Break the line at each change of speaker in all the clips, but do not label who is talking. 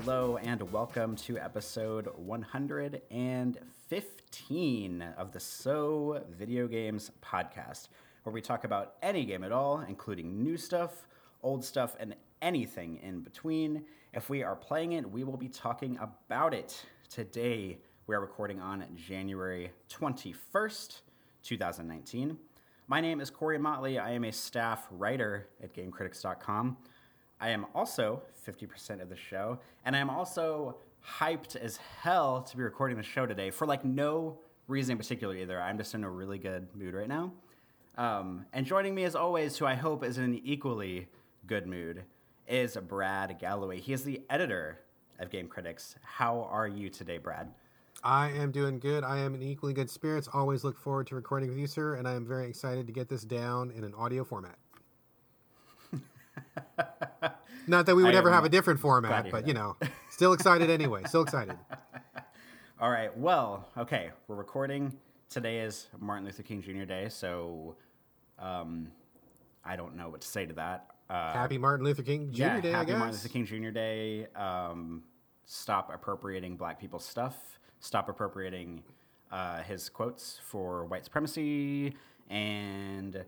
hello, and welcome to episode 115 of the So Video Games podcast, where we talk about any game at all, including new stuff, old stuff, and anything in between. If we are playing it, we will be talking about it. Today, we are recording on January 21st, 2019. My name is Corey Motley. I am a staff writer at GameCritics.com. I am also 50% of the show, and I am also hyped as hell to be recording the show today for like no reason in particular either. I'm just in a really good mood right now. Um, and joining me as always, who I hope is in an equally good mood, is Brad Gallaway. He is the editor of Game Critics. How are you today, Brad?
I am doing good. I am in equally good spirits. Always look forward to recording with you, sir, and I am very excited to get this down in an audio format. Not that we would ever have a different format, but you know, still excited anyway. Still excited.
All right. Well, okay. We're recording. Today is Martin Luther King Jr. Day, so um, I don't know what to say to that.
Uh, happy Martin Luther King Jr.
Yeah,
Day.
Happy Martin Luther King Jr. Day. Um, stop appropriating black people's stuff. Stop appropriating uh, his quotes for white supremacy and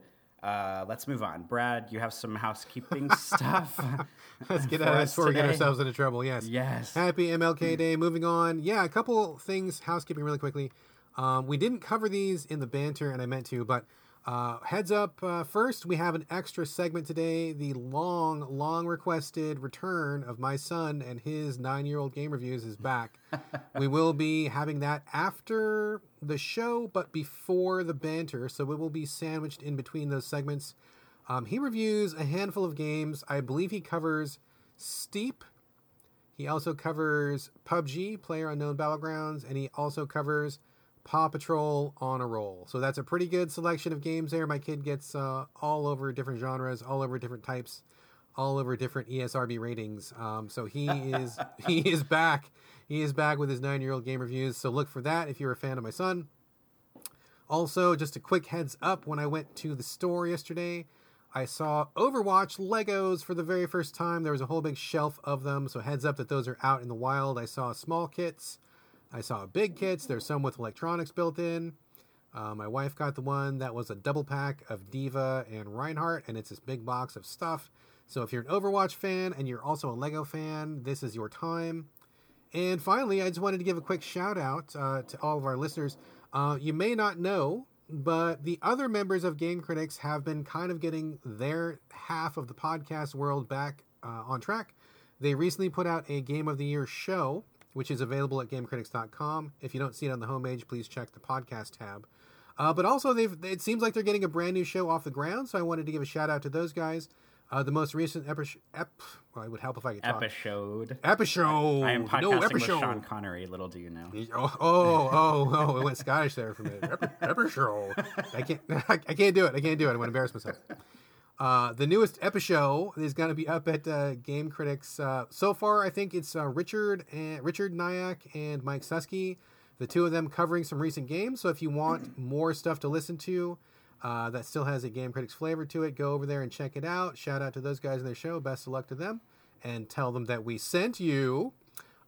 uh, let's move on. Brad, you have some housekeeping stuff.
let's get out of before we get ourselves into trouble. Yes.
Yes.
Happy MLK Day. Moving on. Yeah, a couple things housekeeping really quickly. Um, we didn't cover these in the banter, and I meant to, but uh, heads up uh, first, we have an extra segment today the long, long requested return of my son and his nine year old game reviews is back. we will be having that after the show, but before the banter, so it will be sandwiched in between those segments. Um, he reviews a handful of games. I believe he covers Steep. He also covers PUBG, Player Unknown Battlegrounds, and he also covers Paw Patrol on a roll. So that's a pretty good selection of games there. My kid gets uh, all over different genres, all over different types, all over different ESRB ratings. Um, so he is he is back. He is back with his nine year old game reviews. So look for that if you're a fan of my son. Also, just a quick heads up when I went to the store yesterday, I saw Overwatch Legos for the very first time. There was a whole big shelf of them. So heads up that those are out in the wild. I saw small kits. I saw big kits. There's some with electronics built in. Uh, my wife got the one that was a double pack of D.Va and Reinhardt, and it's this big box of stuff. So if you're an Overwatch fan and you're also a Lego fan, this is your time. And finally, I just wanted to give a quick shout out uh, to all of our listeners. Uh, you may not know, but the other members of Game Critics have been kind of getting their half of the podcast world back uh, on track. They recently put out a Game of the Year show which is available at GameCritics.com. If you don't see it on the homepage, please check the podcast tab. Uh, but also, they've it seems like they're getting a brand new show off the ground, so I wanted to give a shout out to those guys. Uh, the most recent epi- ep, well, it would help if I could talk.
Episode.
Episode.
I am podcasting no, episode. with Sean Connery. Little do you know.
Oh, oh, oh, oh! It went Scottish there for me. Episode. I can't. I can't do it. I can't do it. I'm going to embarrass myself. Uh, the newest episode is going to be up at uh, Game Critics. Uh, so far, I think it's uh, Richard and Richard Naik and Mike Suskie, the two of them covering some recent games. So if you want more stuff to listen to uh, that still has a Game Critics flavor to it, go over there and check it out. Shout out to those guys in their show. Best of luck to them, and tell them that we sent you.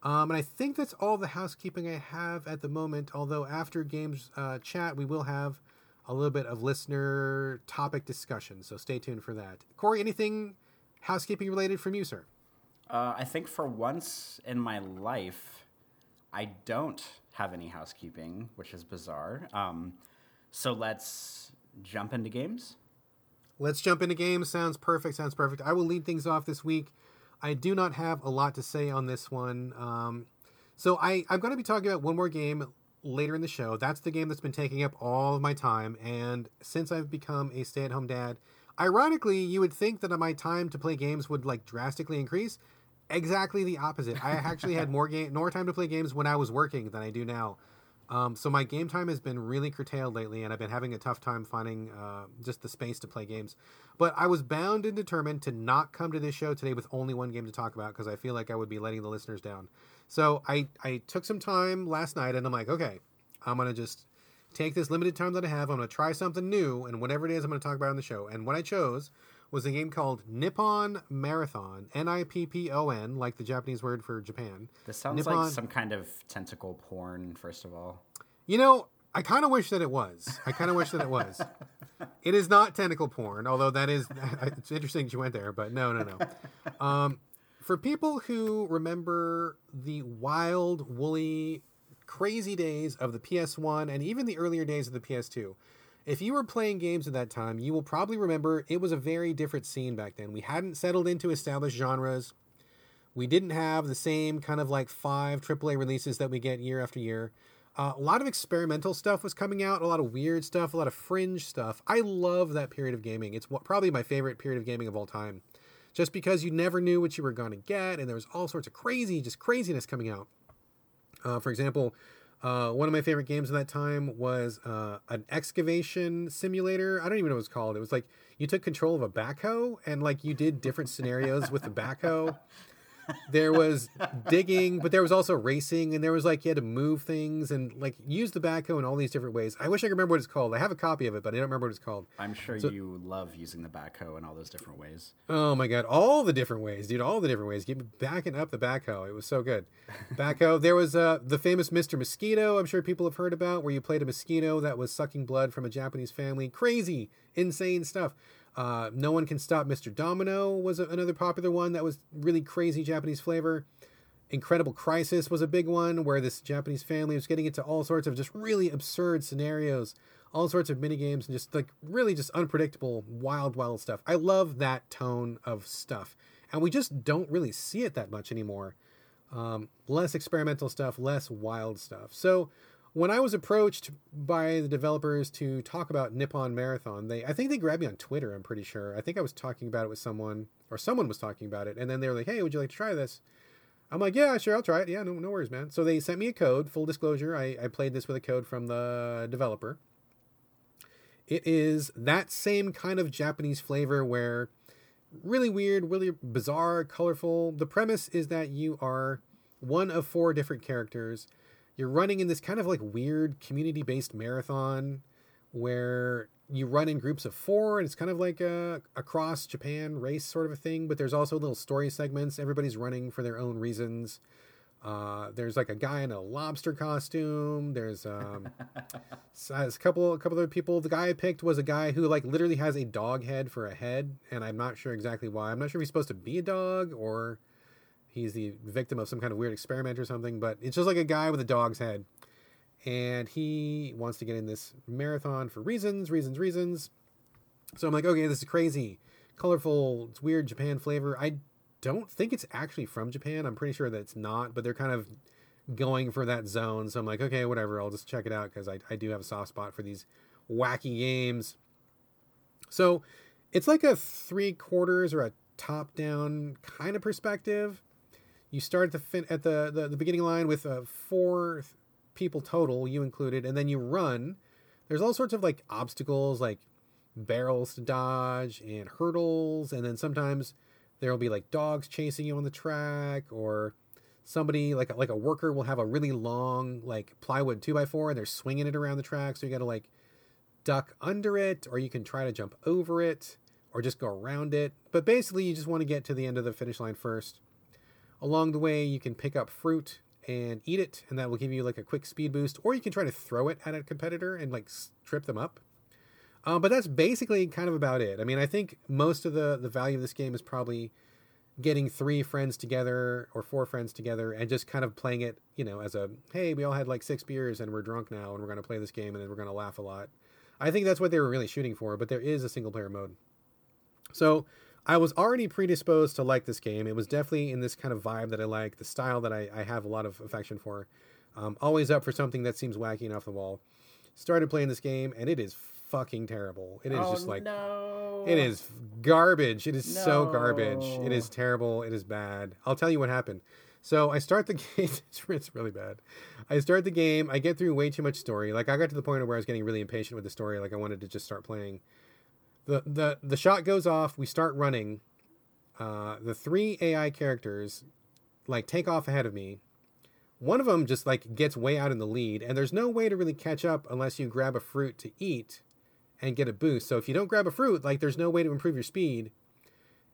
Um, and I think that's all the housekeeping I have at the moment. Although after games uh, chat, we will have a little bit of listener topic discussion. So stay tuned for that. Corey, anything housekeeping related from you, sir?
Uh, I think for once in my life, I don't have any housekeeping, which is bizarre. Um, so let's jump into games.
Let's jump into games. Sounds perfect. Sounds perfect. I will lead things off this week. I do not have a lot to say on this one. Um, so I, I'm going to be talking about one more game later in the show. That's the game that's been taking up all of my time. And since I've become a stay at home dad, ironically, you would think that my time to play games would like drastically increase. Exactly the opposite. I actually had more game, more time to play games when I was working than I do now. Um, so my game time has been really curtailed lately, and I've been having a tough time finding uh, just the space to play games. But I was bound and determined to not come to this show today with only one game to talk about because I feel like I would be letting the listeners down. So I I took some time last night, and I'm like, okay, I'm gonna just take this limited time that I have. I'm gonna try something new, and whatever it is, I'm gonna talk about on the show. And what I chose was a game called Nippon Marathon, N I P P O N, like the Japanese word for Japan.
This sounds
Nippon-
like some kind of tentacle porn, first of all.
You know, I kind of wish that it was. I kind of wish that it was. It is not tentacle porn, although that is. It's interesting that you went there, but no, no, no. Um, for people who remember the wild, woolly, crazy days of the PS1 and even the earlier days of the PS2, if you were playing games at that time, you will probably remember it was a very different scene back then. We hadn't settled into established genres. We didn't have the same kind of like five AAA releases that we get year after year. Uh, a lot of experimental stuff was coming out, a lot of weird stuff, a lot of fringe stuff. I love that period of gaming. It's probably my favorite period of gaming of all time. Just because you never knew what you were going to get, and there was all sorts of crazy, just craziness coming out. Uh, for example, uh, one of my favorite games at that time was uh, an excavation simulator. I don't even know what it was called. It was like you took control of a backhoe and like you did different scenarios with the backhoe. There was digging, but there was also racing, and there was like you had to move things and like use the backhoe in all these different ways. I wish I could remember what it's called. I have a copy of it, but I don't remember what it's called.
I'm sure
So-
you love using the backhoe in all those different ways.
Oh my god, all the different ways, dude, all the different ways. Keep backing up the backhoe. It was so good. Backhoe. There was uh, the famous Mr. Mosquito, I'm sure people have heard about, where you played a mosquito that was sucking blood from a Japanese family. Crazy, insane stuff. Uh, no one can stop Mr. Domino was a, another popular one that was really crazy Japanese flavor. Incredible Crisis was a big one where this Japanese family was getting into all sorts of just really absurd scenarios, all sorts of mini games, and just like really just unpredictable, wild, wild stuff. I love that tone of stuff, and we just don't really see it that much anymore. Um, less experimental stuff, less wild stuff. So when I was approached by the developers to talk about Nippon Marathon, they I think they grabbed me on Twitter. I'm pretty sure. I think I was talking about it with someone, or someone was talking about it, and then they were like, "Hey, would you like to try this?" I'm like, yeah, sure, I'll try it. Yeah, no, no worries, man. So they sent me a code. Full disclosure, I, I played this with a code from the developer. It is that same kind of Japanese flavor where really weird, really bizarre, colorful. The premise is that you are one of four different characters. You're running in this kind of like weird community based marathon where you run in groups of four and it's kind of like a across Japan race sort of a thing, but there's also little story segments. Everybody's running for their own reasons. Uh, there's like a guy in a lobster costume. There's um, a couple, a couple other people. The guy I picked was a guy who like literally has a dog head for a head, and I'm not sure exactly why. I'm not sure if he's supposed to be a dog or he's the victim of some kind of weird experiment or something. But it's just like a guy with a dog's head, and he wants to get in this marathon for reasons, reasons, reasons. So I'm like, okay, this is crazy, colorful, it's weird Japan flavor. I don't think it's actually from Japan. I'm pretty sure that it's not, but they're kind of going for that zone. So I'm like, okay, whatever. I'll just check it out because I, I do have a soft spot for these wacky games. So it's like a three quarters or a top down kind of perspective. You start at the fin- at the, the, the beginning line with uh, four people total, you included, and then you run. There's all sorts of like obstacles, like barrels to dodge and hurdles, and then sometimes there will be like dogs chasing you on the track, or somebody like like a worker will have a really long like plywood two by four, and they're swinging it around the track, so you got to like duck under it, or you can try to jump over it, or just go around it. But basically, you just want to get to the end of the finish line first. Along the way, you can pick up fruit and eat it, and that will give you like a quick speed boost, or you can try to throw it at a competitor and like trip them up. Uh, but that's basically kind of about it. I mean, I think most of the the value of this game is probably getting three friends together or four friends together and just kind of playing it, you know, as a hey, we all had like six beers and we're drunk now and we're going to play this game and then we're going to laugh a lot. I think that's what they were really shooting for, but there is a single player mode. So I was already predisposed to like this game. It was definitely in this kind of vibe that I like, the style that I, I have a lot of affection for. Um, always up for something that seems wacky and off the wall. Started playing this game, and it is fucking terrible. It is
oh,
just like
no.
it is garbage. It is so garbage. It is terrible. It is bad. I'll tell you what happened. So I start the game. It's really bad. I start the game. I get through way too much story. Like I got to the point where I was getting really impatient with the story. Like I wanted to just start playing. The the The shot goes off. We start running. Uh, the three AI characters like take off ahead of me. One of them just like gets way out in the lead, and there's no way to really catch up unless you grab a fruit to eat and get a boost. So if you don't grab a fruit, like there's no way to improve your speed.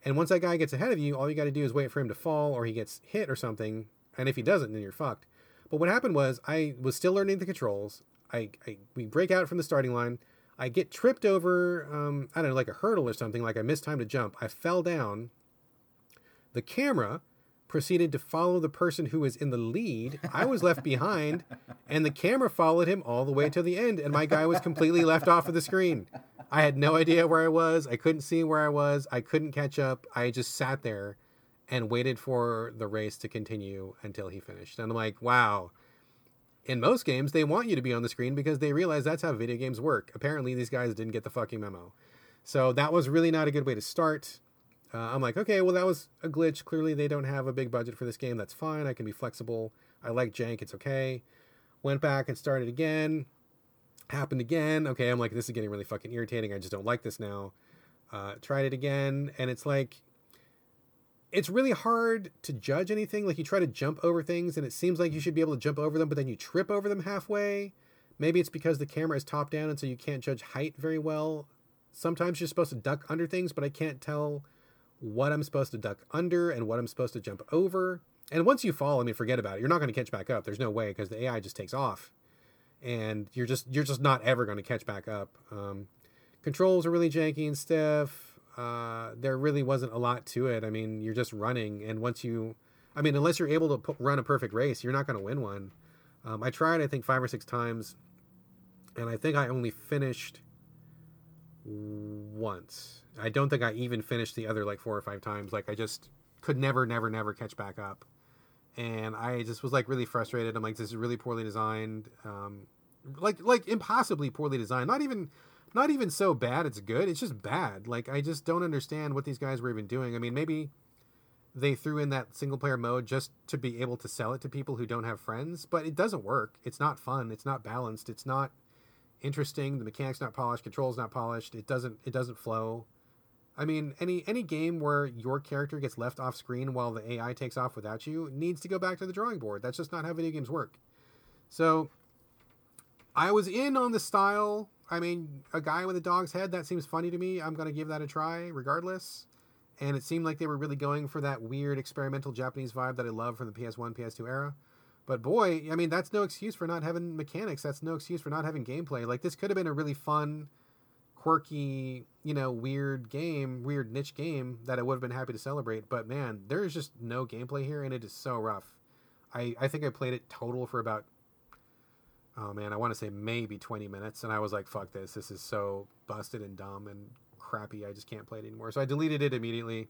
And once that guy gets ahead of you, all you got to do is wait for him to fall or he gets hit or something. And if he doesn't, then you're fucked. But what happened was I was still learning the controls. I, I we break out from the starting line. I get tripped over, um, I don't know, like a hurdle or something. Like I missed time to jump. I fell down. The camera proceeded to follow the person who was in the lead. I was left behind, and the camera followed him all the way to the end, and my guy was completely left off of the screen. I had no idea where I was. I couldn't see where I was. I couldn't catch up. I just sat there and waited for the race to continue until he finished. And I'm like, wow. In most games, they want you to be on the screen because they realize that's how video games work. Apparently, these guys didn't get the fucking memo. So that was really not a good way to start. Uh, I'm like, okay, well, that was a glitch. Clearly, they don't have a big budget for this game. That's fine. I can be flexible. I like jank. It's okay. Went back and started again. Happened again. Okay, I'm like, this is getting really fucking irritating. I just don't like this now. Uh, tried it again, and it's like, it's really hard to judge anything. Like, you try to jump over things, and it seems like you should be able to jump over them, but then you trip over them halfway. Maybe it's because the camera is top down, and so you can't judge height very well. Sometimes you're supposed to duck under things, but I can't tell what I'm supposed to duck under and what I'm supposed to jump over. And once you fall, I mean, forget about it. You're not going to catch back up. There's no way because the AI just takes off, and you're just you're just not ever going to catch back up. Um, controls are really janky and stiff. Uh, there really wasn't a lot to it. I mean, you're just running, and once you, I mean, unless you're able to run a perfect race, you're not going to win one. Um, I tried, I think, five or six times, and I think I only finished once. I don't think I even finished the other like four or five times. Like I just could never, never, never catch back up, and I just was like really frustrated. I'm like, this is really poorly designed, um, like like impossibly poorly designed. Not even, not even so bad. It's good. It's just bad. Like I just don't understand what these guys were even doing. I mean, maybe they threw in that single player mode just to be able to sell it to people who don't have friends, but it doesn't work. It's not fun. It's not balanced. It's not interesting. The mechanics not polished. Controls not polished. It doesn't. It doesn't flow. I mean, any any game where your character gets left off screen while the AI takes off without you needs to go back to the drawing board. That's just not how video games work. So, I was in on the style. I mean, a guy with a dog's head that seems funny to me. I'm gonna give that a try, regardless. And it seemed like they were really going for that weird experimental Japanese vibe that I love from the PS1, PS2 era. But boy, I mean, that's no excuse for not having mechanics. That's no excuse for not having gameplay. Like this could have been a really fun quirky, you know, weird game, weird niche game that I would have been happy to celebrate. But man, there is just no gameplay here, and it is so rough. I I think I played it total for about oh man, I want to say maybe 20 minutes, and I was like, fuck this, this is so busted and dumb and crappy. I just can't play it anymore. So I deleted it immediately.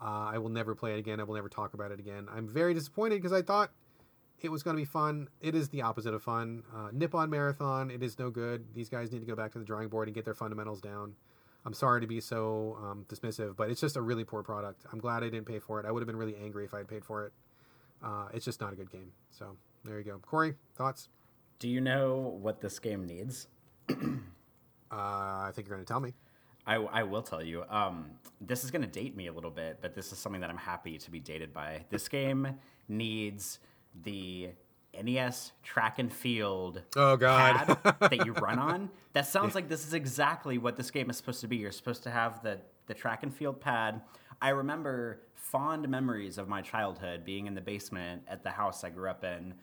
Uh, I will never play it again. I will never talk about it again. I'm very disappointed because I thought it was going to be fun. It is the opposite of fun. Uh, Nippon Marathon, it is no good. These guys need to go back to the drawing board and get their fundamentals down. I'm sorry to be so um, dismissive, but it's just a really poor product. I'm glad I didn't pay for it. I would have been really angry if I had paid for it. Uh, it's just not a good game. So there you go. Corey, thoughts?
Do you know what this game needs?
uh, I think you're going to tell me.
I, I will tell you. Um, this is going to date me a little bit, but this is something that I'm happy to be dated by. This game needs the NES track and field
oh god
pad that you run on. That sounds like this is exactly what this game is supposed to be. You're supposed to have the the track and field pad. I remember fond memories of my childhood being in the basement at the house I grew up in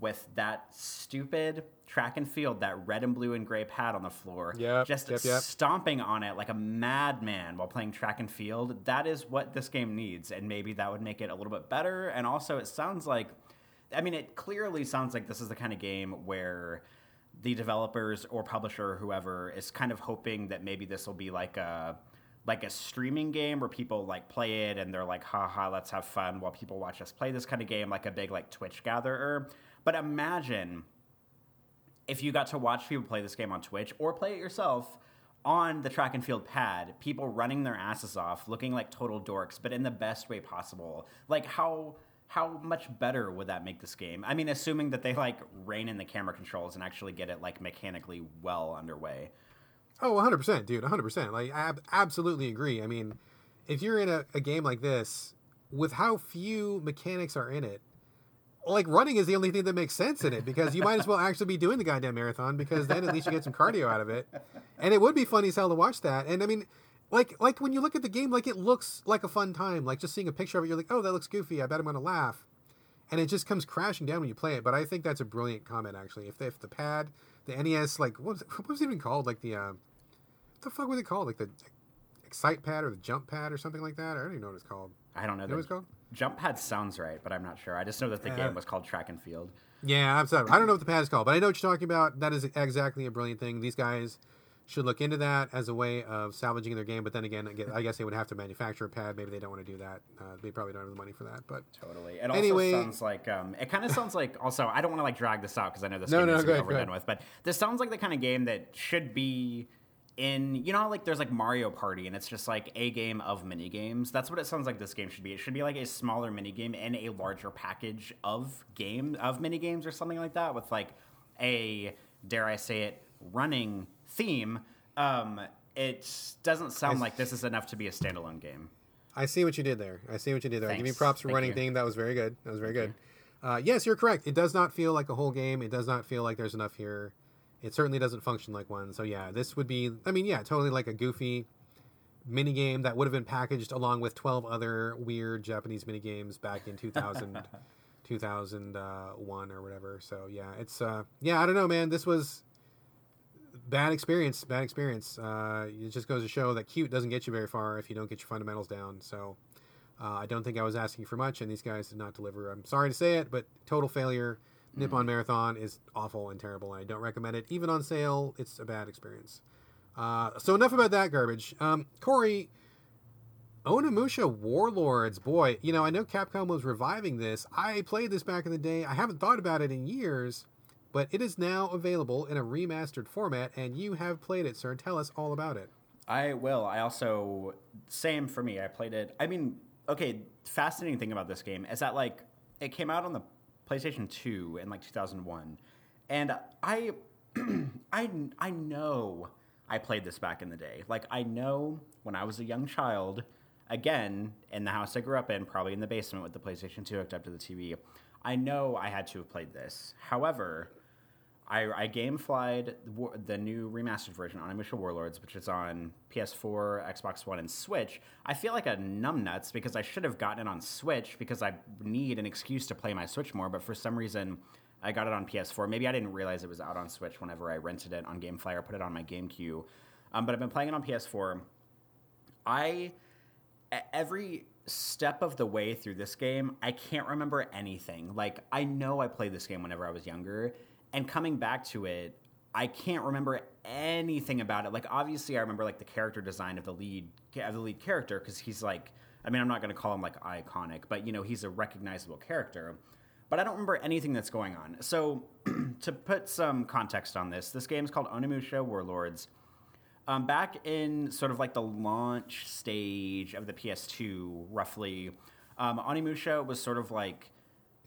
with that stupid track and field, that red and blue and gray pad on the floor,
yep,
just
yep, yep.
stomping on it like a madman while playing track and field. That is what this game needs, and maybe that would make it a little bit better. And also, it sounds like I mean, it clearly sounds like this is the kind of game where the developers or publisher or whoever is kind of hoping that maybe this will be like a like a streaming game where people like play it and they're like, haha, let's have fun while people watch us play this kind of game, like a big like Twitch gatherer. But imagine if you got to watch people play this game on Twitch or play it yourself on the track and field pad, people running their asses off, looking like total dorks, but in the best way possible. Like how how much better would that make this game? I mean, assuming that they like rein in the camera controls and actually get it like mechanically well underway.
Oh, 100%, dude, 100%. Like, I absolutely agree. I mean, if you're in a, a game like this, with how few mechanics are in it, like running is the only thing that makes sense in it because you might as well actually be doing the goddamn marathon because then at least you get some cardio out of it, and it would be funny as hell to watch that. And I mean, like like when you look at the game, like it looks like a fun time. Like just seeing a picture of it, you're like, oh, that looks goofy. I bet I'm gonna laugh, and it just comes crashing down when you play it. But I think that's a brilliant comment actually. If if the pad, the NES, like what was it, what was it even called? Like the uh, what the fuck was it called? Like the Excite Pad or the Jump Pad or something like that. I don't even know what it's called.
I don't know.
What it's called?
Jump pad sounds right, but I'm not sure. I just know that the
Uh,
game was called Track and Field.
Yeah, I'm sorry. I don't know what the pad is called, but I know what you're talking about. That is exactly a brilliant thing. These guys should look into that as a way of salvaging their game. But then again, I guess- I guess they would have to manufacture a pad. Maybe they don't want to do that. Uh, they probably don't have the money for that. But
Totally. It also
Anyway-
sounds like um, it kind of sounds like. Also, I don't want to like drag this out because I know this
No,
game
no,
needs to
go
be
ahead,
over and done with. But this sounds like the kind of game that should be in. You know, like there's like Mario Party, and it's just like a game of mini games. That's what it sounds like. This game should be. It should be like a smaller mini game in a larger package of game of mini games or something like that with like a dare I say it running theme. Um, it doesn't sound like this is enough to be a standalone game.
I see what you did there. I see what you did there. Give me props for
Thank
running
you.
theme. That was very good. That was very good. Uh, yes, you're correct. It does not feel like a whole game. It does not feel like there's enough here. It certainly doesn't function like one. So yeah, this would be. I mean, yeah, totally like a goofy mini game that would have been packaged along with 12 other weird Japanese mini games back in 2000, 2001 or whatever. So yeah, it's uh, yeah. I don't know, man. This was bad experience. Bad experience. Uh, it just goes to show that cute doesn't get you very far if you don't get your fundamentals down. So uh, I don't think I was asking for much, and these guys did not deliver. I'm sorry to say it, but total failure. Nippon Marathon is awful and terrible, and I don't recommend it. Even on sale, it's a bad experience. Uh, so enough about that garbage. Um, Corey, Onimusha Warlords, boy, you know I know Capcom was reviving this. I played this back in the day. I haven't thought about it in years, but it is now available in a remastered format, and you have played it, sir. Tell us all about it.
I will. I also same for me. I played it. I mean, okay. Fascinating thing about this game is that like it came out on the PlayStation Two in like 2001, and I, I, I know I played this back in the day. Like I know when I was a young child, again in the house I grew up in, probably in the basement with the PlayStation Two hooked up to the TV. I know I had to have played this. However, I, I gameflied the the new remastered version on Onimusha Warlords, which is on PS4, Xbox One, and Switch. I feel like a numbnuts because I should have gotten it on Switch because I need an excuse to play my Switch more, but for some reason I got it on PS4. Maybe I didn't realize it was out on Switch whenever I rented it on GameFly or put it on my GameCube. Um, but I've been playing it on PS4. I every step of the way through this game, I can't remember anything. Like I know I played this game whenever I was younger, and coming back to it, I can't remember anything about it. Like obviously, I remember like the character design of the lead of the lead character because he's like, I mean, I'm not going to call him like iconic, but you know, he's a recognizable character. But I don't remember anything that's going on. So, to put some context on this, this game is called Onimusha Warlords. Um, back in sort of like the launch stage of the PS2, roughly, um, Onimusha was sort of like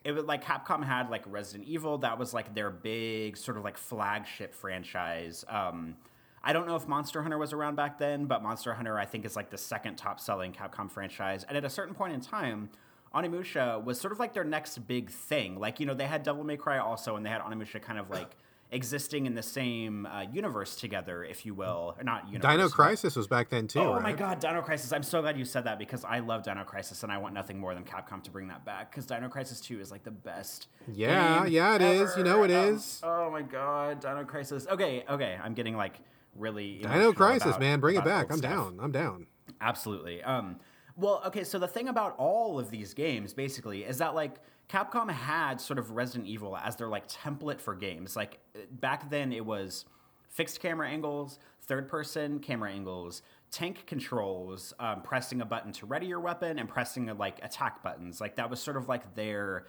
it was like Capcom had like Resident Evil. That was like their big sort of like flagship franchise. Um, I don't know if Monster Hunter was around back then, but Monster Hunter I think is like the second top selling Capcom franchise. And at a certain point in time, Onimusha was sort of like their next big thing. Like you know they had Devil May Cry also, and they had Onimusha kind of like existing in the same uh, universe together, if you will, or not universe.
Dino Crisis was back then too.
Oh
right?
my god, Dino Crisis. I'm so glad you said that because I love Dino Crisis and I want nothing more than Capcom to bring that back because Dino Crisis 2 is like the best.
Yeah, yeah, it is. You know it.
Um,
is.
oh my god, Dino Crisis. Okay, okay. I'm getting like really.
Dino Crisis,
about-
man, bring it back. I'm
stuff.
down. I'm down.
Absolutely. Um, well, okay, so the thing about all of these games basically is that like Capcom had sort of Resident Evil as their like template for games. Like back then it was fixed camera angles, third person camera angles, tank controls, um, pressing a button to ready your weapon and pressing like attack buttons. Like that was sort of like their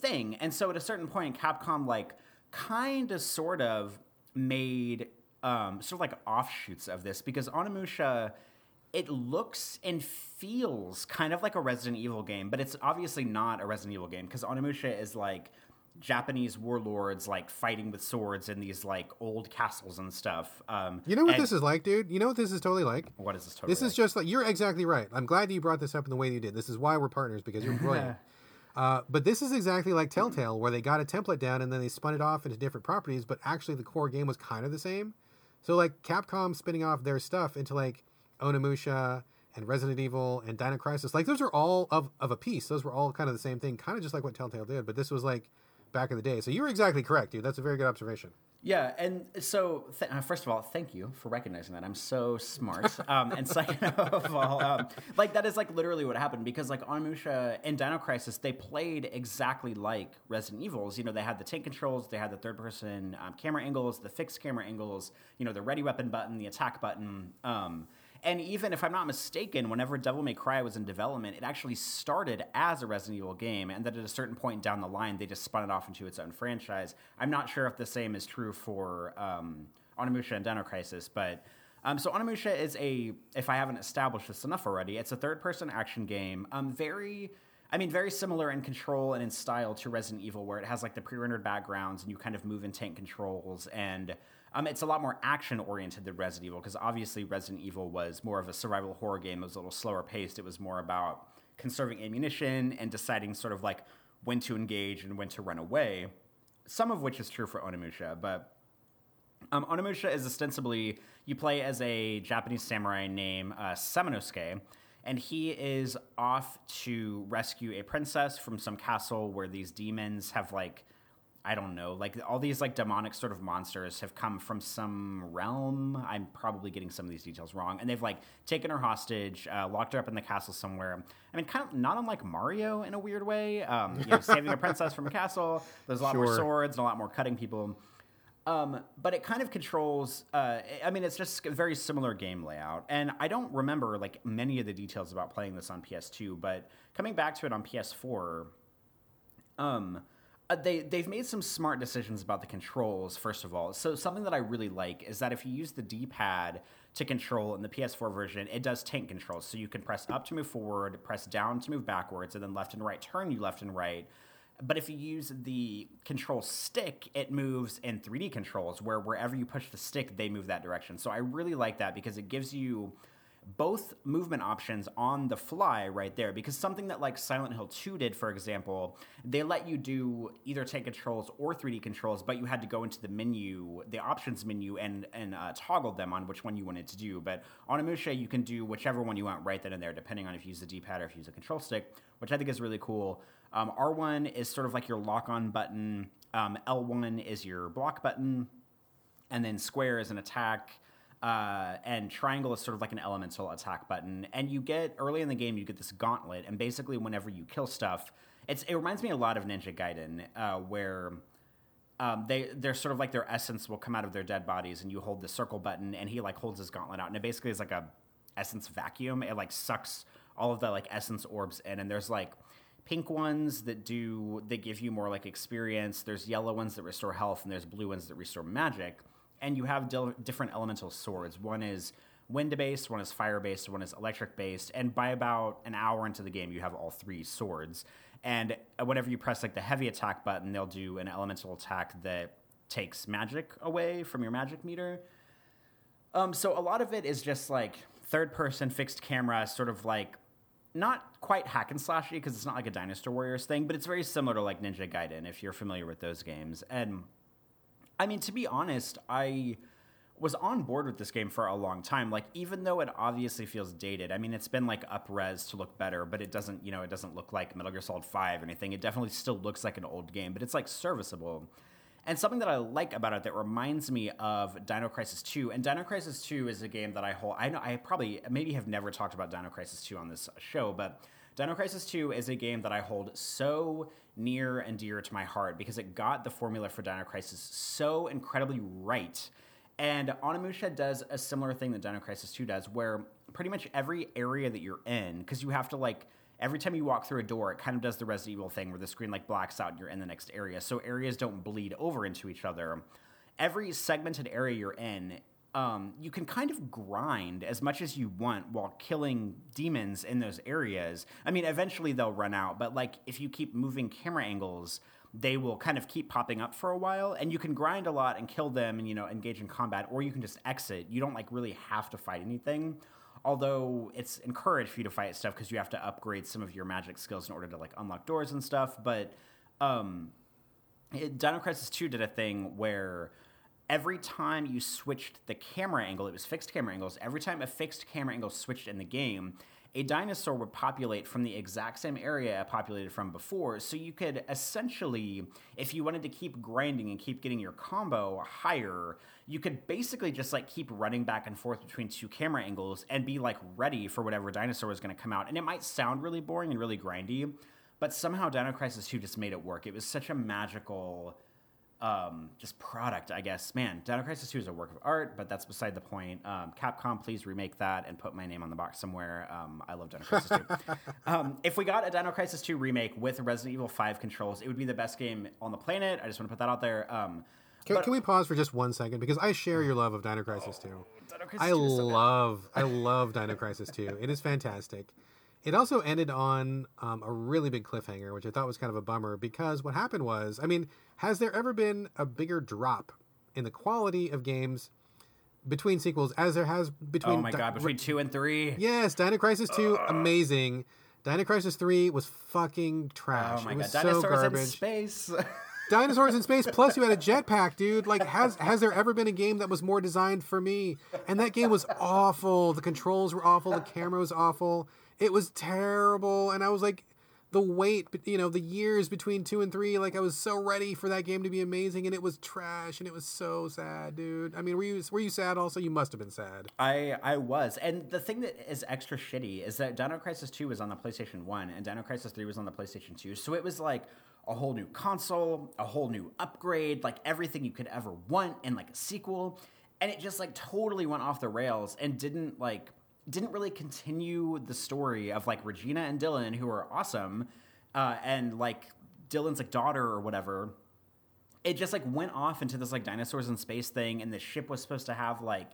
thing. And so at a certain point Capcom like kind of sort of made um, sort of like offshoots of this because Onimusha it looks and feels kind of like a Resident Evil game, but it's obviously not a Resident Evil game because Onimusha is like Japanese warlords like fighting with swords in these like old castles and stuff. Um,
You know what
and-
this is like, dude? You know what this is totally like?
What is this totally?
This is just like you're exactly right. I'm glad that you brought this up in the way you did. This is why we're partners because you're brilliant. Uh, but this is exactly like Telltale, where they got a template down and then they spun it off into different properties, but actually the core game was kind of the same. So like Capcom spinning off their stuff into like Onimusha and Resident Evil and Dino Crisis, like those are all of, of a piece. Those were all kind of the same thing, kind of just like what Telltale did. But this was like back in the day. So you were exactly correct, dude. That's a very good observation.
Yeah, and so th- uh, first of all, thank you for recognizing that. I'm so smart. Um, and second of all, um, like that is like literally what happened because like Onimusha and Dino Crisis, they played exactly like Resident Evils. You know, they had the tank controls, they had the third person um, camera angles, the fixed camera angles. You know, the ready weapon button, the attack button. Um, and even if I'm not mistaken, whenever Devil May Cry was in development, it actually started as a Resident Evil game, and that at a certain point down the line, they just spun it off into its own franchise. I'm not sure if the same is true for um, Onimusha and Dino Crisis, but. Um, so Onimusha is a, if I haven't established this enough already, it's a third-person action game. Um, very, I mean, very similar in control and in style to Resident Evil, where it has like the pre-rendered backgrounds and you kind of move in tank controls and um, it's a lot more action oriented than Resident Evil because obviously Resident Evil was more of a survival horror game. It was a little slower paced. It was more about conserving ammunition and deciding sort of like when to engage and when to run away. Some of which is true for Onimusha, but um, Onimusha is ostensibly you play as a Japanese samurai named uh, Samanosuke, and he is off to rescue a princess from some castle where these demons have like I don't know, like all these like demonic sort of monsters have come from some realm. I'm probably getting some of these details wrong, and they've like taken her hostage, uh, locked her up in the castle somewhere. I mean, kind of not unlike Mario in a weird way. Um, you know, saving a princess from a castle. There's a lot sure. more swords and a lot more cutting people. Um, but it kind of controls. Uh, I mean, it's just a very similar game layout, and I don't remember like many of the details about playing this on PS2. But coming back to it on PS4, um uh, they they've made some smart decisions about the controls. First of all, so something that I really like is that if you use the D pad to control in the PS4 version, it does tank controls. So you can press up to move forward, press down to move backwards, and then left and right turn you left and right. But if you use the control stick, it moves in 3D controls, where wherever you push the stick, they move that direction. So I really like that because it gives you both movement options on the fly right there because something that like Silent Hill 2 did for example they let you do either tank controls or 3D controls but you had to go into the menu the options menu and and uh, toggle them on which one you wanted to do. But on Onimusha you can do whichever one you want right then and there depending on if you use the D-pad or if you use a control stick which I think is really cool. Um, R1 is sort of like your lock on button. Um, L1 is your block button. And then square is an attack uh, and triangle is sort of like an elemental attack button. And you get early in the game, you get this gauntlet, and basically, whenever you kill stuff, it's it reminds me a lot of Ninja Gaiden, uh, where um, they they're sort of like their essence will come out of their dead bodies, and you hold the circle button, and he like holds his gauntlet out, and it basically is like a essence vacuum. It like sucks all of the like essence orbs in, and there's like pink ones that do they give you more like experience. There's yellow ones that restore health, and there's blue ones that restore magic and you have dil- different elemental swords. One is wind based, one is fire based, one is electric based, and by about an hour into the game, you have all three swords. And whenever you press like the heavy attack button, they'll do an elemental attack that takes magic away from your magic meter. Um, so a lot of it is just like third person fixed camera, sort of like not quite hack and slashy because it's not like a Dynasty Warriors thing, but it's very similar to like Ninja Gaiden if you're familiar with those games. And I mean, to be honest, I was on board with this game for a long time. Like, even though it obviously feels dated, I mean, it's been like up res to look better, but it doesn't, you know, it doesn't look like Metal Gear Solid 5 or anything. It definitely still looks like an old game, but it's like serviceable. And something that I like about it that reminds me of Dino Crisis 2, and Dino Crisis 2 is a game that I hold, I know I probably, maybe have never talked about Dino Crisis 2 on this show, but Dino Crisis 2 is a game that I hold so near and dear to my heart because it got the formula for Dino Crisis so incredibly right. And Onimusha does a similar thing that Dino Crisis 2 does, where pretty much every area that you're in, because you have to like every time you walk through a door, it kind of does the Resident Evil thing where the screen like blacks out and you're in the next area. So areas don't bleed over into each other. Every segmented area you're in um, you can kind of grind as much as you want while killing demons in those areas. I mean, eventually they'll run out, but like if you keep moving camera angles, they will kind of keep popping up for a while, and you can grind a lot and kill them and you know engage in combat, or you can just exit. You don't like really have to fight anything. Although it's encouraged for you to fight stuff because you have to upgrade some of your magic skills in order to like unlock doors and stuff. But um, it, Dino Crisis 2 did a thing where every time you switched the camera angle, it was fixed camera angles. Every time a fixed camera angle switched in the game, a dinosaur would populate from the exact same area it populated from before. So you could essentially, if you wanted to keep grinding and keep getting your combo higher, you could basically just like keep running back and forth between two camera angles and be like ready for whatever dinosaur was going to come out. And it might sound really boring and really grindy, but somehow Dino Crisis 2 just made it work. It was such a magical um, just product, I guess. Man, Dino Crisis 2 is a work of art, but that's beside the point. Um, Capcom, please remake that and put my name on the box somewhere. Um, I love Dino Crisis 2. Um, if we got a Dino Crisis 2 remake with Resident Evil 5 controls, it would be the best game on the planet. I just want to put that out there. Um,
Can,
but-
can we pause for just one second because I share your love of Dino Crisis 2.
Dino Crisis
I
2 is so
love I love Dino Crisis 2. It is fantastic. It also ended on um, a really big cliffhanger, which I thought was kind of a bummer because what happened was, I mean, has there ever been a bigger drop in the quality of games between sequels as there has between
Oh my
Di-
god, between two and three.
Yes, Dino Crisis 2 amazing. Dino Crisis 3 was fucking trash.
Oh my
it was
god,
so
dinosaurs in
garbage.
space.
dinosaurs in space plus you had a jetpack dude like has has there ever been a game that was more designed for me and that game was awful the controls were awful the camera was awful it was terrible and i was like the wait you know the years between two and three like i was so ready for that game to be amazing and it was trash and it was so sad dude i mean were you were you sad also you must have been sad
I I was, and the thing that is extra shitty is that Dino Crisis Two was on the PlayStation One, and Dino Crisis Three was on the PlayStation Two. So it was like a whole new console, a whole new upgrade, like everything you could ever want in like a sequel, and it just like totally went off the rails and didn't like didn't really continue the story of like Regina and Dylan, who are awesome, uh, and like Dylan's like daughter or whatever. It just like went off into this like dinosaurs in space thing and the ship was supposed to have like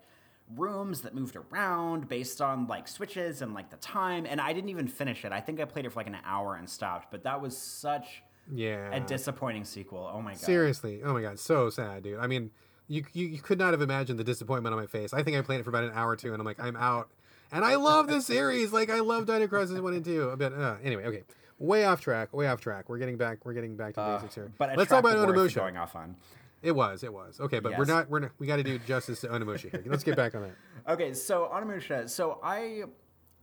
rooms that moved around based on like switches and like the time and i didn't even finish it. I think i played it for like an hour and stopped but that was such
yeah.
a disappointing sequel. Oh my god.
Seriously. Oh my god. So sad dude. I mean you, you you could not have imagined the disappointment on my face. I think i played it for about an hour or two and i'm like i'm out and i love this series like i love dino crisis 1 and 2 but uh, anyway okay way off track way off track we're getting back we're getting back to basics here
but
let's talk about onimusha
going off on
it was it was okay but we're not we're not, we got to do justice to onimusha here let's get back on that
Okay, so Onimusha. So I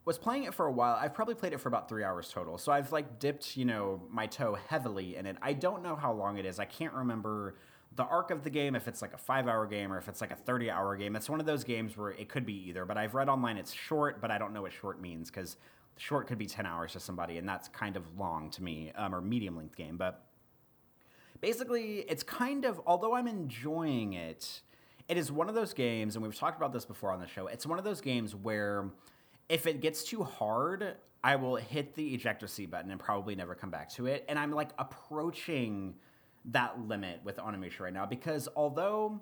was playing it for a while. I've probably played it for about three hours total. So I've like dipped, you know, my toe heavily in it. I don't know how long it is. I can't remember the arc of the game if it's like a five hour game or if it's like a 30 hour game. It's one of those games where it could be either. But I've read online it's short, but I don't know what short means because short could be 10 hours to somebody, and that's kind of long to me, um, or medium length game. But basically it's kind of although i'm enjoying it it is one of those games and we've talked about this before on the show it's one of those games where if it gets too hard i will hit the ejector seat button and probably never come back to it and i'm like approaching that limit with onimusha right now because although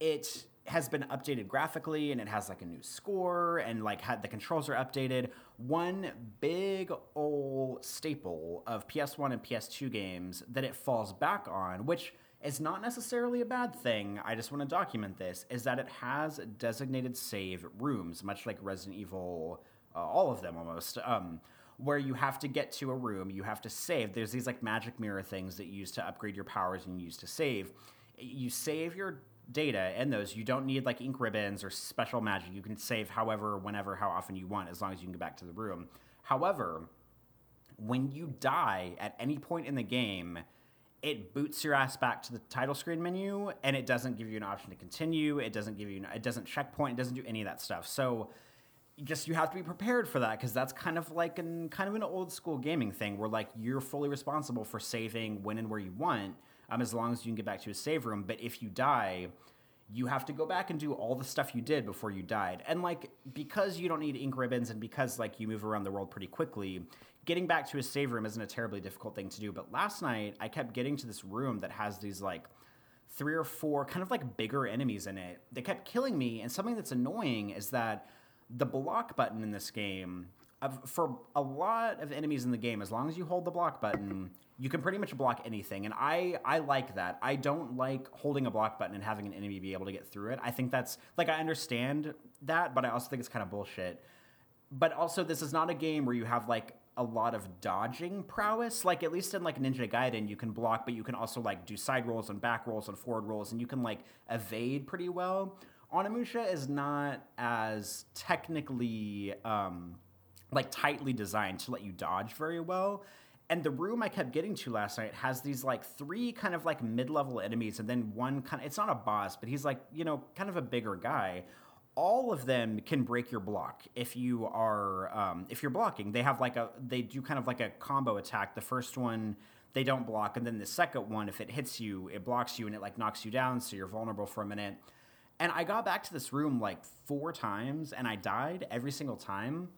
it has been updated graphically and it has like a new score and like had the controls are updated one big old staple of ps1 and ps2 games that it falls back on which is not necessarily a bad thing i just want to document this is that it has designated save rooms much like resident evil uh, all of them almost um, where you have to get to a room you have to save. There's these like magic mirror things that you use to upgrade your powers and you use to save. You save your data in those. You don't need like ink ribbons or special magic. You can save however whenever how often you want as long as you can get back to the room. However when you die at any point in the game it boots your ass back to the title screen menu and it doesn't give you an option to continue. It doesn't give you it doesn't checkpoint it doesn't do any of that stuff. So just you have to be prepared for that because that's kind of like an kind of an old school gaming thing where like you're fully responsible for saving when and where you want um, as long as you can get back to a save room. But if you die you have to go back and do all the stuff you did before you died. And like because you don't need ink ribbons and because like you move around the world pretty quickly getting back to a save room isn't a terribly difficult thing to do. But last night i kept getting to this room that has these like three or four kind of like bigger enemies in it. They kept killing me, and something that's annoying is that the block button in this game for a lot of enemies in the game, as long as you hold the block button, you can pretty much block anything. And I, I like that. I don't like holding a block button and having an enemy be able to get through it. I think that's like I understand that, but I also think it's kind of bullshit. But also, this is not a game where you have like a lot of dodging prowess. Like at least in like Ninja Gaiden, you can block, but you can also like do side rolls and back rolls and forward rolls, and you can like evade pretty well. Onimusha is not as technically um, like tightly designed to let you dodge very well. And the room I kept getting to last night has these like three kind of like mid level enemies, and then one kind of, it's not a boss, but he's like, you know, kind of a bigger guy. All of them can break your block if you are, um, if you're blocking. They have like a, they do kind of like a combo attack. The first one, they don't block. And then the second one, if it hits you, it blocks you and it like knocks you down. So you're vulnerable for a minute. And I got back to this room like four times and I died every single time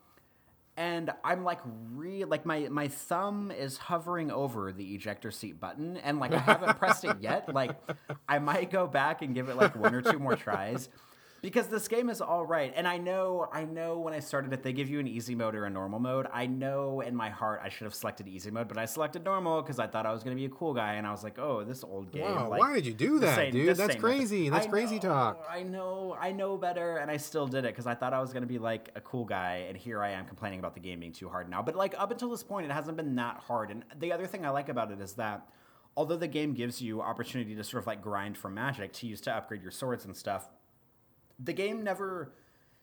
and I'm like re like my my thumb is hovering over the ejector seat button and like I haven't pressed it yet. Like I might go back and give it like one or two more tries because this game is all right. And I know, I know when I started it, they give you an easy mode or a normal mode. I know in my heart I should have selected easy mode, but I selected normal because I thought I was going to be a cool guy. And I was like, oh, this old game.
Wow,
like,
why did you do that,
same,
dude? That's crazy. That's
I
crazy
know,
talk.
I know, I know better, and I still did it because I thought I was going to be like a cool guy, and here I am complaining about the game being too hard now. But like up until this point, it hasn't been that hard. And the other thing I like about it is that although the game gives you opportunity to sort of like grind for magic to use to upgrade your swords and stuff the game never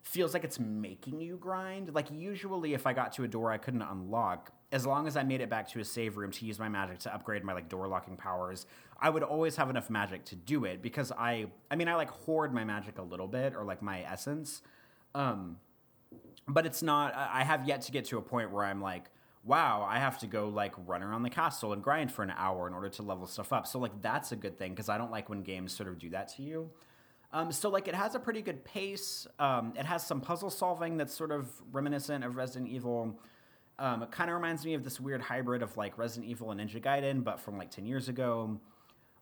feels like it's making you grind. Like usually if I got to a door I couldn't unlock, as long as I made it back to a save room to use my magic to upgrade my like door locking powers, I would always have enough magic to do it because I I mean I like hoard my magic a little bit or like my essence. Um but it's not I have yet to get to a point where I'm like wow, I have to go like run around the castle and grind for an hour in order to level stuff up. So like that's a good thing because I don't like when games sort of do that to you. Um, so like it has a pretty good pace. Um, it has some puzzle solving that's sort of reminiscent of Resident Evil. Um, it kind of reminds me of this weird hybrid of like Resident Evil and Ninja Gaiden, but from like ten years ago.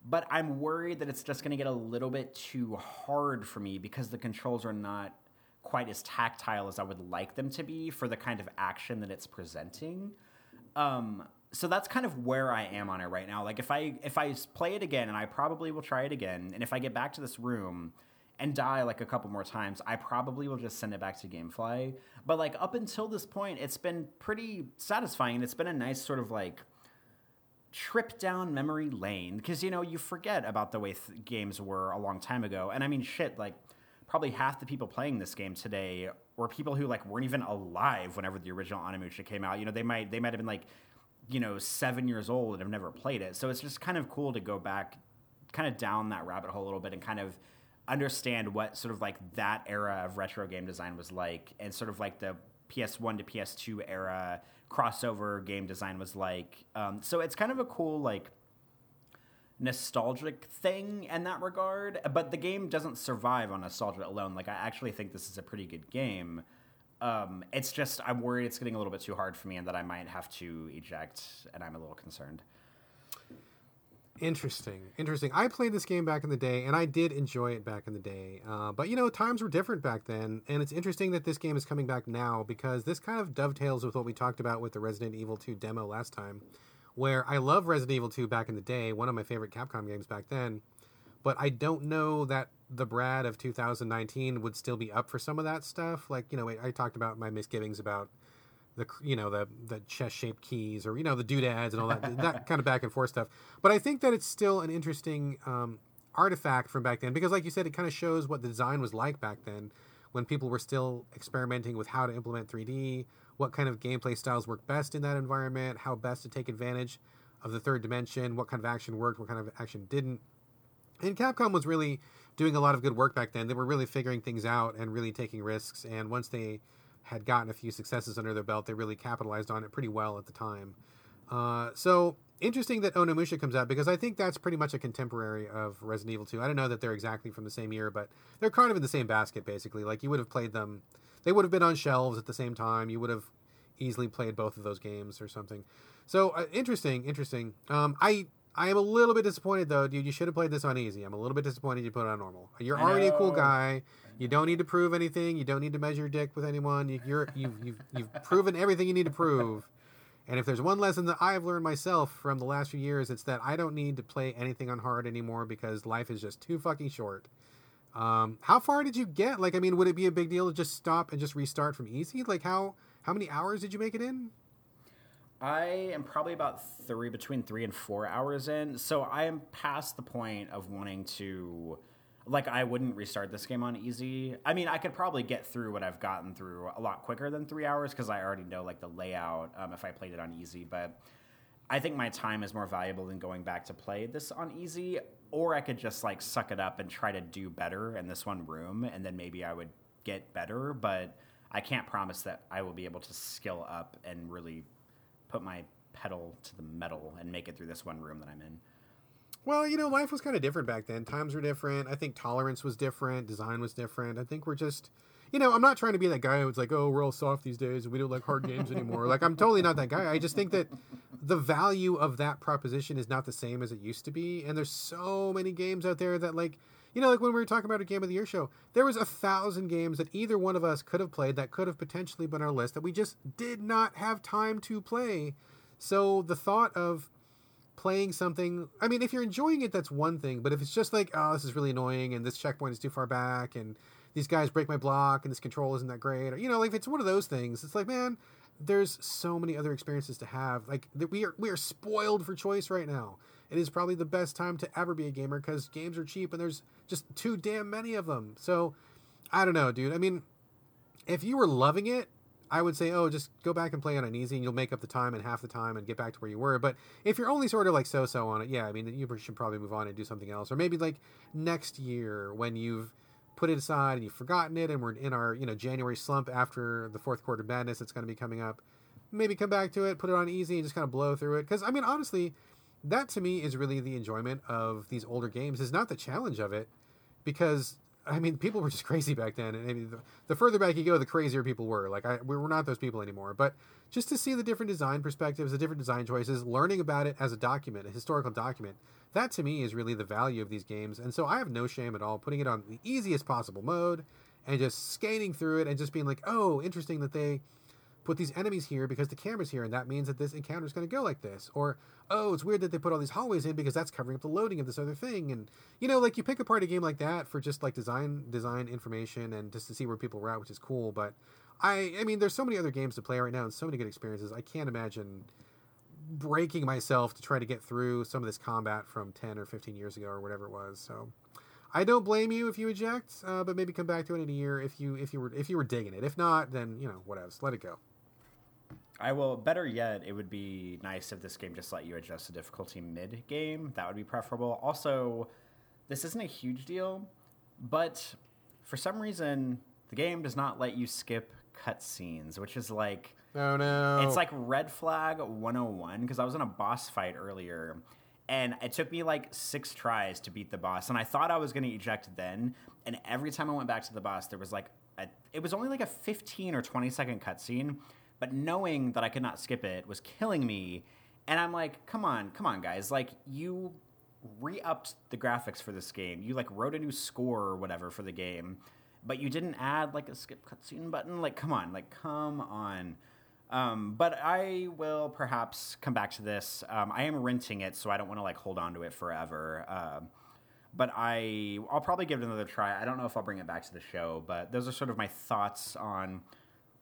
But I'm worried that it's just going to get a little bit too hard for me because the controls are not quite as tactile as I would like them to be for the kind of action that it's presenting. Um, so that's kind of where I am on it right now. Like if I if I play it again, and I probably will try it again, and if I get back to this room and die like a couple more times, I probably will just send it back to GameFly. But like up until this point, it's been pretty satisfying, it's been a nice sort of like trip down memory lane because you know you forget about the way th- games were a long time ago, and I mean shit like probably half the people playing this game today were people who like weren't even alive whenever the original Onimusha came out. You know, they might they might have been like you know, seven years old and have never played it. So it's just kind of cool to go back, kind of down that rabbit hole a little bit and kind of understand what sort of like that era of retro game design was like and sort of like the PS1 to PS2 era crossover game design was like. Um, so it's kind of a cool, like, nostalgic thing in that regard. But the game doesn't survive on nostalgia alone. Like, I actually think this is a pretty good game. Um, it's just I'm worried it's getting a little bit too hard for me, and that I might have to eject, and I'm a little concerned.
Interesting, interesting. I played this game back in the day, and I did enjoy it back in the day. Uh, but you know, times were different back then, and it's interesting that this game is coming back now because this kind of dovetails with what we talked about with the Resident Evil 2 demo last time, where I love Resident Evil 2 back in the day, one of my favorite Capcom games back then. But I don't know that the Brad of 2019 would still be up for some of that stuff. Like, you know, I, I talked about my misgivings about the, you know, the the chess shaped keys or you know the doodads and all that that kind of back and forth stuff. But I think that it's still an interesting um, artifact from back then because, like you said, it kind of shows what the design was like back then when people were still experimenting with how to implement 3D, what kind of gameplay styles work best in that environment, how best to take advantage of the third dimension, what kind of action worked, what kind of action didn't. And Capcom was really doing a lot of good work back then. They were really figuring things out and really taking risks. And once they had gotten a few successes under their belt, they really capitalized on it pretty well at the time. Uh, so interesting that Onimusha comes out because I think that's pretty much a contemporary of Resident Evil 2. I don't know that they're exactly from the same year, but they're kind of in the same basket basically. Like you would have played them, they would have been on shelves at the same time. You would have easily played both of those games or something. So uh, interesting, interesting. Um, I I am a little bit disappointed though, dude. You should have played this on easy. I'm a little bit disappointed you put it on normal. You're already a cool guy. You don't need to prove anything. You don't need to measure your dick with anyone. You, you're you've, you've you've proven everything you need to prove. And if there's one lesson that I've learned myself from the last few years, it's that I don't need to play anything on hard anymore because life is just too fucking short. Um, how far did you get? Like, I mean, would it be a big deal to just stop and just restart from easy? Like, how how many hours did you make it in?
I am probably about three, between three and four hours in. So I am past the point of wanting to, like, I wouldn't restart this game on easy. I mean, I could probably get through what I've gotten through a lot quicker than three hours because I already know, like, the layout um, if I played it on easy. But I think my time is more valuable than going back to play this on easy. Or I could just, like, suck it up and try to do better in this one room, and then maybe I would get better. But I can't promise that I will be able to skill up and really put my pedal to the metal and make it through this one room that I'm in.
Well, you know, life was kind of different back then. Times were different. I think tolerance was different. Design was different. I think we're just, you know, I'm not trying to be that guy who's like, oh, we're all soft these days we don't like hard games anymore. Like, I'm totally not that guy. I just think that the value of that proposition is not the same as it used to be. And there's so many games out there that, like, you know, like when we were talking about a game of the year show, there was a thousand games that either one of us could have played that could have potentially been our list that we just did not have time to play. So the thought of playing something, I mean, if you're enjoying it, that's one thing. But if it's just like, oh, this is really annoying and this checkpoint is too far back and these guys break my block and this control isn't that great, or, you know, like if it's one of those things, it's like, man, there's so many other experiences to have. Like we are we are spoiled for choice right now. It is probably the best time to ever be a gamer because games are cheap and there's just too damn many of them. So I don't know, dude. I mean, if you were loving it, I would say, oh, just go back and play on an easy, and you'll make up the time in half the time and get back to where you were. But if you're only sort of like so-so on it, yeah, I mean, you should probably move on and do something else, or maybe like next year when you've put it aside and you've forgotten it, and we're in our you know January slump after the fourth quarter madness that's going to be coming up. Maybe come back to it, put it on easy, and just kind of blow through it. Because I mean, honestly, that to me is really the enjoyment of these older games. Is not the challenge of it, because I mean, people were just crazy back then, and maybe the, the, further back you go, the crazier people were. Like, I, we were not those people anymore. But just to see the different design perspectives, the different design choices, learning about it as a document, a historical document, that to me is really the value of these games. And so I have no shame at all putting it on the easiest possible mode and just skating through it and just being like, oh, interesting that they put these enemies here because the camera's here and that means that this encounter is going to go like this or oh it's weird that they put all these hallways in because that's covering up the loading of this other thing and you know like you pick apart a game like that for just like design design information and just to see where people were at which is cool but i i mean there's so many other games to play right now and so many good experiences i can't imagine breaking myself to try to get through some of this combat from 10 or 15 years ago or whatever it was so I don't blame you if you eject, uh, but maybe come back to it in a year if you if you were if you were digging it. If not, then you know whatever. Let it go.
I will. Better yet, it would be nice if this game just let you adjust the difficulty mid game. That would be preferable. Also, this isn't a huge deal, but for some reason, the game does not let you skip cutscenes, which is like.
Oh no.
It's like red flag 101 because I was in a boss fight earlier and it took me like six tries to beat the boss and i thought i was going to eject then and every time i went back to the boss there was like a, it was only like a 15 or 20 second cutscene but knowing that I could not skip it was killing me. And I'm like, come on, come on, guys. Like, you re upped the graphics for this game. You, like, wrote a new score or whatever for the game, but you didn't add, like, a skip cutscene button. Like, come on, like, come on. Um, but I will perhaps come back to this. Um, I am renting it, so I don't want to, like, hold on to it forever. Uh, but I, I'll probably give it another try. I don't know if I'll bring it back to the show, but those are sort of my thoughts on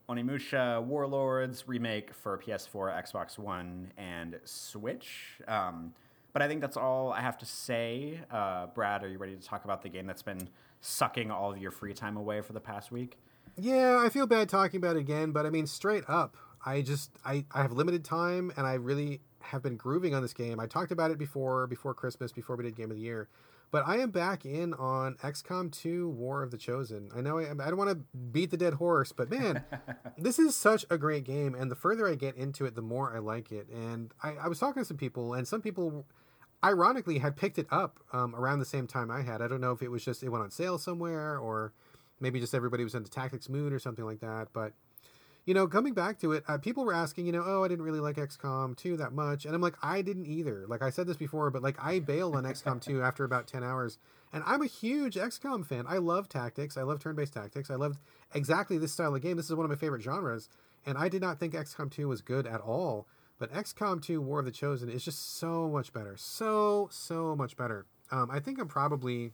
Onimusha Warlords remake for PS4, Xbox One, and Switch. Um, but I think that's all I have to say. Uh, Brad, are you ready to talk about the game that's been sucking all of your free time away for the past week?
Yeah, I feel bad talking about it again, but I mean, straight up, I just I, I have limited time, and I really have been grooving on this game. I talked about it before, before Christmas, before we did Game of the Year. But I am back in on XCOM 2 War of the Chosen. I know I, I don't want to beat the dead horse, but man, this is such a great game. And the further I get into it, the more I like it. And I, I was talking to some people, and some people ironically had picked it up um, around the same time I had. I don't know if it was just it went on sale somewhere or maybe just everybody was into tactics mood or something like that. But you know, coming back to it, uh, people were asking, you know, oh, I didn't really like XCOM 2 that much. And I'm like, I didn't either. Like I said this before, but like I bailed on XCOM 2 after about 10 hours. And I'm a huge XCOM fan. I love tactics. I love turn based tactics. I love exactly this style of game. This is one of my favorite genres. And I did not think XCOM 2 was good at all. But XCOM 2 War of the Chosen is just so much better. So, so much better. Um, I think I'm probably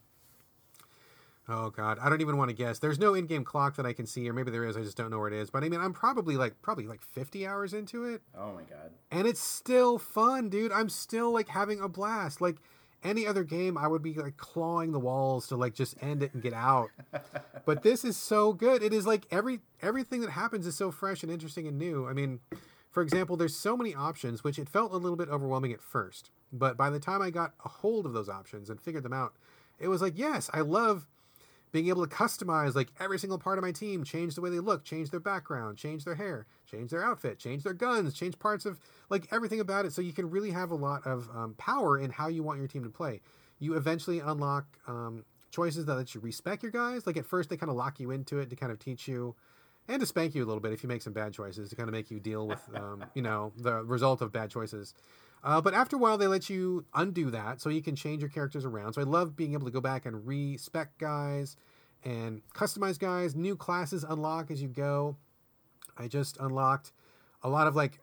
Oh god, I don't even want to guess. There's no in-game clock that I can see, or maybe there is. I just don't know where it is. But I mean, I'm probably like probably like 50 hours into it,
Oh my god.
and it's still fun, dude. I'm still like having a blast. Like any other game, I would be like clawing the walls to like just end it and get out. but this is so good. It is like every everything that happens is so fresh and interesting and new. I mean, for example, there's so many options, which it felt a little bit overwhelming at first. But by the time I got a hold of those options and figured them out, it was like, yes, I love being able to customize like every single part of my team, change the way they look, change their background, change their hair, change their outfit, change their guns, change parts of like everything about it. So you can really have a lot of um, power in how you want your team to play. You eventually unlock um, choices that let you respec your guys. Like at first, they kind of lock you into it to kind of teach you and to spank you a little bit if you make some bad choices to kind of make you deal with um, you know the result of bad choices. Uh, but after a while, they let you undo that, so you can change your characters around. So I love being able to go back and respec guys and customize guys. New classes unlock as you go. I just unlocked a lot of like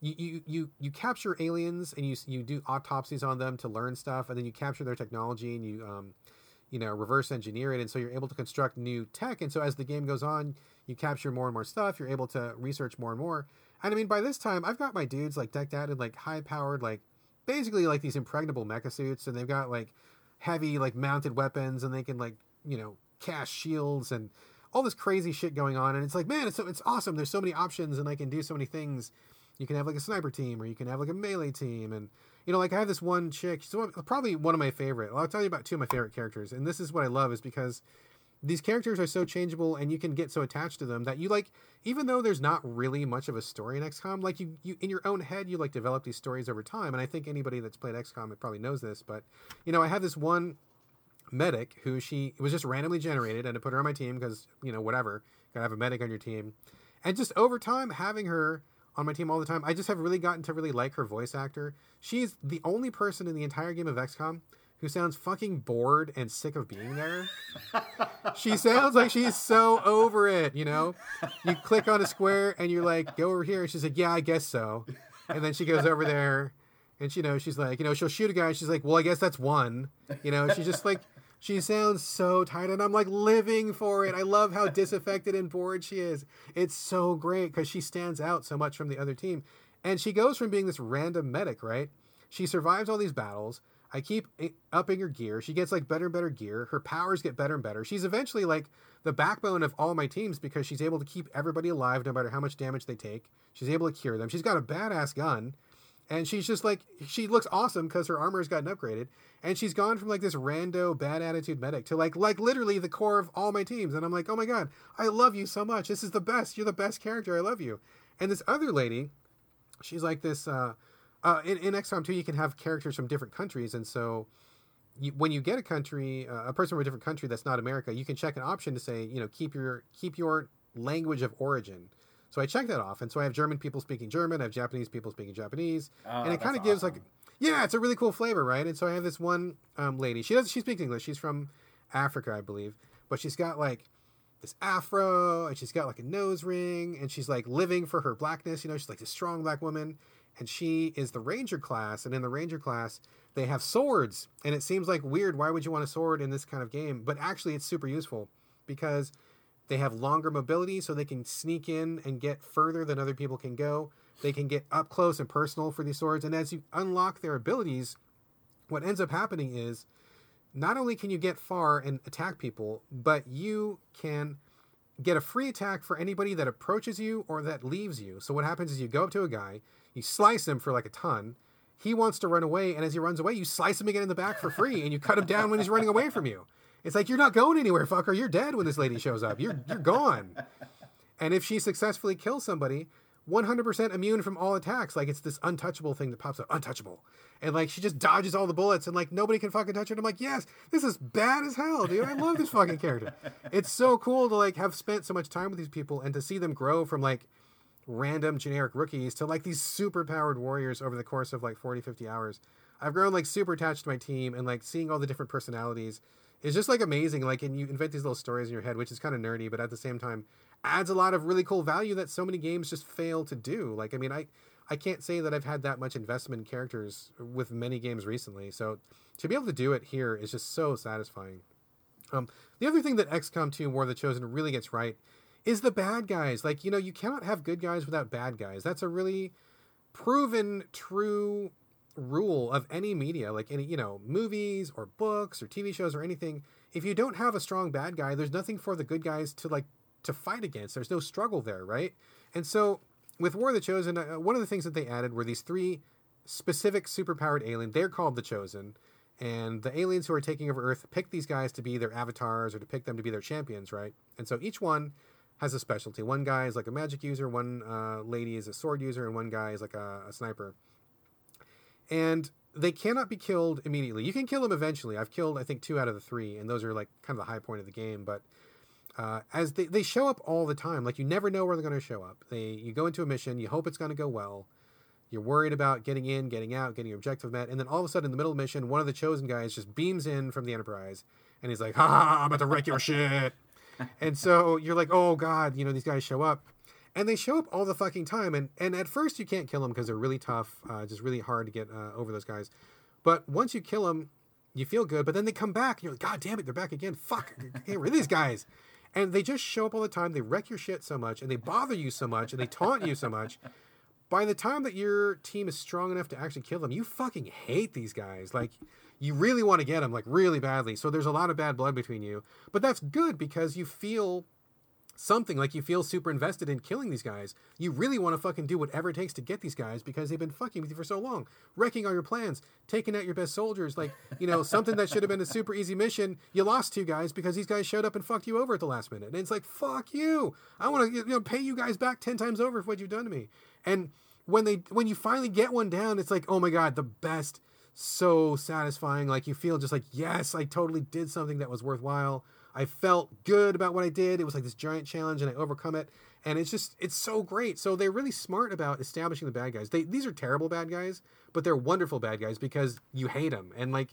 you you you, you capture aliens and you you do autopsies on them to learn stuff, and then you capture their technology and you um you know reverse engineer it, and so you're able to construct new tech. And so as the game goes on, you capture more and more stuff. You're able to research more and more. And I mean, by this time, I've got my dudes like decked out in like high powered, like basically like these impregnable mecha suits, and they've got like heavy like mounted weapons, and they can like you know cast shields and all this crazy shit going on. And it's like, man, it's so, it's awesome. There's so many options, and I can do so many things. You can have like a sniper team, or you can have like a melee team, and you know, like I have this one chick. She's one, probably one of my favorite. I'll tell you about two of my favorite characters, and this is what I love is because these characters are so changeable and you can get so attached to them that you like even though there's not really much of a story in XCOM like you, you in your own head you like develop these stories over time and I think anybody that's played XCOM probably knows this but you know I have this one medic who she was just randomly generated and i put her on my team because you know whatever gotta have a medic on your team and just over time having her on my team all the time I just have really gotten to really like her voice actor she's the only person in the entire game of XCOM who sounds fucking bored and sick of being there. she sounds like she's so over it, you know? You click on a square and you're like, go over here. And she's like, yeah, I guess so. And then she goes over there and, you know, she's like, you know, she'll shoot a guy. And she's like, well, I guess that's one. You know, she's just like, she sounds so tired. And I'm like living for it. I love how disaffected and bored she is. It's so great because she stands out so much from the other team. And she goes from being this random medic, right? She survives all these battles I keep upping her gear. She gets like better and better gear. Her powers get better and better. She's eventually like the backbone of all my teams because she's able to keep everybody alive no matter how much damage they take. She's able to cure them. She's got a badass gun. And she's just like she looks awesome because her armor has gotten upgraded, and she's gone from like this rando bad attitude medic to like like literally the core of all my teams. And I'm like, oh my god, I love you so much. This is the best. You're the best character. I love you. And this other lady, she's like this. uh uh, in, in XCOM 2, you can have characters from different countries, and so you, when you get a country, uh, a person from a different country that's not America, you can check an option to say, you know, keep your keep your language of origin. So I check that off, and so I have German people speaking German, I have Japanese people speaking Japanese,
Oh,
and it kind of
that's
gives like, yeah, it's a really cool flavor, right? And so I have this one um, lady. She does she speaks English. She's from Africa, I believe, but she's got like this afro, and she's got like a nose ring, and she's like living for her blackness. You know, she's like this strong black woman and she is the ranger class and in the ranger class they have swords and it seems like weird why would you want a sword in this kind of game but actually it's super useful because they have longer mobility so they can sneak in and get further than other people can go they can get up close and personal for these swords and as you unlock their abilities what ends up happening is not only can you get far and attack people but you can get a free attack for anybody that approaches you or that leaves you so what happens is you go up to a guy you slice him for like a ton. He wants to run away, and as he runs away, you slice him again in the back for free, and you cut him down when he's running away from you. It's like you're not going anywhere, fucker. You're dead when this lady shows up. You're you're gone. And if she successfully kills somebody, 100% immune from all attacks. Like it's this untouchable thing that pops up, untouchable. And like she just dodges all the bullets and like nobody can fucking touch her. And I'm like, yes, this is bad as hell, dude. I love this fucking character. It's so cool to like have spent so much time with these people and to see them grow from like random generic rookies to like these super powered warriors over the course of like 40 50 hours i've grown like super attached to my team and like seeing all the different personalities is just like amazing like and you invent these little stories in your head which is kind of nerdy but at the same time adds a lot of really cool value that so many games just fail to do like i mean i i can't say that i've had that much investment in characters with many games recently so to be able to do it here is just so satisfying um, the other thing that XCOM 2 War of the Chosen really gets right is the bad guys. Like, you know, you cannot have good guys without bad guys. That's a really proven true rule of any media, like any, you know, movies or books or TV shows or anything. If you don't have a strong bad guy, there's nothing for the good guys to like to fight against. There's no struggle there, right? And so with War of the Chosen, uh, one of the things that they added were these three specific superpowered aliens. They're called the Chosen. And the aliens who are taking over Earth pick these guys to be their avatars or to pick them to be their champions, right? And so each one has a specialty. One guy is like a magic user, one uh, lady is a sword user, and one guy is like a, a, sniper. And they cannot be killed immediately. You can kill them eventually. I've killed, I think, two out of the three, and those are like kind of the high point of the game. But uh, as they, they show up all the time, like you never know where they're going to show up. They you go into a mission, you hope it's going to go well. You're worried about getting in, getting out, getting your objective met, and then all of a sudden, in the middle of the mission, one of the chosen guys just beams in from the Enterprise, and he's like, "Ha! ha I'm about to wreck your shit." and so you're like, "Oh God!" You know, these guys show up, and they show up all the fucking time. And and at first you can't kill them because they're really tough, uh, just really hard to get uh, over those guys. But once you kill them, you feel good. But then they come back, and you're like, "God damn it, they're back again! Fuck, get rid of these guys." And they just show up all the time. They wreck your shit so much, and they bother you so much, and they taunt you so much by the time that your team is strong enough to actually kill them, you fucking hate these guys. Like, you really want to get them, like, really badly. So there's a lot of bad blood between you. But that's good because you feel something like you feel super invested in killing these guys. You really want to fucking do whatever it takes to get these guys because they've been fucking with you for so long, wrecking all your plans, taking out your best soldiers. Like, you know, something that should have been a super easy mission, you lost two guys because these guys showed up and fucked you over at the last minute. And it's like, fuck you. I want to you know pay you guys back 10 times over for what you've done to me. And when they when you finally get one down, it's like, oh my god, the best, so satisfying. Like you feel just like, yes, I totally did something that was worthwhile. I felt good about what I did. It was like this giant challenge, and I overcome it. And it's just it's so great. So they're really smart about establishing the bad guys. They these are terrible bad guys, but they're wonderful bad guys because you hate them. And like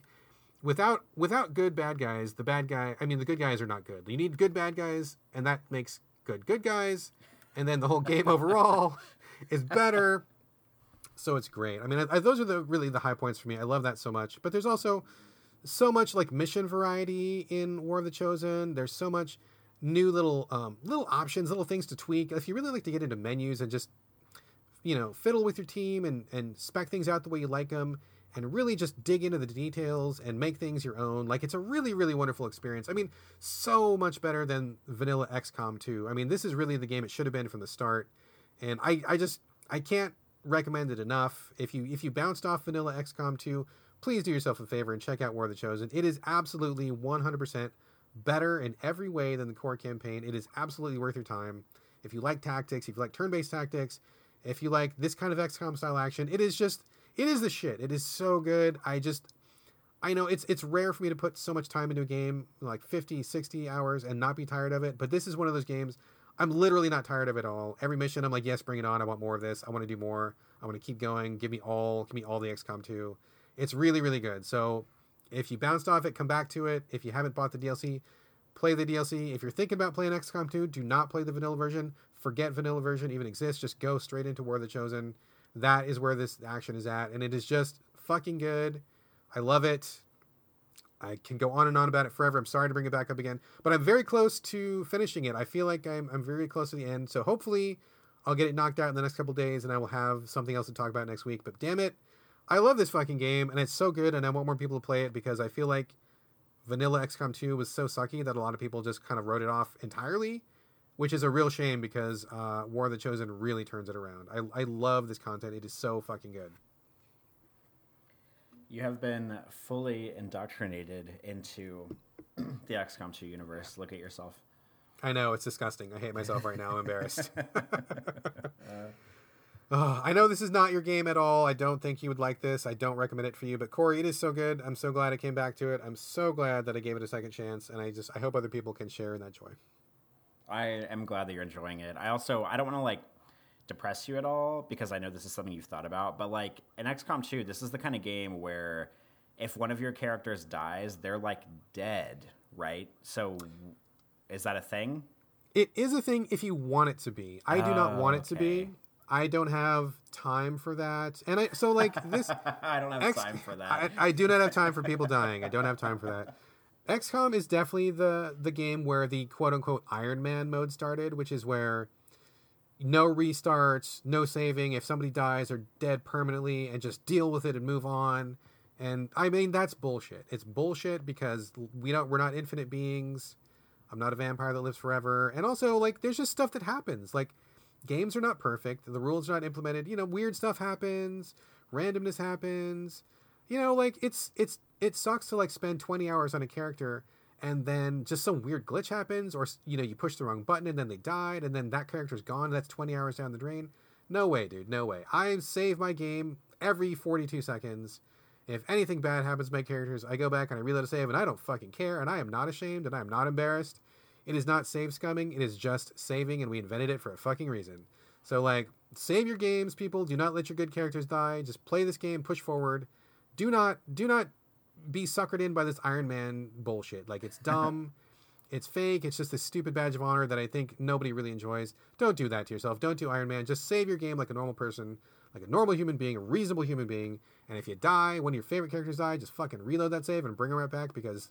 without without good bad guys, the bad guy. I mean, the good guys are not good. You need good bad guys, and that makes good good guys. And then the whole game overall is better. so it's great. I mean, I, I, those are the really the high points for me. I love that so much. But there's also so much like mission variety in War of the Chosen. There's so much new little um, little options, little things to tweak. If you really like to get into menus and just you know fiddle with your team and and spec things out the way you like them and really just dig into the details and make things your own. Like it's a really really wonderful experience. I mean, so much better than vanilla XCOM 2. I mean, this is really the game it should have been from the start and I, I just I can't recommend it enough. If you if you bounced off Vanilla XCOM 2, please do yourself a favor and check out War of the Chosen. It is absolutely 100% better in every way than the core campaign. It is absolutely worth your time. If you like tactics, if you like turn-based tactics, if you like this kind of XCOM style action, it is just it is the shit. It is so good. I just I know it's it's rare for me to put so much time into a game, like 50, 60 hours and not be tired of it, but this is one of those games I'm literally not tired of it all. Every mission, I'm like, yes, bring it on. I want more of this. I want to do more. I want to keep going. Give me all. Give me all the XCOM 2. It's really, really good. So if you bounced off it, come back to it. If you haven't bought the DLC, play the DLC. If you're thinking about playing XCOM 2, do not play the vanilla version. Forget vanilla version even exists. Just go straight into War of the Chosen. That is where this action is at, and it is just fucking good. I love it. I can go on and on about it forever. I'm sorry to bring it back up again, but I'm very close to finishing it. I feel like I'm, I'm very close to the end. So hopefully I'll get it knocked out in the next couple days and I will have something else to talk about next week. But damn it, I love this fucking game and it's so good and I want more people to play it because I feel like vanilla XCOM 2 was so sucky that a lot of people just kind of wrote it off entirely, which is a real shame because uh, War of the Chosen really turns it around. I, I love this content. It is so fucking good.
You have been fully indoctrinated into the XCOM 2 universe. Look at yourself.
I know it's disgusting. I hate myself right now. I'm embarrassed. oh, I know this is not your game at all. I don't think you would like this. I don't recommend it for you. But Corey, it is so good. I'm so glad I came back to it. I'm so glad that I gave it a second chance, and I just I hope other people can share in that joy.
I am glad that you're enjoying it. I also I don't want to like depress you at all? Because I know this is something you've thought about, but like in XCOM 2, this is the kind of game where if one of your characters dies, they're like dead, right? So is that a thing?
It is a thing if you want it to be. I do not want it to oh,
Okay.
be. I don't have time for that. And I so like this
I don't have
X-
time for that.
I, I do not have time for people dying. I don't have time for that. XCOM is definitely the the game where the quote unquote Iron Man mode started, which is where no restarts, no saving. If somebody dies, they're dead permanently, and just deal with it and move on. And I mean that's bullshit. It's bullshit because we don't we're not infinite beings. I'm not a vampire that lives forever. And also like there's just stuff that happens. Like games are not perfect. The rules are not implemented. You know, weird stuff happens, randomness happens. You know, like it's it's it sucks to like spend 20 hours on a character and then just some weird glitch happens or you know, you push the wrong button and then they died and then that character's gone. That's 20 hours down the drain. No way, dude. No way. I save my game every 42 seconds. If anything bad happens to my characters, I go back and I reload a save and I don't fucking care and I am not ashamed and I am not embarrassed. It is not save scumming. It is just saving, and we invented it for a fucking reason. So, like, save your games, people. Do not let your good characters die. Just play this game, push forward. Do not, do not be suckered in by this Iron Man bullshit. Like, it's dumb. it's fake. It's just a stupid badge of honor that I think nobody really enjoys. Don't do that to yourself. Don't do Iron Man. Just save your game like a normal person, like a normal human being, a reasonable human being. And if you die, one of your favorite characters die, just fucking reload that save and bring them right back because,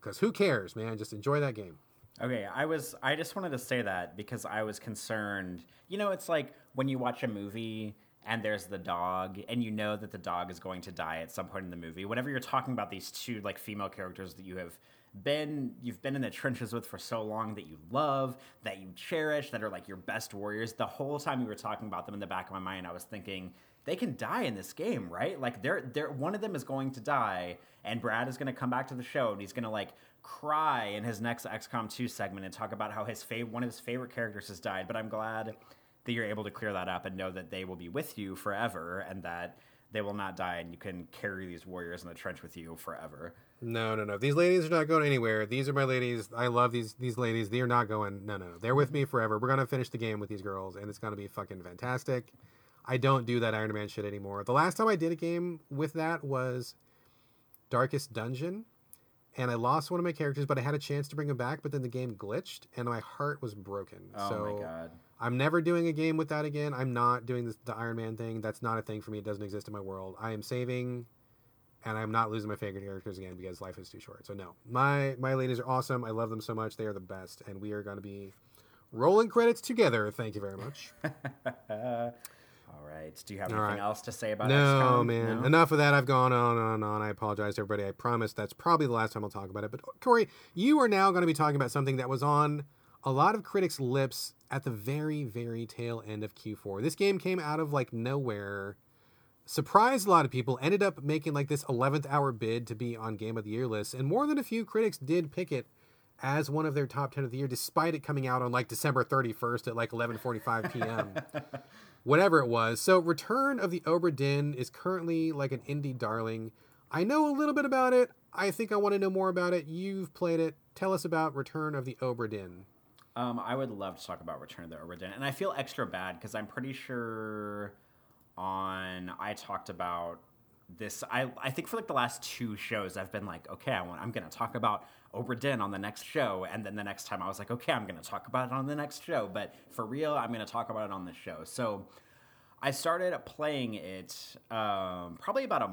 because who cares, man? Just enjoy that game.
Okay, I was I just wanted to say that because I was concerned. You know, it's like when you watch a movie and there's the dog and you know that the dog is going to die at some point in the movie. Whenever you're talking about these two like female characters that you have been you've been in the trenches with for so long that you love, that you cherish, that are like your best warriors, the whole time you were talking about them in the back of my mind, I was thinking they can die in this game, right? Like they're they're one of them is going to die, and Brad is going to come back to the show and he's going to like cry in his next XCOM 2 segment and talk about how his fav- one of his favorite characters has died. But I'm glad that you're able to clear that up and know that they will be with you forever and that they will not die and you can carry these warriors in the trench with you forever.
No, no, no. These ladies are not going anywhere. These are my ladies. I love these these ladies. They are not going. No, no. They're with me forever. We're gonna finish the game with these girls, and it's gonna be fucking fantastic. I don't do that Iron Man shit anymore. The last time I did a game with that was Darkest Dungeon, and I lost one of my characters, but I had a chance to bring him back. But then the game glitched, and my heart was broken.
Oh
so
my god.
I'm never doing a game with that again. I'm not doing this, the Iron Man thing. That's not a thing for me. It doesn't exist in my world. I am saving, and I'm not losing my favorite characters again because life is too short. So no, my my ladies are awesome. I love them so much. They are the best, and we are going to be rolling credits together. Thank you very much.
All right. Do you have
All
anything
right.
else to say about
no,
XCOM?
man.
No?
Enough of that. I've gone on and on and on. I apologize to everybody. I promise that's probably the last time I'll talk about it. But Corey, you are now going to be talking about something that was on a lot of critics' lips at the very, very tail end of Q4. This game came out of like nowhere, surprised a lot of people, ended up making like this 11th hour bid to be on Game of the Year list, and more than a few critics did pick it as one of their top 10 of the year, despite it coming out on like December 31st at like 11:45 p.m. whatever it was. So, Return of the Obra Dinn is currently like an indie darling. I know a little bit about it. I think I want to know more about it. You've played it. Tell us about Return of the Obra Dinn.
Um, I would love to talk about Return of the Obra Dinn, and I feel extra bad because I'm pretty sure on I talked about this. I I think for like the last two shows, I've been like, okay, I want, I'm to talk about Obra Dinn on the next show, and then the next time I was like, okay, I'm going to talk about it on the next show, but for real, I'm going to talk about it on this show. So. I started playing it um, probably about a,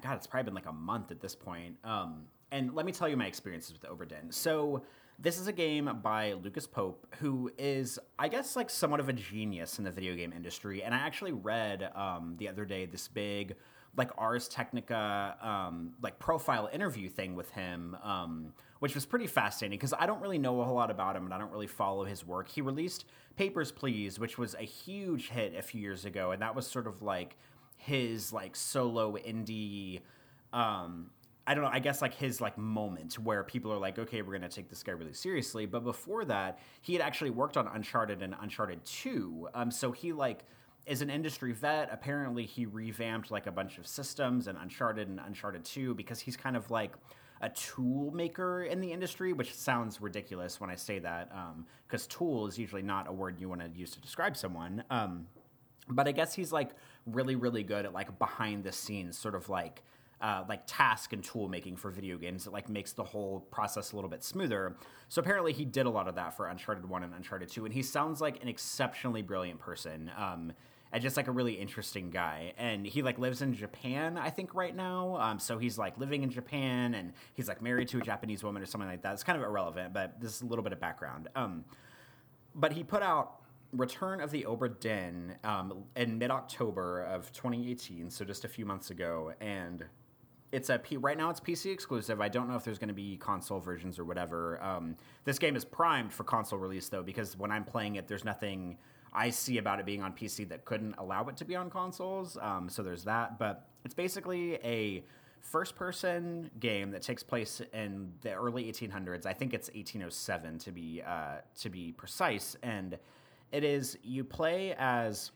God. It's probably been like a month at this point. Um, and let me tell you my experiences with Obra Dinn. So this is a game by Lucas Pope, who is, I guess, like somewhat of a genius in the video game industry. And I actually read um, the other day this big like Ars Technica um, like profile interview thing with him, um, which was pretty fascinating because I don't really know a whole lot about him and I don't really follow his work. He released Papers Please, which was a huge hit a few years ago, and that was sort of like his like solo indie. Um, I don't know. I guess like his like moment where people are like, okay, we're gonna take this guy really seriously. But before that, he had actually worked on Uncharted and Uncharted Two. Um, so he like is an industry vet. Apparently, he revamped like a bunch of systems and Uncharted and Uncharted 2 because he's kind of like a tool maker in the industry, which sounds ridiculous when I say that, because um, tool is usually not a word you want to use to describe someone. Um, but I guess he's like really, really good at like behind the scenes, sort of like uh, like task and tool making for video games that like makes the whole process a little bit smoother. So apparently he did a lot of that for Uncharted One and Uncharted Two, and he sounds like an exceptionally brilliant person. Um, and just like a really interesting guy. And he like lives in Japan, I think, right now. Um, so he's like living in Japan, and he's like married to a Japanese woman or something like that. It's kind of irrelevant, but this is a little bit of background. Um, but he put out Return of the Obra Dinn um, in mid October of 2018, so just a few months ago, and it's a P- right now it's PC exclusive. I don't know if there's going to be console versions or whatever. Um, this game is primed for console release though, because when I'm playing it, there's nothing I see about it being on PC that couldn't allow it to be on consoles. Um, so there's that, but it's basically a first person game that takes place in the early 1800s. I think it's 1807 to be uh, to be precise, and it is you play as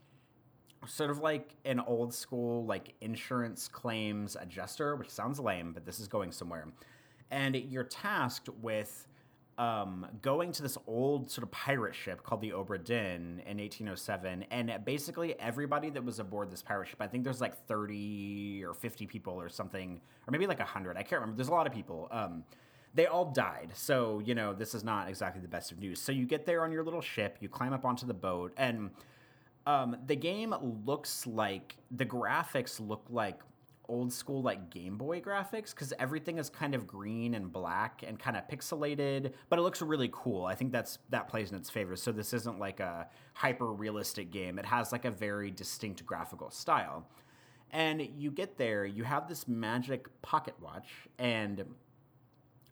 sort of like an old school like insurance claims adjuster, which sounds lame, but this is going somewhere. And you're tasked with um, going to this old sort of pirate ship called the Obra Dinn in 1807, and basically everybody that was aboard this pirate ship, I think there's like 30 or 50 people or something, or maybe like 100. I can't remember. There's a lot of people. Um, they all died. So, you know, this is not exactly the best of news. So you get there on your little ship, you climb up onto the boat, and um, the game looks like the graphics look like old school like Game Boy graphics because everything is kind of green and black and kind of pixelated, but it looks really cool. I think that's that plays in its favor. So this isn't like a hyper realistic game. It has like a very distinct graphical style. And you get there, you have this magic pocket watch, and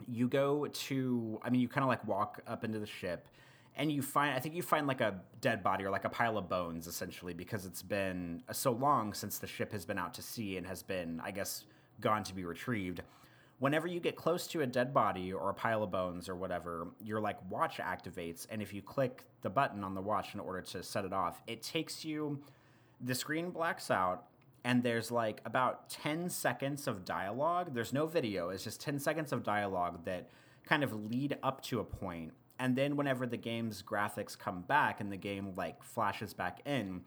you go to I mean you kind of like walk up into the ship and you find i think you find like a dead body or like a pile of bones essentially because it's been uh, so long since the ship has been out to sea and has been i guess gone to be retrieved. Whenever you get close to a dead body or a pile of bones or whatever your like watch activates. And if you click the button on the watch in order to set it off it takes you the screen blacks out and there's like about 10 seconds of dialogue. There's no video. It's just 10 seconds of dialogue that kind of lead up to a point and then whenever the game's graphics come back and the game like flashes back in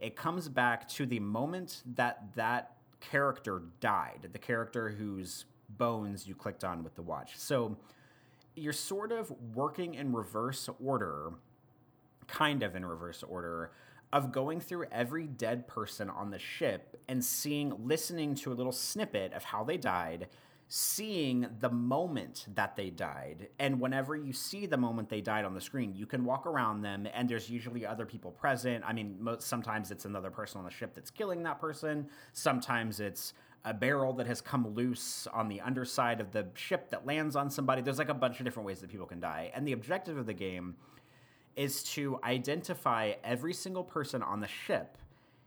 it comes back to the moment that that character died the character whose bones you clicked on with the watch. So you're sort of working in reverse order kind of in reverse order of going through every dead person on the ship and seeing listening to a little snippet of how they died seeing the moment that they died. And whenever you see the moment they died on the screen, you can walk around them, and there's usually other people present. I mean, most, sometimes it's another person on the ship that's killing that person, sometimes it's a barrel that has come loose on the underside of the ship that lands on somebody. There's like a bunch of different ways that people can die. And the objective of the game is to identify every single person on the ship,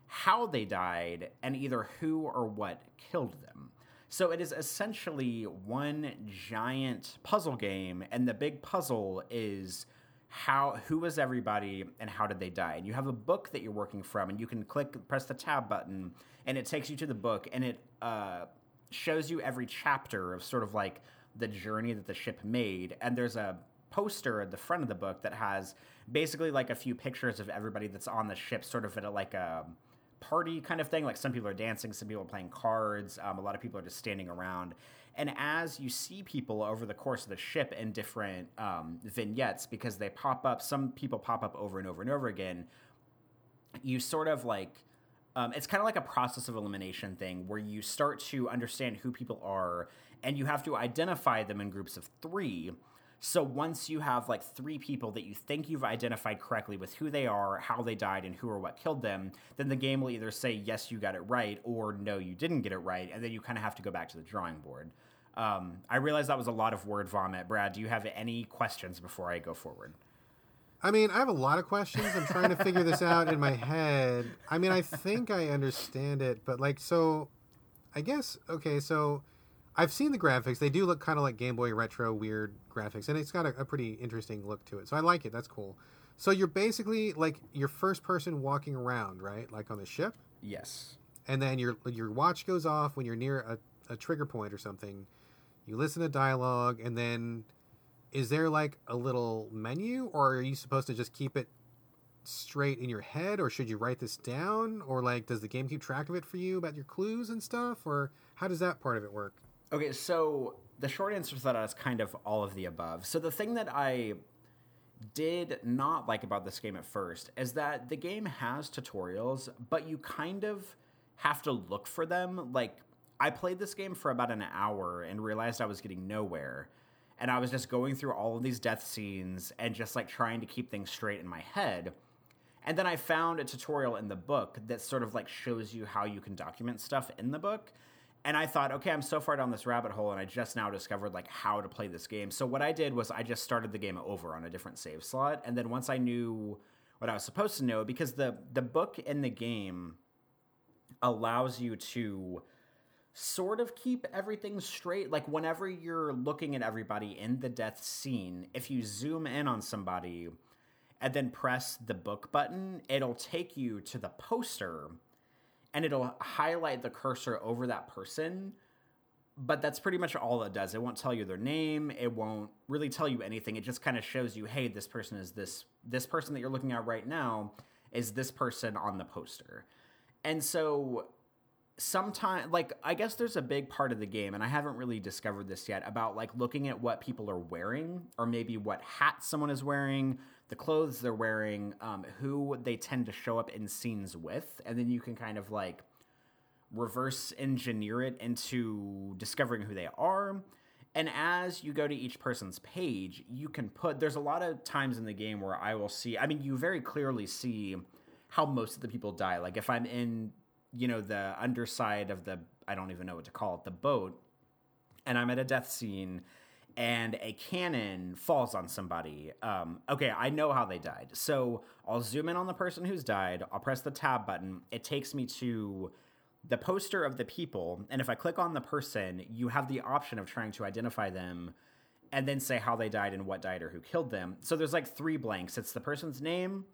how they died, and either who or what killed them. So it is essentially one giant puzzle game, and the big puzzle is how who was everybody and how did they die. And you have a book that you're working from, and you can click press the tab button, and it takes you to the book, and it uh, shows you every chapter of sort of like the journey that the ship made. And there's a poster at the front of the book that has basically like a few pictures of everybody that's on the ship, sort of at a, like a party kind of thing. Like some people are dancing, some people are playing cards, um, a lot of people are just standing around. And as you see people over the course of the ship in different um, vignettes, because they pop up, some people pop up over and over and over again, you sort of like. Um, it's kind of like a process of elimination thing where you start to understand who people are and you have to identify them in groups of three so once you have like three people that you think you've identified correctly with who they are, how they died, and who or what killed them, then the game will either say, yes, you got it right, or no, you didn't get it right. And then you kind of have to go back to the drawing board. Um, I realize that was a lot of word vomit. Brad, do you have any questions before I go forward?
I mean, I have a lot of questions. I'm trying to figure this out in my head. I mean, I think I understand it, but like, so I guess, okay, so I've seen the graphics. They do look kind of like Game Boy retro weird graphics, and it's got a, a, pretty interesting look to it. So I like it. That's cool. So you're basically like your first person walking around, right? Like on the ship.
Yes.
And then your your watch goes off when you're near a, a trigger point or something. you listen to dialogue, and then is there like a little menu, or are you supposed to just keep it straight in your head, or should you write this down, or like does the game keep track of it for you about your clues and stuff, or how does that part of it work?
Okay, so the short answer to that is kind of all of the above. So the thing that I did not like about this game at first is that the game has tutorials, but you kind of have to look for them. Like, I played this game for about an hour and realized I was getting nowhere. And I was just going through all of these death scenes and just like trying to keep things straight in my head. And then I found a tutorial in the book that sort of like shows you how you can document stuff in the book. And I thought, okay, I'm so far down this rabbit hole, and I just now discovered like how to play this game. So what I did was I just started the game over on a different save slot, and then once I knew what I was supposed to know, because the the book in the game allows you to sort of keep everything straight. Like whenever you're looking at everybody in the death scene, if you zoom in on somebody and then press the book button, it'll take you to the poster and it'll highlight the cursor over that person. But that's pretty much all it does. It won't tell you their name. It won't really tell you anything. It just kind of shows you, hey, this person is this this person that you're looking at right now is this person on the poster. And so sometimes like I guess there's a big part of the game and I haven't really discovered this yet about like looking at what people are wearing or maybe what hat someone is wearing the clothes they're wearing, um, who they tend to show up in scenes with, and then you can kind of like reverse engineer it into discovering who they are. And as you go to each person's page, you can put, there's a lot of times in the game where I will see, I mean, you very clearly see how most of the people die. Like if I'm in, you know, the underside of the, I don't even know what to call it, the boat, and I'm at a death scene and a cannon falls on somebody. Um, okay, I know how they died. So I'll zoom in on the person who's died. I'll press the tab button. It takes me to the poster of the people. And if I click on the person, you have the option of trying to identify them and then say how they died and what died or who killed them. So there's like three blanks it's the person's name,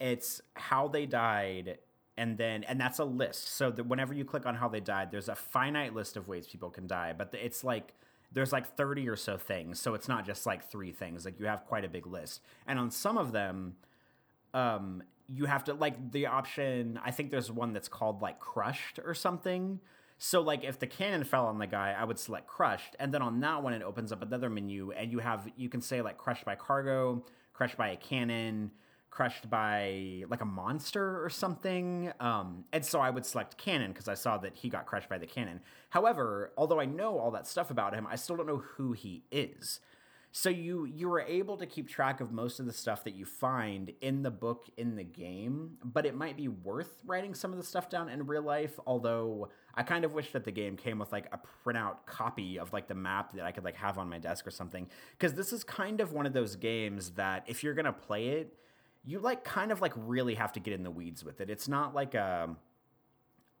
it's how they died. And then, and that's a list. So that whenever you click on how they died, there's a finite list of ways people can die, but it's like there's like 30 or so things. So it's not just like three things. Like you have quite a big list. And on some of them, um, you have to like the option, I think there's one that's called like crushed or something. So like if the cannon fell on the guy, I would select crushed. And then on that one, it opens up another menu and you have, you can say like crushed by cargo, crushed by a cannon, crushed by like a monster or something. Um, and so I would select Cannon because I saw that he got crushed by the cannon. However, although I know all that stuff about him, I still don't know who he is. So you you were able to keep track of most of the stuff that you find in the book in the game, but it might be worth writing some of the stuff down in real life. Although I kind of wish that the game came with like a printout copy of like the map that I could like have on my desk or something. Because this is kind of one of those games that if you're gonna play it, you like kind of like really have to get in the weeds with it. It's not like a um,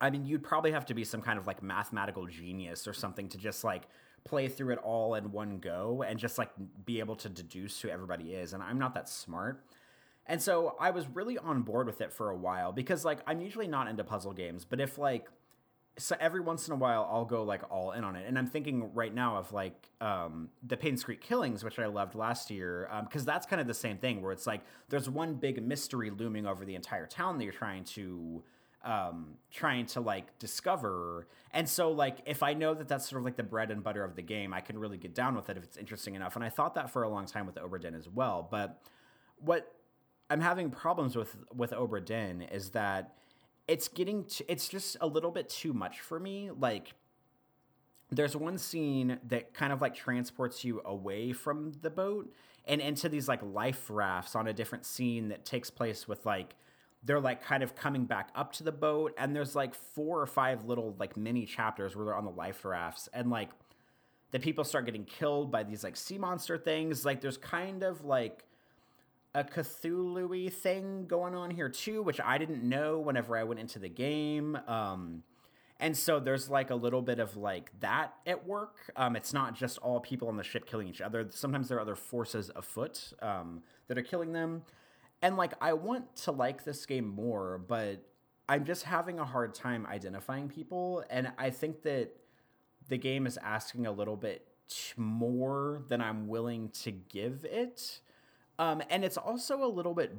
I mean, you'd probably have to be some kind of like mathematical genius or something to just like play through it all in one go and just like be able to deduce who everybody is. And I'm not that smart. And so I was really on board with it for a while because like I'm usually not into puzzle games, but if like so every once in a while I'll go like all in on it. And I'm thinking right now of like um, the Painscreek Killings, which I loved last year, because um, that's kind of the same thing where it's like there's one big mystery looming over the entire town that you're trying to um, trying to like discover. And so like if I know that that's sort of like the bread and butter of the game, I can really get down with it if it's interesting enough. And I thought that for a long time with Obra Dinn as well. But what I'm having problems with with Obra Dinn is that it's getting t- it's just a little bit too much for me like there's one scene that kind of like transports you away from the boat and into these like life rafts on a different scene that takes place with like they're like kind of coming back up to the boat and there's like four or five little like mini chapters where they're on the life rafts and like the people start getting killed by these like sea monster things. Like there's kind of like a Cthulhu thing going on here too, which I didn't know whenever I went into the game. Um, and so there's like a little bit of like that at work. Um, it's not just all people on the ship killing each other. Sometimes there are other forces afoot um, that are killing them. And like I want to like this game more, but I'm just having a hard time identifying people. And I think that the game is asking a little bit more than I'm willing to give it. Um, and it's also a little bit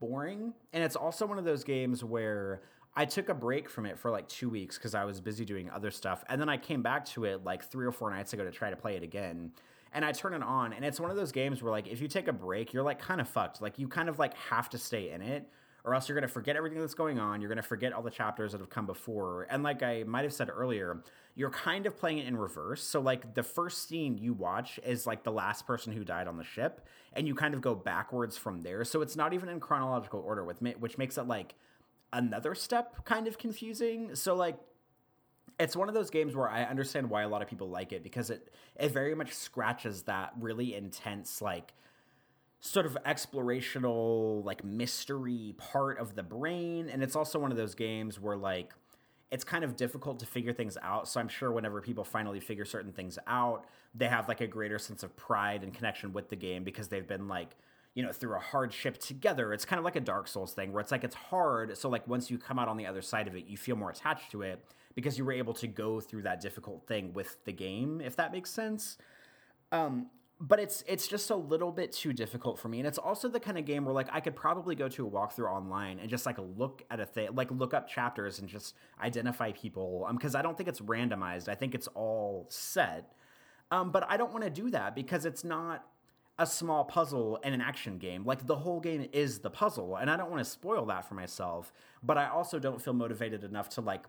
boring. And it's also one of those games where I took a break from it for like two weeks because I was busy doing other stuff. And then I came back to it like three or four nights ago to try to play it again. And I turn it on, and it's one of those games where like if you take a break, you're like kind of fucked. Like you kind of like have to stay in it or else you're going to forget everything that's going on. You're going to forget all the chapters that have come before. And like I might have said earlier, you're kind of playing it in reverse. So like the first scene you watch is like the last person who died on the ship, and you kind of go backwards from there. So it's not even in chronological order, with which makes it like another step kind of confusing. So like it's one of those games where I understand why a lot of people like it because it it very much scratches that really intense like sort of explorational like mystery part of the brain and it's also one of those games where like it's kind of difficult to figure things out. So i'm sure whenever people finally figure certain things out they have like a greater sense of pride and connection with the game because they've been like you know through a hardship together. It's kind of like a dark souls thing where it's like it's hard. So like once you come out on the other side of it you feel more attached to it because you were able to go through that difficult thing with the game if that makes sense. Um, but it's it's just a little bit too difficult for me. And it's also the kind of game where like i could probably go to a walkthrough online and just like look at a thing like look up chapters and just identify people um because i don't think it's randomized. I think it's all set. Um but i don't want to do that because it's not a small puzzle and an action game. Like the whole game is the puzzle and i don't want to spoil that for myself but i also don't feel motivated enough to like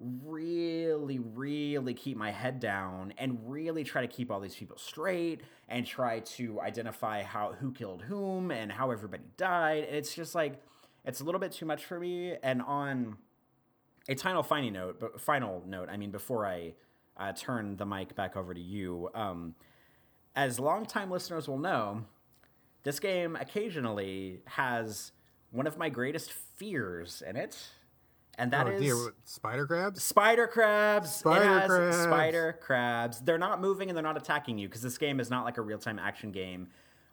really, really keep my head down and really try to keep all these people straight and try to identify how who killed whom and how everybody died. And it's just like it's a little bit too much for me. And on a final final note, but final note, I mean, before I uh, turn the mic back over to you, um, as longtime listeners will know, this game occasionally has one of my greatest fears in it and that oh, is dear.
spider crabs.
Spider crabs. Spider crabs. Spider crabs. They're not moving and they're not attacking you because this game is not like a real time action game.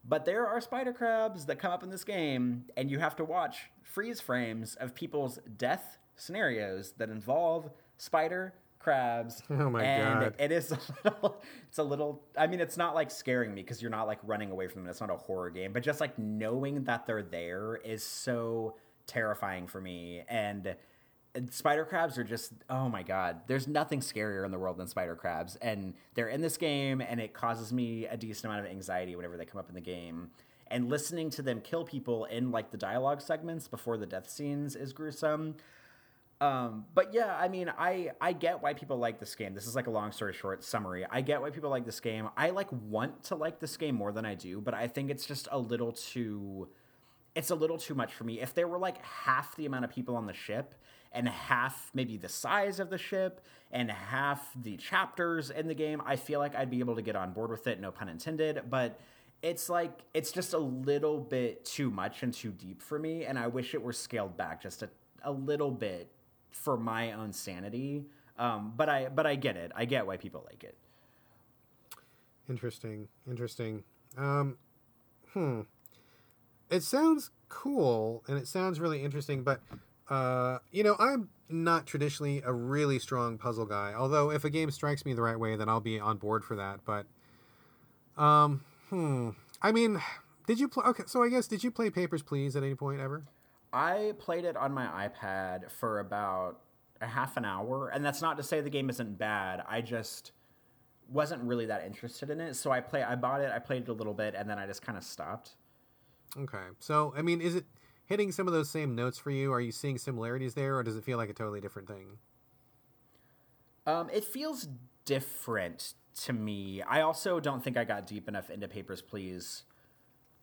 But there are spider crabs that come up in this game, and you have to watch freeze frames of people's death scenarios that involve spider crabs.
Oh my
and
god!
It is a little. It's a little. I mean, it's not like scaring me because you're not like running away from them. It's not a horror game, but just like knowing that they're there is so terrifying for me. And spider crabs are just oh my god there's nothing scarier in the world than spider crabs. And they're in this game and it causes me a decent amount of anxiety whenever they come up in the game. And listening to them kill people in like the dialogue segments before the death scenes is gruesome. Um, but yeah i mean i i get why people like this game. This is like a long story short summary. I get why people like this game. I like want to like this game more than i do but i think it's just a little too it's a little too much for me. If there were like half the amount of people on the ship and half maybe the size of the ship and half the chapters in the game, I feel like I'd be able to get on board with it, no pun intended. But it's like it's just a little bit too much and too deep for me, and I wish it were scaled back just a, a little bit for my own sanity. Um, but I but I get it. I get why people like it.
Interesting. Interesting. Um, hmm. It sounds cool and it sounds really interesting, but uh, you know, I'm not traditionally a really strong puzzle guy. Although, if a game strikes me the right way, then I'll be on board for that. But, um, hmm. I mean, did you play? Okay, so I guess did you play Papers Please at any point ever?
I played it on my iPad for about a half an hour, and that's not to say the game isn't bad. I just wasn't really that interested in it, so I play. I bought it, I played it a little bit, and then I just kind of stopped.
Okay, so I mean, is it? Hitting some of those same notes for you? Are you seeing similarities there, or does it feel like a totally different thing?
Um, it feels different to me. I also don't think I got deep enough into Papers, Please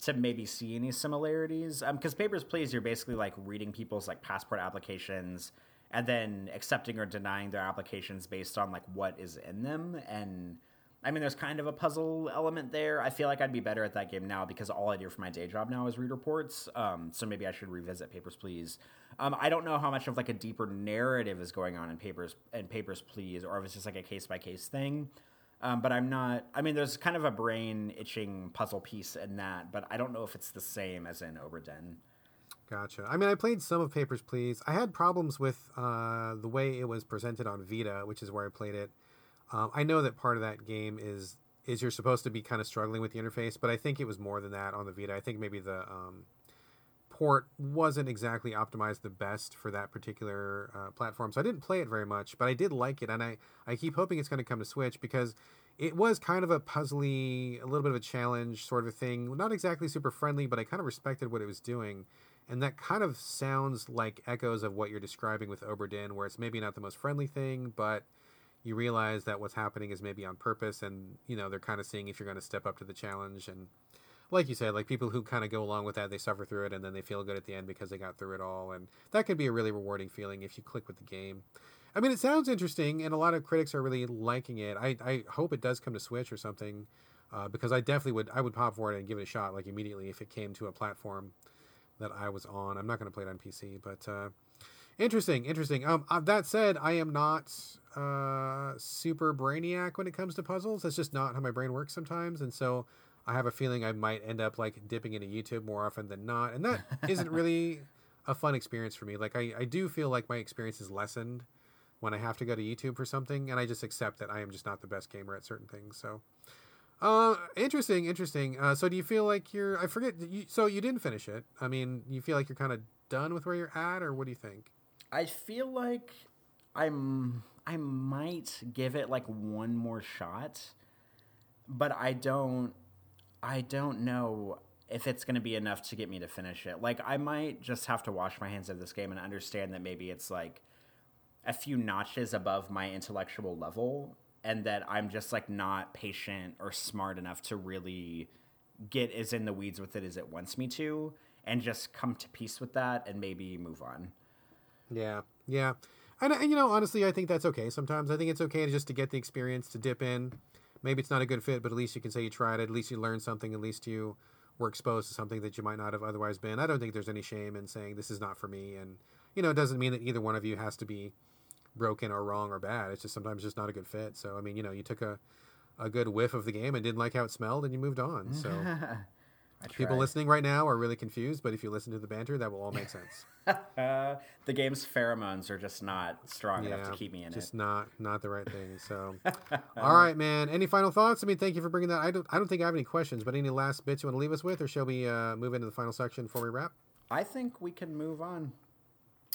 to maybe see any similarities. Because um, Papers, Please, you're basically like reading people's like passport applications and then accepting or denying their applications based on like what is in them and I mean, there's kind of a puzzle element there. I feel like I'd be better at that game now because all I do for my day job now is read reports. Um, so maybe I should revisit Papers, Please. Um, I don't know how much of like a deeper narrative is going on in Papers and Papers, Please, or if it's just like a case by case thing. Um, but I'm not. I mean, there's kind of a brain itching puzzle piece in that, but I don't know if it's the same as in Obra
Gotcha. I mean, I played some of Papers, Please. I had problems with uh, the way it was presented on Vita, which is where I played it. Um, I know that part of that game is is you're supposed to be kind of struggling with the interface, but I think it was more than that on the Vita. I think maybe the um, port wasn't exactly optimized the best for that particular uh, platform, so I didn't play it very much. But I did like it, and I I keep hoping it's going to come to Switch because it was kind of a puzzly, a little bit of a challenge sort of thing. Not exactly super friendly, but I kind of respected what it was doing. And that kind of sounds like echoes of what you're describing with Obra Dinn, where it's maybe not the most friendly thing, but you realize that what's happening is maybe on purpose, and you know they're kind of seeing if you're going to step up to the challenge. And like you said, like people who kind of go along with that, they suffer through it, and then they feel good at the end because they got through it all. And that can be a really rewarding feeling if you click with the game. I mean, it sounds interesting, and a lot of critics are really liking it. I, I hope it does come to Switch or something, uh, because I definitely would I would pop for it and give it a shot like immediately if it came to a platform that I was on. I'm not going to play it on PC, but uh, interesting, interesting. Um, uh, that said, I am not uh, super brainiac when it comes to puzzles. That's just not how my brain works sometimes, and so I have a feeling I might end up like dipping into YouTube more often than not, and that isn't really a fun experience for me. Like I, I do feel like my experience is lessened when I have to go to YouTube for something, and I just accept that I am just not the best gamer at certain things. So, uh, interesting, interesting. Uh, so do you feel like you're? I forget. You, so you didn't finish it. I mean, you feel like you're kind of done with where you're at, or what do you think?
I feel like I'm. I might give it like one more shot, but I don't. I don't know if it's going to be enough to get me to finish it. Like I might just have to wash my hands of this game and understand that maybe it's like a few notches above my intellectual level and that I'm just like not patient or smart enough to really get as in the weeds with it as it wants me to and just come to peace with that and maybe move on.
Yeah. Yeah. And, and you know, honestly, I think that's okay. Sometimes I think it's okay to just to get the experience to dip in. Maybe it's not a good fit, but at least you can say you tried it. At least you learned something. At least you were exposed to something that you might not have otherwise been. I don't think there's any shame in saying this is not for me. And, you know, it doesn't mean that either one of you has to be broken or wrong or bad. It's just sometimes just not a good fit. So I mean, you know, you took a a good whiff of the game and didn't like how it smelled, and you moved on. So people listening right now are really confused, but if you listen to the banter, that will all make sense.
uh, the game's pheromones are just not strong yeah, enough to keep me in
just
it.
Just not not the right thing. So, all right, man. Any final thoughts? I mean, thank you for bringing that. I don't I don't think I have any questions, but any last bits you want to leave us with, or shall we uh, move into the final section before we wrap?
I think we can move on.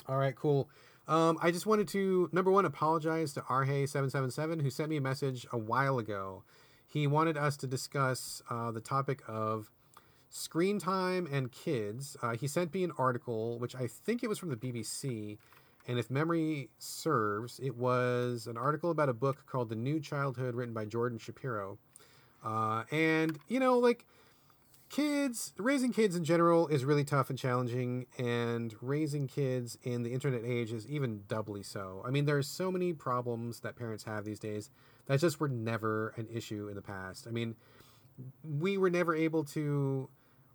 All right, cool. Um, I just wanted to number one apologize to Arhe777 who sent me a message a while ago. He wanted us to discuss uh, the topic of screen time and kids. Uh, he sent me an article, which I think it was from the BBC, and if memory serves, it was an article about a book called The New Childhood, written by Jordan Shapiro. Uh, and you know, like kids raising kids in general is really tough and challenging and raising kids in the internet age is even doubly so i mean there's so many problems that parents have these days that just were never an issue in the past i mean we were never able to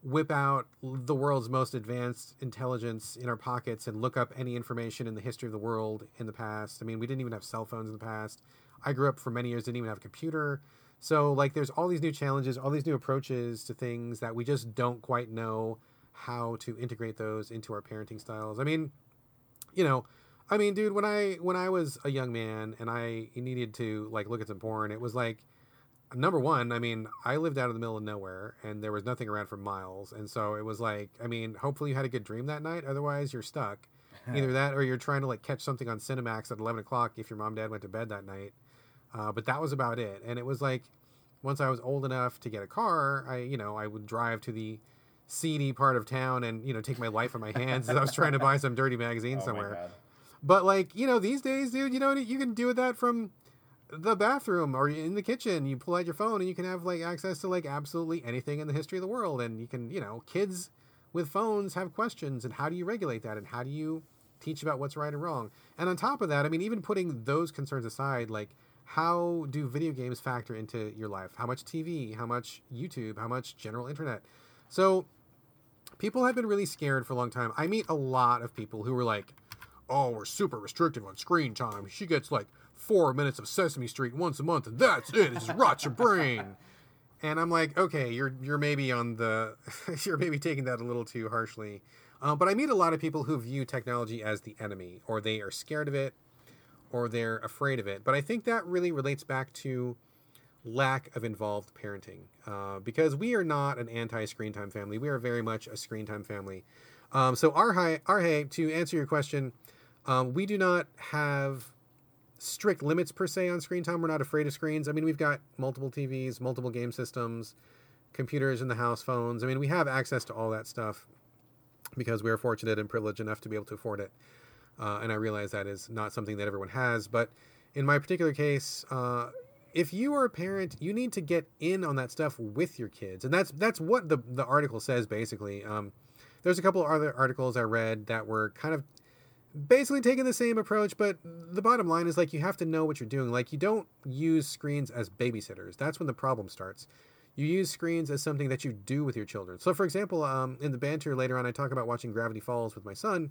whip out the world's most advanced intelligence in our pockets and look up any information in the history of the world in the past. I mean we didn't even have cell phones in the past. I grew up for many years didn't even have a computer. So like there's all these new challenges, all these new approaches to things that we just don't quite know how to integrate those into our parenting styles. I mean, you know, I mean, dude, when I when I was a young man and I needed to like look at some porn, it was like number one, I mean, I lived out in the middle of nowhere and there was nothing around for miles. And so it was like, I mean, hopefully you had a good dream that night. Otherwise, you're stuck. Either that or you're trying to like catch something on Cinemax at 11 o'clock if your mom and dad went to bed that night. Uh, but that was about it. And it was like, once I was old enough to get a car, I, you know, I would drive to the seedy part of town and, you know, take my life in my hands as I was trying to buy some dirty magazine oh somewhere. But like, you know, these days, dude, you know, you can do that from the bathroom or in the kitchen. You pull out your phone and you can have like access to like absolutely anything in the history of the world. And you can, you know, kids with phones have questions and how do you regulate that and how do you teach about what's right and wrong? And on top of that, I mean, even putting those concerns aside, like how do video games factor into your life? How much TV? How much YouTube? How much general internet? So people have been really scared for a long time. I meet a lot of people who are like, "Oh, we're super restrictive on screen time. She gets like four minutes of Sesame Street once a month, and that's it. It's rot your brain." And I'm like, okay, you're you're maybe on the you're maybe taking that a little too harshly. Um, but I meet a lot of people who view technology as the enemy, or they are scared of it, or they're afraid of it. But I think that really relates back to lack of involved parenting uh, because we are not an anti screen time family. We are very much a screen time family. Um, so, Arhe, Arhe, to answer your question, um, we do not have strict limits per se on screen time. We're not afraid of screens. I mean, we've got multiple TVs, multiple game systems, computers in the house, phones. I mean, we have access to all that stuff because we are fortunate and privileged enough to be able to afford it. Uh, and I realize that is not something that everyone has. But in my particular case, uh, if you are a parent, you need to get in on that stuff with your kids, and that's that's what the the article says basically. Um, there's a couple other articles I read that were kind of basically taking the same approach, but the bottom line is like you have to know what you're doing. Like you don't use screens as babysitters. That's when the problem starts. You use screens as something that you do with your children. So, for example, um, in the banter later on, I talk about watching Gravity Falls with my son,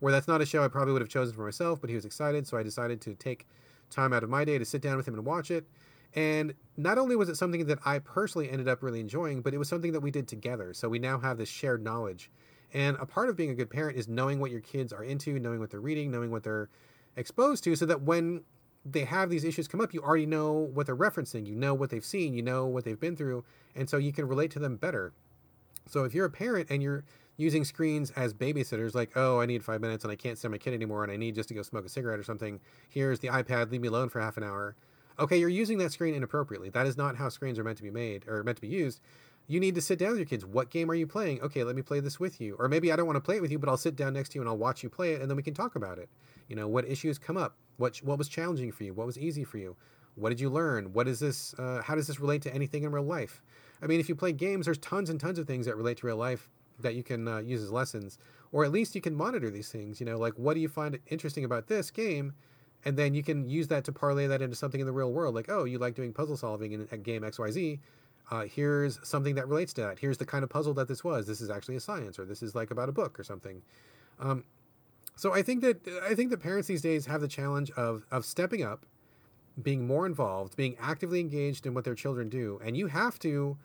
where that's not a show I probably would have chosen for myself, but he was excited, so I decided to take time out of my day to sit down with him and watch it. And not only was it something that I personally ended up really enjoying, but it was something that we did together. So we now have this shared knowledge. And a part of being a good parent is knowing what your kids are into, knowing what they're reading, knowing what they're exposed to, so that when they have these issues come up, you already know what they're referencing, you know what they've seen, you know what they've been through, and so you can relate to them better. So if you're a parent and you're using screens as babysitters, like, oh, I need five minutes and I can't see my kid anymore and I need just to go smoke a cigarette or something, here's the iPad, leave me alone for half an hour. Okay, you're using that screen inappropriately. That is not how screens are meant to be made or meant to be used. You need to sit down with your kids. What game are you playing? Okay, let me play this with you. Or maybe I don't want to play it with you, but I'll sit down next to you and I'll watch you play it and then we can talk about it. You know, what issues come up? What what was challenging for you? What was easy for you? What did you learn? What is this? Uh, how does this relate to anything in real life? I mean, if you play games, there's tons and tons of things that relate to real life that you can uh, use as lessons, or at least you can monitor these things. You know, like what do you find interesting about this game, and then you can use that to parlay that into something in the real world. Like, oh, you like doing puzzle solving in a game X Y Z. Uh, here's something that relates to that. Here's the kind of puzzle that this was. This is actually a science, or this is like about a book or something. Um, so I think that I think that parents these days have the challenge of of stepping up, being more involved, being actively engaged in what their children do, and you have to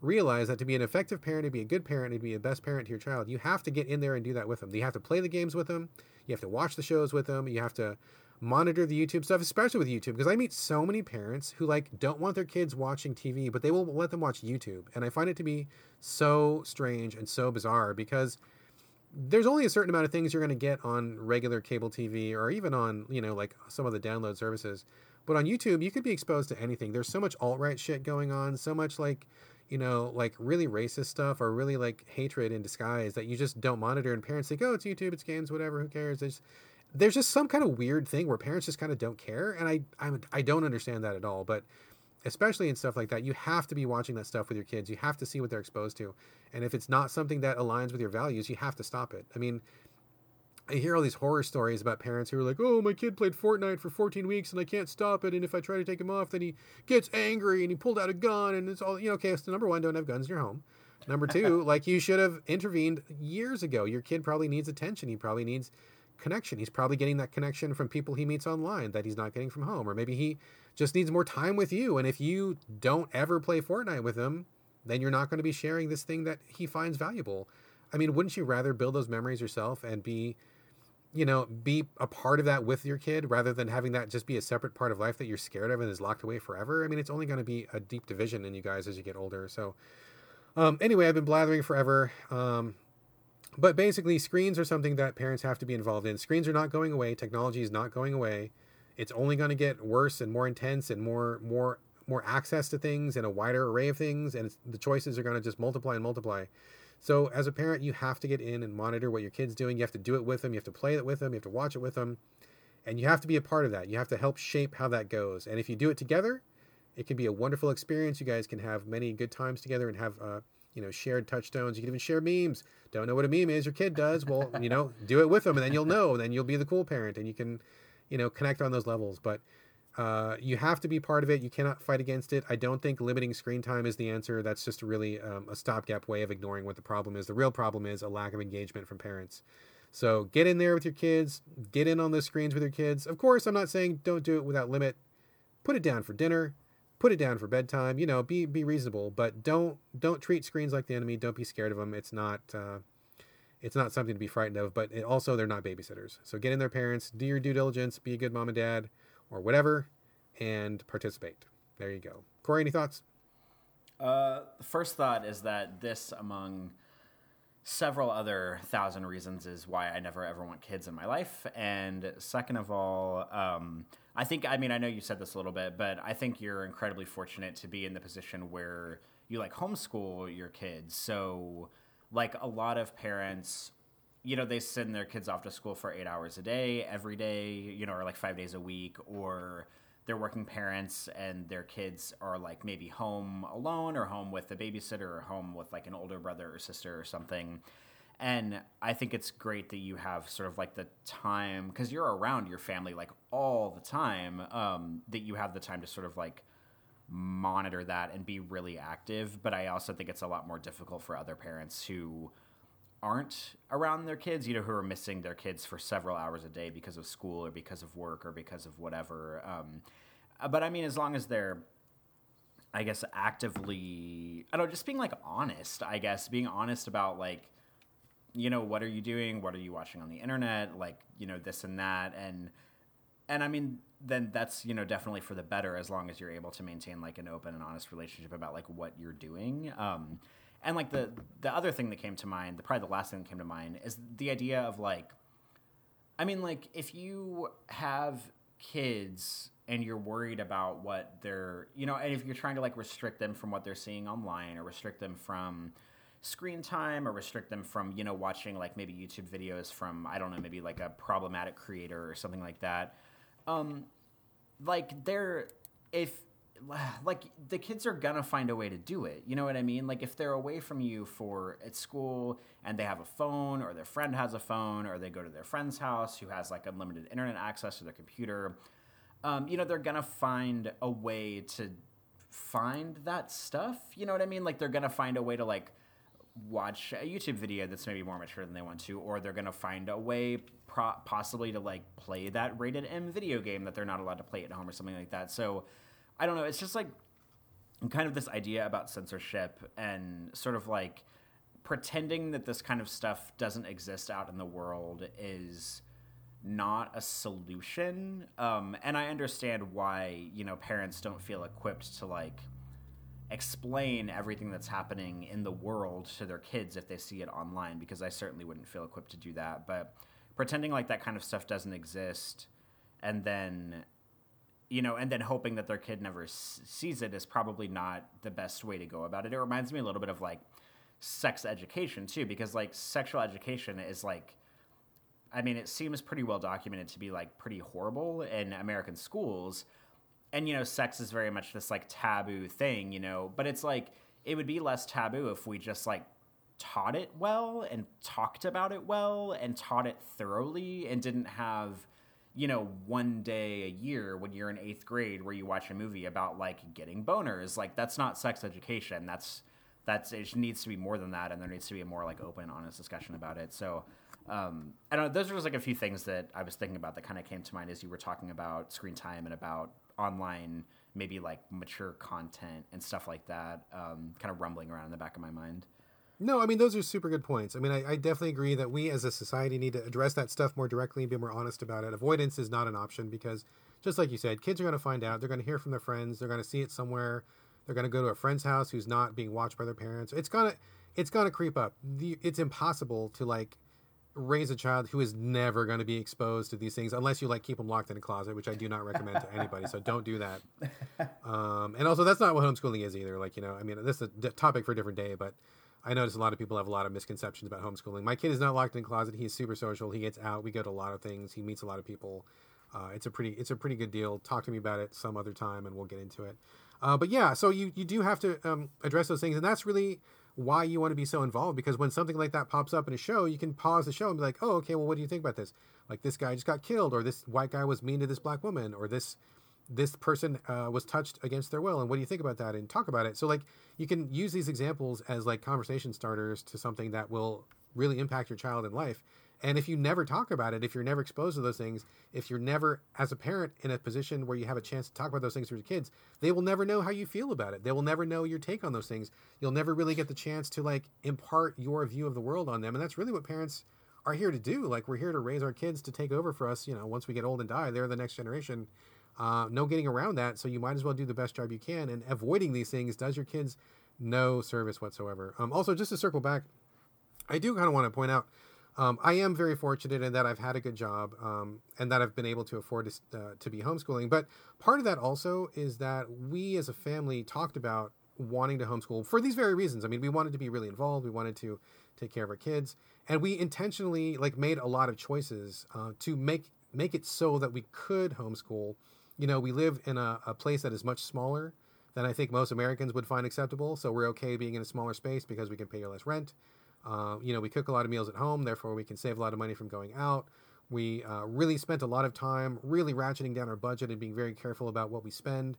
realize that to be an effective parent, to be a good parent, to be a best parent to your child, you have to get in there and do that with them. You have to play the games with them. You have to watch the shows with them. You have to monitor the YouTube stuff, especially with YouTube, because I meet so many parents who like don't want their kids watching TV, but they will let them watch YouTube, and I find it to be so strange and so bizarre because there's only a certain amount of things you're going to get on regular cable TV or even on, you know, like some of the download services. But on YouTube, you could be exposed to anything. There's so much alt right shit going on, so much like, you know, like really racist stuff or really like hatred in disguise that you just don't monitor. And parents think, oh, it's YouTube, it's games, whatever, who cares? There's, there's just some kind of weird thing where parents just kind of don't care. And I, I'm, I don't understand that at all. But especially in stuff like that, you have to be watching that stuff with your kids. You have to see what they're exposed to. And if it's not something that aligns with your values, you have to stop it. I mean, I hear all these horror stories about parents who are like, "Oh, my kid played Fortnite for 14 weeks and I can't stop it, and if I try to take him off, then he gets angry and he pulled out a gun and it's all you know." Okay, so number one, don't have guns in your home. Number two, like you should have intervened years ago. Your kid probably needs attention. He probably needs connection. He's probably getting that connection from people he meets online that he's not getting from home, or maybe he just needs more time with you. And if you don't ever play Fortnite with him, then you're not going to be sharing this thing that he finds valuable. I mean, wouldn't you rather build those memories yourself and be, you know, be a part of that with your kid rather than having that just be a separate part of life that you're scared of and is locked away forever? I mean, it's only going to be a deep division in you guys as you get older. So, um, anyway, I've been blathering forever. Um, but basically, screens are something that parents have to be involved in. Screens are not going away. Technology is not going away. It's only going to get worse and more intense and more more more access to things and a wider array of things, and the choices are going to just multiply and multiply. So, as a parent, you have to get in and monitor what your kid's doing. You have to do it with them. You have to play it with them. You have to watch it with them, and you have to be a part of that. You have to help shape how that goes. And if you do it together, it can be a wonderful experience. You guys can have many good times together and have. Uh, you know, shared touchstones. You can even share memes. Don't know what a meme is? Your kid does. Well, you know, do it with them, and then you'll know. Then you'll be the cool parent, and you can, you know, connect on those levels. But uh, you have to be part of it. You cannot fight against it. I don't think limiting screen time is the answer. That's just really um, a stopgap way of ignoring what the problem is. The real problem is a lack of engagement from parents. So get in there with your kids. Get in on the screens with your kids. Of course, I'm not saying don't do it without limit. Put it down for dinner put it down for bedtime. You know, be be reasonable, but don't don't treat screens like the enemy. Don't be scared of them. It's not uh, it's not something to be frightened of. But it also, they're not babysitters. So get in their parents, do your due diligence, be a good mom and dad, or whatever, and participate. There you go. Corey, any thoughts?
Uh, the first thought is that this, among several other thousand reasons, is why I never ever want kids in my life. And second of all, um, I think, I mean, I know you said this a little bit, but I think you're incredibly fortunate to be in the position where you like homeschool your kids. So, like a lot of parents, you know, they send their kids off to school for eight hours a day, every day, you know, or like five days a week, or they're working parents and their kids are like maybe home alone or home with a babysitter or home with like an older brother or sister or something. And I think it's great that you have sort of like the time because you're around your family like all the time, um, that you have the time to sort of like monitor that and be really active. But I also think it's a lot more difficult for other parents who aren't around their kids, you know, who are missing their kids for several hours a day because of school or because of work or because of whatever. Um, but I mean, as long as they're, I guess, actively, I don't know, just being like honest, I guess, being honest about like, you know, what are you doing? What are you watching on the internet? Like, you know, this and that. And, and I mean, then that's, you know, definitely for the better as long as you're able to maintain like an open and honest relationship about like what you're doing. Um, and like the the other thing that came to mind, the probably the last thing that came to mind is the idea of like, I mean, like if you have kids and you're worried about what they're, you know, and if you're trying to like restrict them from what they're seeing online or restrict them from screen time or restrict them from, you know, watching like maybe YouTube videos from I don't know, maybe like a problematic creator or something like that. Um, like they're if like the kids are gonna find a way to do it. You know what I mean? Like if they're away from you for at school and they have a phone or their friend has a phone or they go to their friend's house who has like unlimited internet access to their computer, um, you know, they're gonna find a way to find that stuff. You know what I mean? Like they're gonna find a way to like watch a YouTube video that's maybe more mature than they want to, or they're gonna find a way pro- possibly to like play that rated M video game that they're not allowed to play at home or something like that. So I don't know. It's just like kind of this idea about censorship and sort of like pretending that this kind of stuff doesn't exist out in the world is not a solution. Um, and I understand why, you know, parents don't feel equipped to like explain everything that's happening in the world to their kids if they see it online, because I certainly wouldn't feel equipped to do that. But pretending like that kind of stuff doesn't exist and then you know, and then hoping that their kid never s- sees it is probably not the best way to go about it. It reminds me a little bit of like sex education too, because like sexual education is like, I mean, it seems pretty well documented to be like pretty horrible in American schools. And, you know, sex is very much this like taboo thing, you know, but it's like, it would be less taboo if we just like taught it well and talked about it well and taught it thoroughly and didn't have you know, one day a year when you're in eighth grade where you watch a movie about like getting boners. Like that's not sex education. That's that's it needs to be more than that, and there needs to be a more like open, honest discussion about it. So. Um, I don't know. Those are just like a few things that I was thinking about that kind of came to mind as you were talking about screen time and about online, maybe like mature content and stuff like that. Um, kind of rumbling around in the back of my mind.
No, I mean those are super good points. I mean, I, I, definitely agree that we as a society need to address that stuff more directly and be more honest about it. Avoidance is not an option because, just like you said, kids are going to find out. They're going to hear from their friends. They're going to see it somewhere. They're going to go to a friend's house who's not being watched by their parents. It's gonna, it's gonna creep up. The, it's impossible to like raise a child who is never going to be exposed to these things unless you like keep them locked in a closet, which I do not recommend to anybody. So don't do that. Um, and also, that's not what homeschooling is either. Like you know, I mean, this is a topic for a different day, but I notice a lot of people have a lot of misconceptions about homeschooling. My kid is not locked in a closet. He's super social. He gets out. We go to a lot of things. He meets a lot of people. Uh, it's a pretty it's a pretty good deal. Talk to me about it some other time, and we'll get into it. Uh, but yeah, so you you do have to um, address those things, and that's really why you want to be so involved. Because when something like that pops up in a show, you can pause the show and be like, "Oh, okay. Well, what do you think about this? Like this guy just got killed, or this white guy was mean to this black woman, or this this person uh, was touched against their will and what do you think about that and talk about it so like you can use these examples as like conversation starters to something that will really impact your child in life And if you never talk about it, if you're never exposed to those things, if you're never, as a parent, in a position where you have a chance to talk about those things with your kids, they will never know how you feel about it. They will never know your take on those things. You'll never really get the chance to like impart your view of the world on them. And that's really what parents are here to do. Like we're here to raise our kids to take over for us. You know, once we get old and die, they're the next generation. Uh, no getting around that. So you might as well do the best job you can. And avoiding these things does your kids no service whatsoever. Um, also, just to circle back, I do kind of want to point out um, I am very fortunate in that I've had a good job um, and that I've been able to afford to, uh, to be homeschooling. But part of that also is that we as a family talked about wanting to homeschool for these very reasons. I mean, we wanted to be really involved. We wanted to take care of our kids, and we intentionally like made a lot of choices uh, to make make it so that we could homeschool. You know, we live in a, a place that is much smaller than I think most Americans would find acceptable. So we're okay being in a smaller space because we can pay less rent. Uh, you know, we cook a lot of meals at home, therefore we can save a lot of money from going out. We uh, really spent a lot of time really ratcheting down our budget and being very careful about what we spend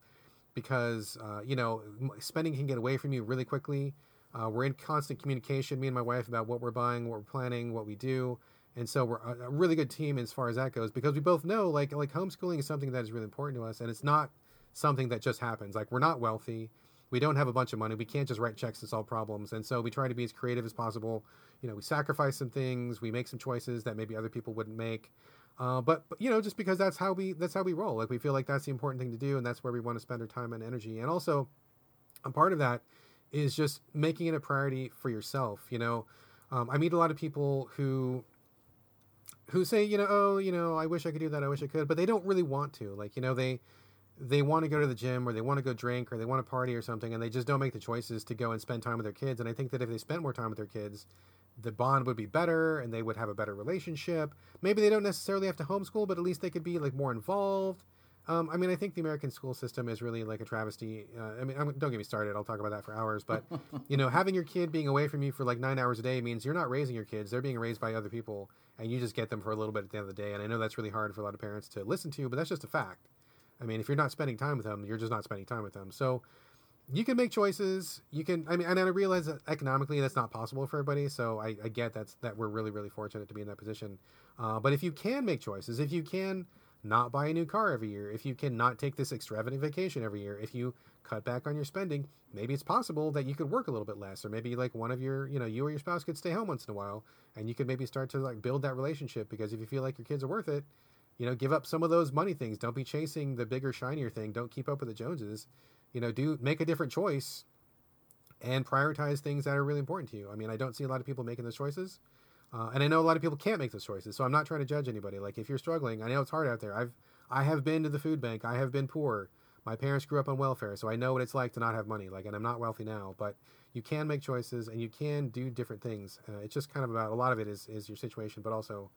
because, uh, you know, spending can get away from you really quickly. Uh, we're in constant communication, me and my wife, about what we're buying, what we're planning, what we do. And so we're a really good team as far as that goes because we both know like like homeschooling is something that is really important to us and it's not something that just happens. Like we're not wealthy we don't have a bunch of money. We can't just write checks to solve problems. And so we try to be as creative as possible. You know, we sacrifice some things, we make some choices that maybe other people wouldn't make. Uh, but, but, you know, just because that's how we that's how we roll. Like we feel like that's the important thing to do, and that's where we want to spend our time and energy. And also, a part of that is just making it a priority for yourself. You know, um, I meet a lot of people who who say, you know, oh, you know, I wish I could do that, I wish I could, but they don't really want to. Like, you know, they they want to go to the gym or they want to go drink or they want to party or something and they just don't make the choices to go and spend time with their kids and i think that if they spent more time with their kids the bond would be better and they would have a better relationship. Maybe they don't necessarily have to homeschool but at least they could be like more involved. Um, i mean i think the american school system is really like a travesty uh, i mean I'm, don't get me started i'll talk about that for hours but you know having your kid being away from you for like nine hours a day means you're not raising your kids they're being raised by other people and you just get them for a little bit at the end of the day and i know that's really hard for a lot of parents to listen to but that's just a fact I mean, if you're not spending time with them, you're just not spending time with them. So you can make choices. You can, I mean, and I realize that economically that's not possible for everybody. So I, I get that's that we're really, really fortunate to be in that position. Uh, but if you can make choices, if you can not buy a new car every year, if you can not take this extravagant vacation every year, if you cut back on your spending, maybe it's possible that you could work a little bit less, or maybe like one of your, you know, you or your spouse could stay home once in a while, and you could maybe start to like build that relationship because if you feel like your kids are worth it, you know, give up some of those money things. Don't be chasing the bigger, shinier thing. Don't keep up with the Joneses. You know, do make a different choice and prioritize things that are really important to you. I mean, I don't see a lot of people making those choices. Uh, and I know a lot of people can't make those choices. So I'm not trying to judge anybody. Like if you're struggling, I know it's hard out there. I've I have been to the food bank. I have been poor. My parents grew up on welfare, so I know what it's like to not have money. Like, and I'm not wealthy now, but you can make choices and you can do different things. Uh, it's just kind of about a lot of it is is your situation, but also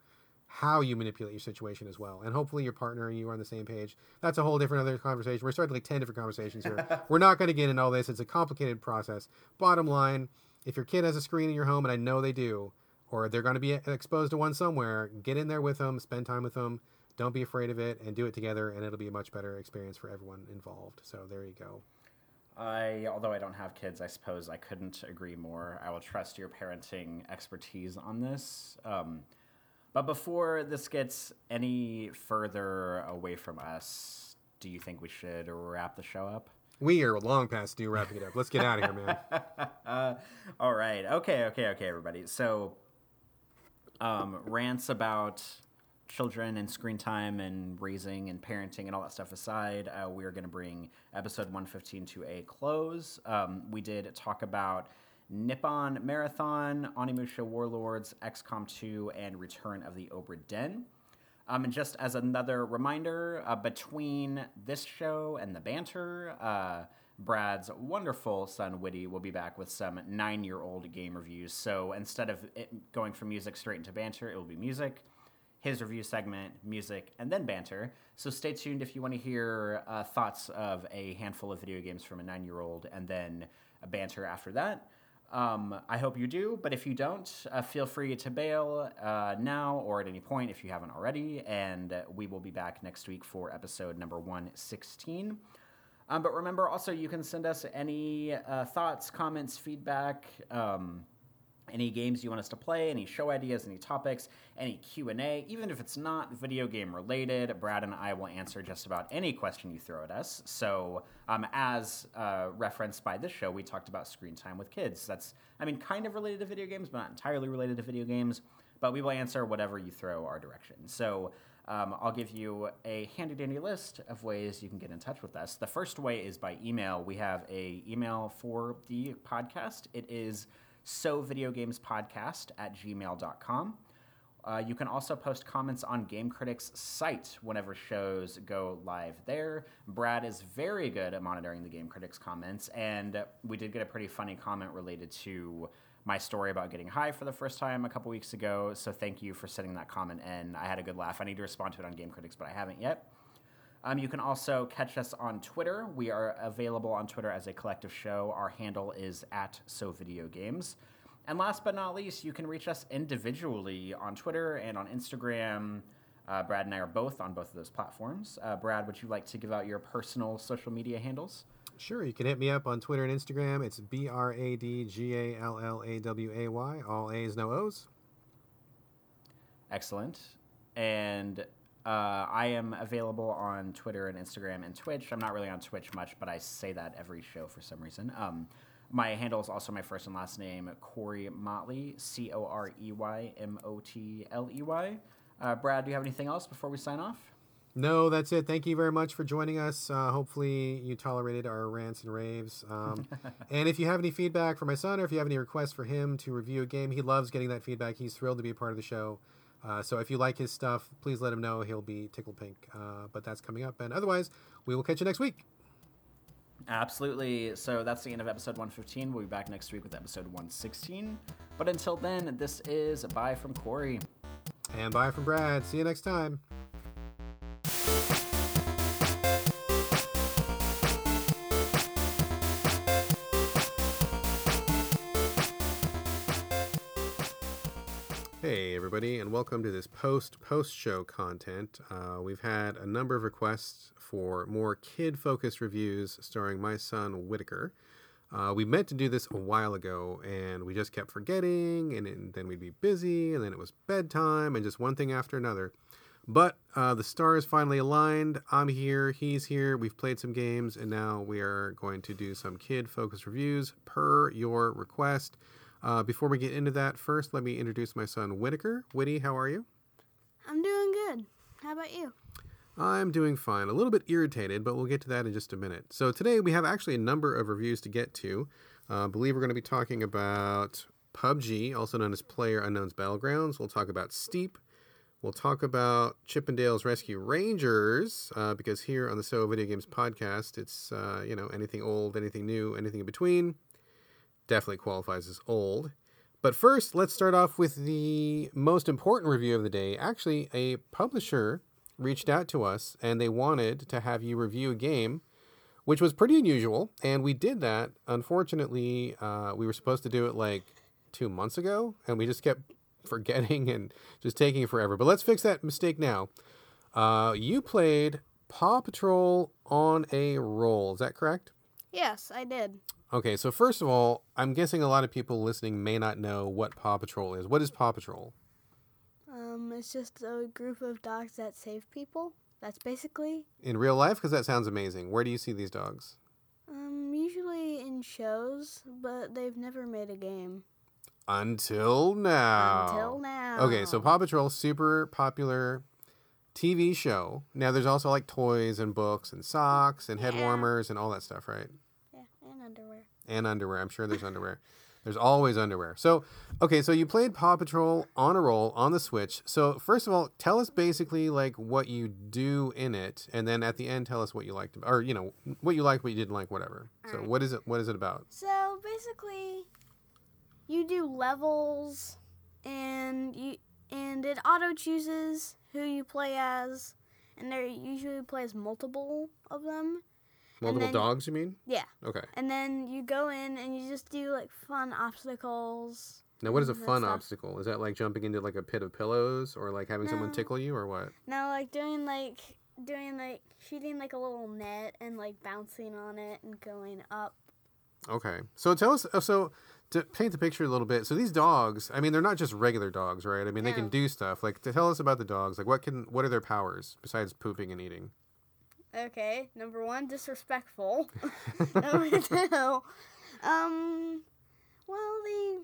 how you manipulate your situation as well. And hopefully your partner and you are on the same page. That's a whole different other conversation. We're starting like 10 different conversations here. We're not going to get into all this. It's a complicated process. Bottom line, if your kid has a screen in your home, and I know they do, or they're going to be exposed to one somewhere, get in there with them, spend time with them. Don't be afraid of it and do it together, and it'll be a much better experience for everyone involved. So there you go.
I, although I don't have kids, I suppose I couldn't agree more. I will trust your parenting expertise on this. Um, but before this gets any further away from us, do you think we should wrap the show up?
We are long past due wrapping it up. Let's get out of here, man.
uh, all right. Okay, okay, okay, everybody. So, um, rants about children and screen time and raising and parenting and all that stuff aside, uh, we are going to bring episode 115 to a close. Um, we did talk about Nippon Marathon, Onimusha Warlords, XCOM 2, and Return of the Obra Dinn. Um, and just as another reminder, uh, between this show and the banter, uh, Brad's wonderful son Whitty will be back with some nine year old game reviews. So instead of going from music straight into banter, it will be music, his review segment, music, and then banter. So stay tuned if you want to hear uh, thoughts of a handful of video games from a nine year old and then a banter after that. Um, I hope you do, but if you don't, uh, feel free to bail uh, now or at any point if you haven't already, and we will be back next week for episode number 116. Um, but remember also, you can send us any uh, thoughts, comments, feedback, um, any games you want us to play, any show ideas, any topics, any Q&A, even if it's not video game related, Brad and I will answer just about any question you throw at us. So, um, as uh, referenced by this show, we talked about screen time with kids. That's, I mean, kind of related to video games, but not entirely related to video games. But we will answer whatever you throw our direction. So, um, I'll give you a handy dandy list of ways you can get in touch with us. The first way is by email. We have a email for the podcast. It is so video podcast at gmail.com. Uh, you can also post comments on Game Critics' site whenever shows go live there. Brad is very good at monitoring the Game Critics comments, and we did get a pretty funny comment related to my story about getting high for the first time a couple weeks ago. So thank you for sending that comment in. I had a good laugh. I need to respond to it on Game Critics, but I haven't yet. Um, you can also catch us on Twitter. We are available on Twitter as a collective show. Our handle is at So Video Games. And last but not least, you can reach us individually on Twitter and on Instagram. Uh, Brad and I are both on both of those platforms. Uh, Brad, would you like to give out your personal social media handles?
Sure, you can hit me up on Twitter and Instagram. It's B R A D G A L L A W A Y. All A's, no O's.
Excellent. And uh, I am available on Twitter and Instagram and Twitch. I'm not really on Twitch much, but I say that every show for some reason. Um, my handle is also my first and last name, Corey Motley, C O R E Y M O T L E Y. Uh, Brad, do you have anything else before we sign off?
No, that's it. Thank you very much for joining us. Uh, hopefully, you tolerated our rants and raves. Um, and if you have any feedback for my son, or if you have any requests for him to review a game, he loves getting that feedback. He's thrilled to be a part of the show. Uh, so if you like his stuff, please let him know. He'll be tickled pink. Uh, but that's coming up. And otherwise, we will catch you next week.
Absolutely. So that's the end of episode 115. We'll be back next week with episode 116. But until then, this is Bye from Corey.
And bye from Brad. See you next time. Hey, everybody, and welcome to this post post show content. Uh, we've had a number of requests for more kid focused reviews starring my son Whitaker. Uh, we meant to do this a while ago, and we just kept forgetting, and, and then we'd be busy, and then it was bedtime, and just one thing after another. But uh, the stars finally aligned. I'm here, he's here. We've played some games, and now we are going to do some kid focused reviews per your request. Uh, before we get into that, first let me introduce my son Whitaker. Whitty, how are you?
I'm doing good. How about you?
I'm doing fine. A little bit irritated, but we'll get to that in just a minute. So today we have actually a number of reviews to get to. Uh, I believe we're going to be talking about PUBG, also known as Player Unknown's Battlegrounds. We'll talk about Steep. We'll talk about Chip 'n Dale's Rescue Rangers, uh, because here on the So Video Games podcast, it's uh, you know anything old, anything new, anything in between definitely qualifies as old. But first, let's start off with the most important review of the day. Actually, a publisher reached out to us and they wanted to have you review a game, which was pretty unusual. And we did that. Unfortunately, uh, we were supposed to do it like two months ago, and we just kept forgetting and just taking it forever. But let's fix that mistake now. Uh, you played Paw Patrol on a roll. Is that correct?
Yes, I did.
Okay, so first of all, I'm guessing a lot of people listening may not know what Paw Patrol is. What is Paw Patrol?
Um, it's just a group of dogs that save people. That's basically.
In real life? Because that sounds amazing. Where do you see these dogs?
Um, usually in shows, but they've never made a game.
Until now.
Until now.
Okay, so Paw Patrol, super popular TV show. Now there's also like toys and books and socks and head
Yeah.
warmers and all that stuff, right?
Underwear.
and underwear. I'm sure there's underwear. There's always underwear. So, okay, so you played Paw Patrol on a roll on the Switch. So, first of all, tell us basically like what you do in it, and then at the end, tell us what you liked, or you know, what you liked, what you didn't like, whatever. So,
Alright.
what is it? What is it about?
So basically, you do levels, and you and it auto chooses who you play as, and there usually plays multiple of them.
Multiple
then-
dogs, you mean?
Yeah.
Okay.
And then you go in and you just do like fun obstacles.
Now, what is a fun obstacle? Is that like jumping into like a pit of pillows, or like having someone tickle you, or what?
No, like doing like doing like shooting like a little net and like bouncing on it and going up.
Okay. So tell us. uh, So to paint the picture a little bit. So these dogs, I mean, they're not just regular dogs, right? I mean, they can do stuff. Like, to tell us about the dogs. Like, what can what are their powers besides pooping and eating?
Okay, number one, disrespectful. number two, um, well, they,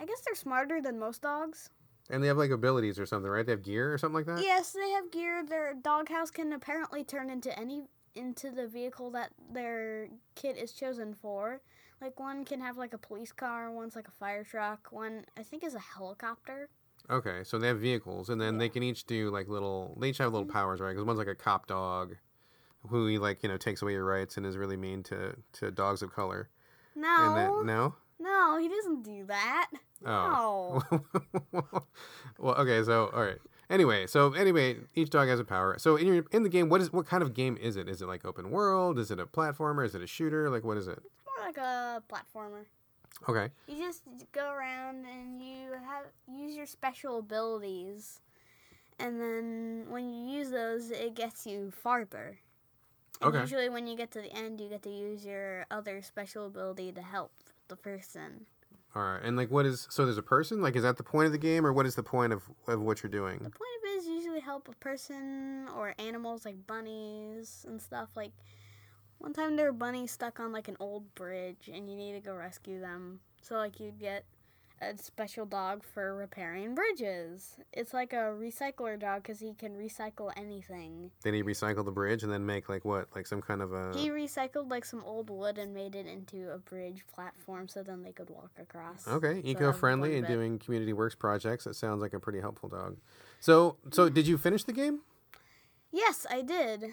I guess they're smarter than most dogs.
And they have like abilities or something, right? They have gear or something like that.
Yes, they have gear. Their doghouse can apparently turn into any into the vehicle that their kit is chosen for. Like one can have like a police car, one's like a fire truck, one I think is a helicopter.
Okay, so they have vehicles, and then they can each do like little. They each have little powers, right? Because one's like a cop dog, who he like you know takes away your rights and is really mean to to dogs of color.
No,
then no.
no, he doesn't do that.
Oh.
No.
well, okay, so all right. Anyway, so anyway, each dog has a power. So in your in the game, what is what kind of game is it? Is it like open world? Is it a platformer? Is it a shooter? Like what is it?
It's More like a platformer.
Okay.
You just go around and you have use your special abilities, and then when you use those, it gets you farther. And
Okay.
Usually, when you get to the end, you get to use your other special ability to help the person.
All right. And like what is so there's a person? Like is that the point of the game or what is the point of of what you're doing?
The point of it is usually help a person or animals like bunnies and stuff. Like one time there were bunnies stuck on like an old bridge and you need to go rescue them. So like you'd get a special dog for repairing bridges. It's like a recycler dog because he can recycle anything.
Then he recycle the bridge and then make like what? Like some kind of a
He recycled like some old wood and made it into a bridge platform so then they could walk across.
Okay,
So that was the
eco-friendly and doing community works projects. That sounds like a pretty helpful dog. So, so did you finish the game?
Yes, I did.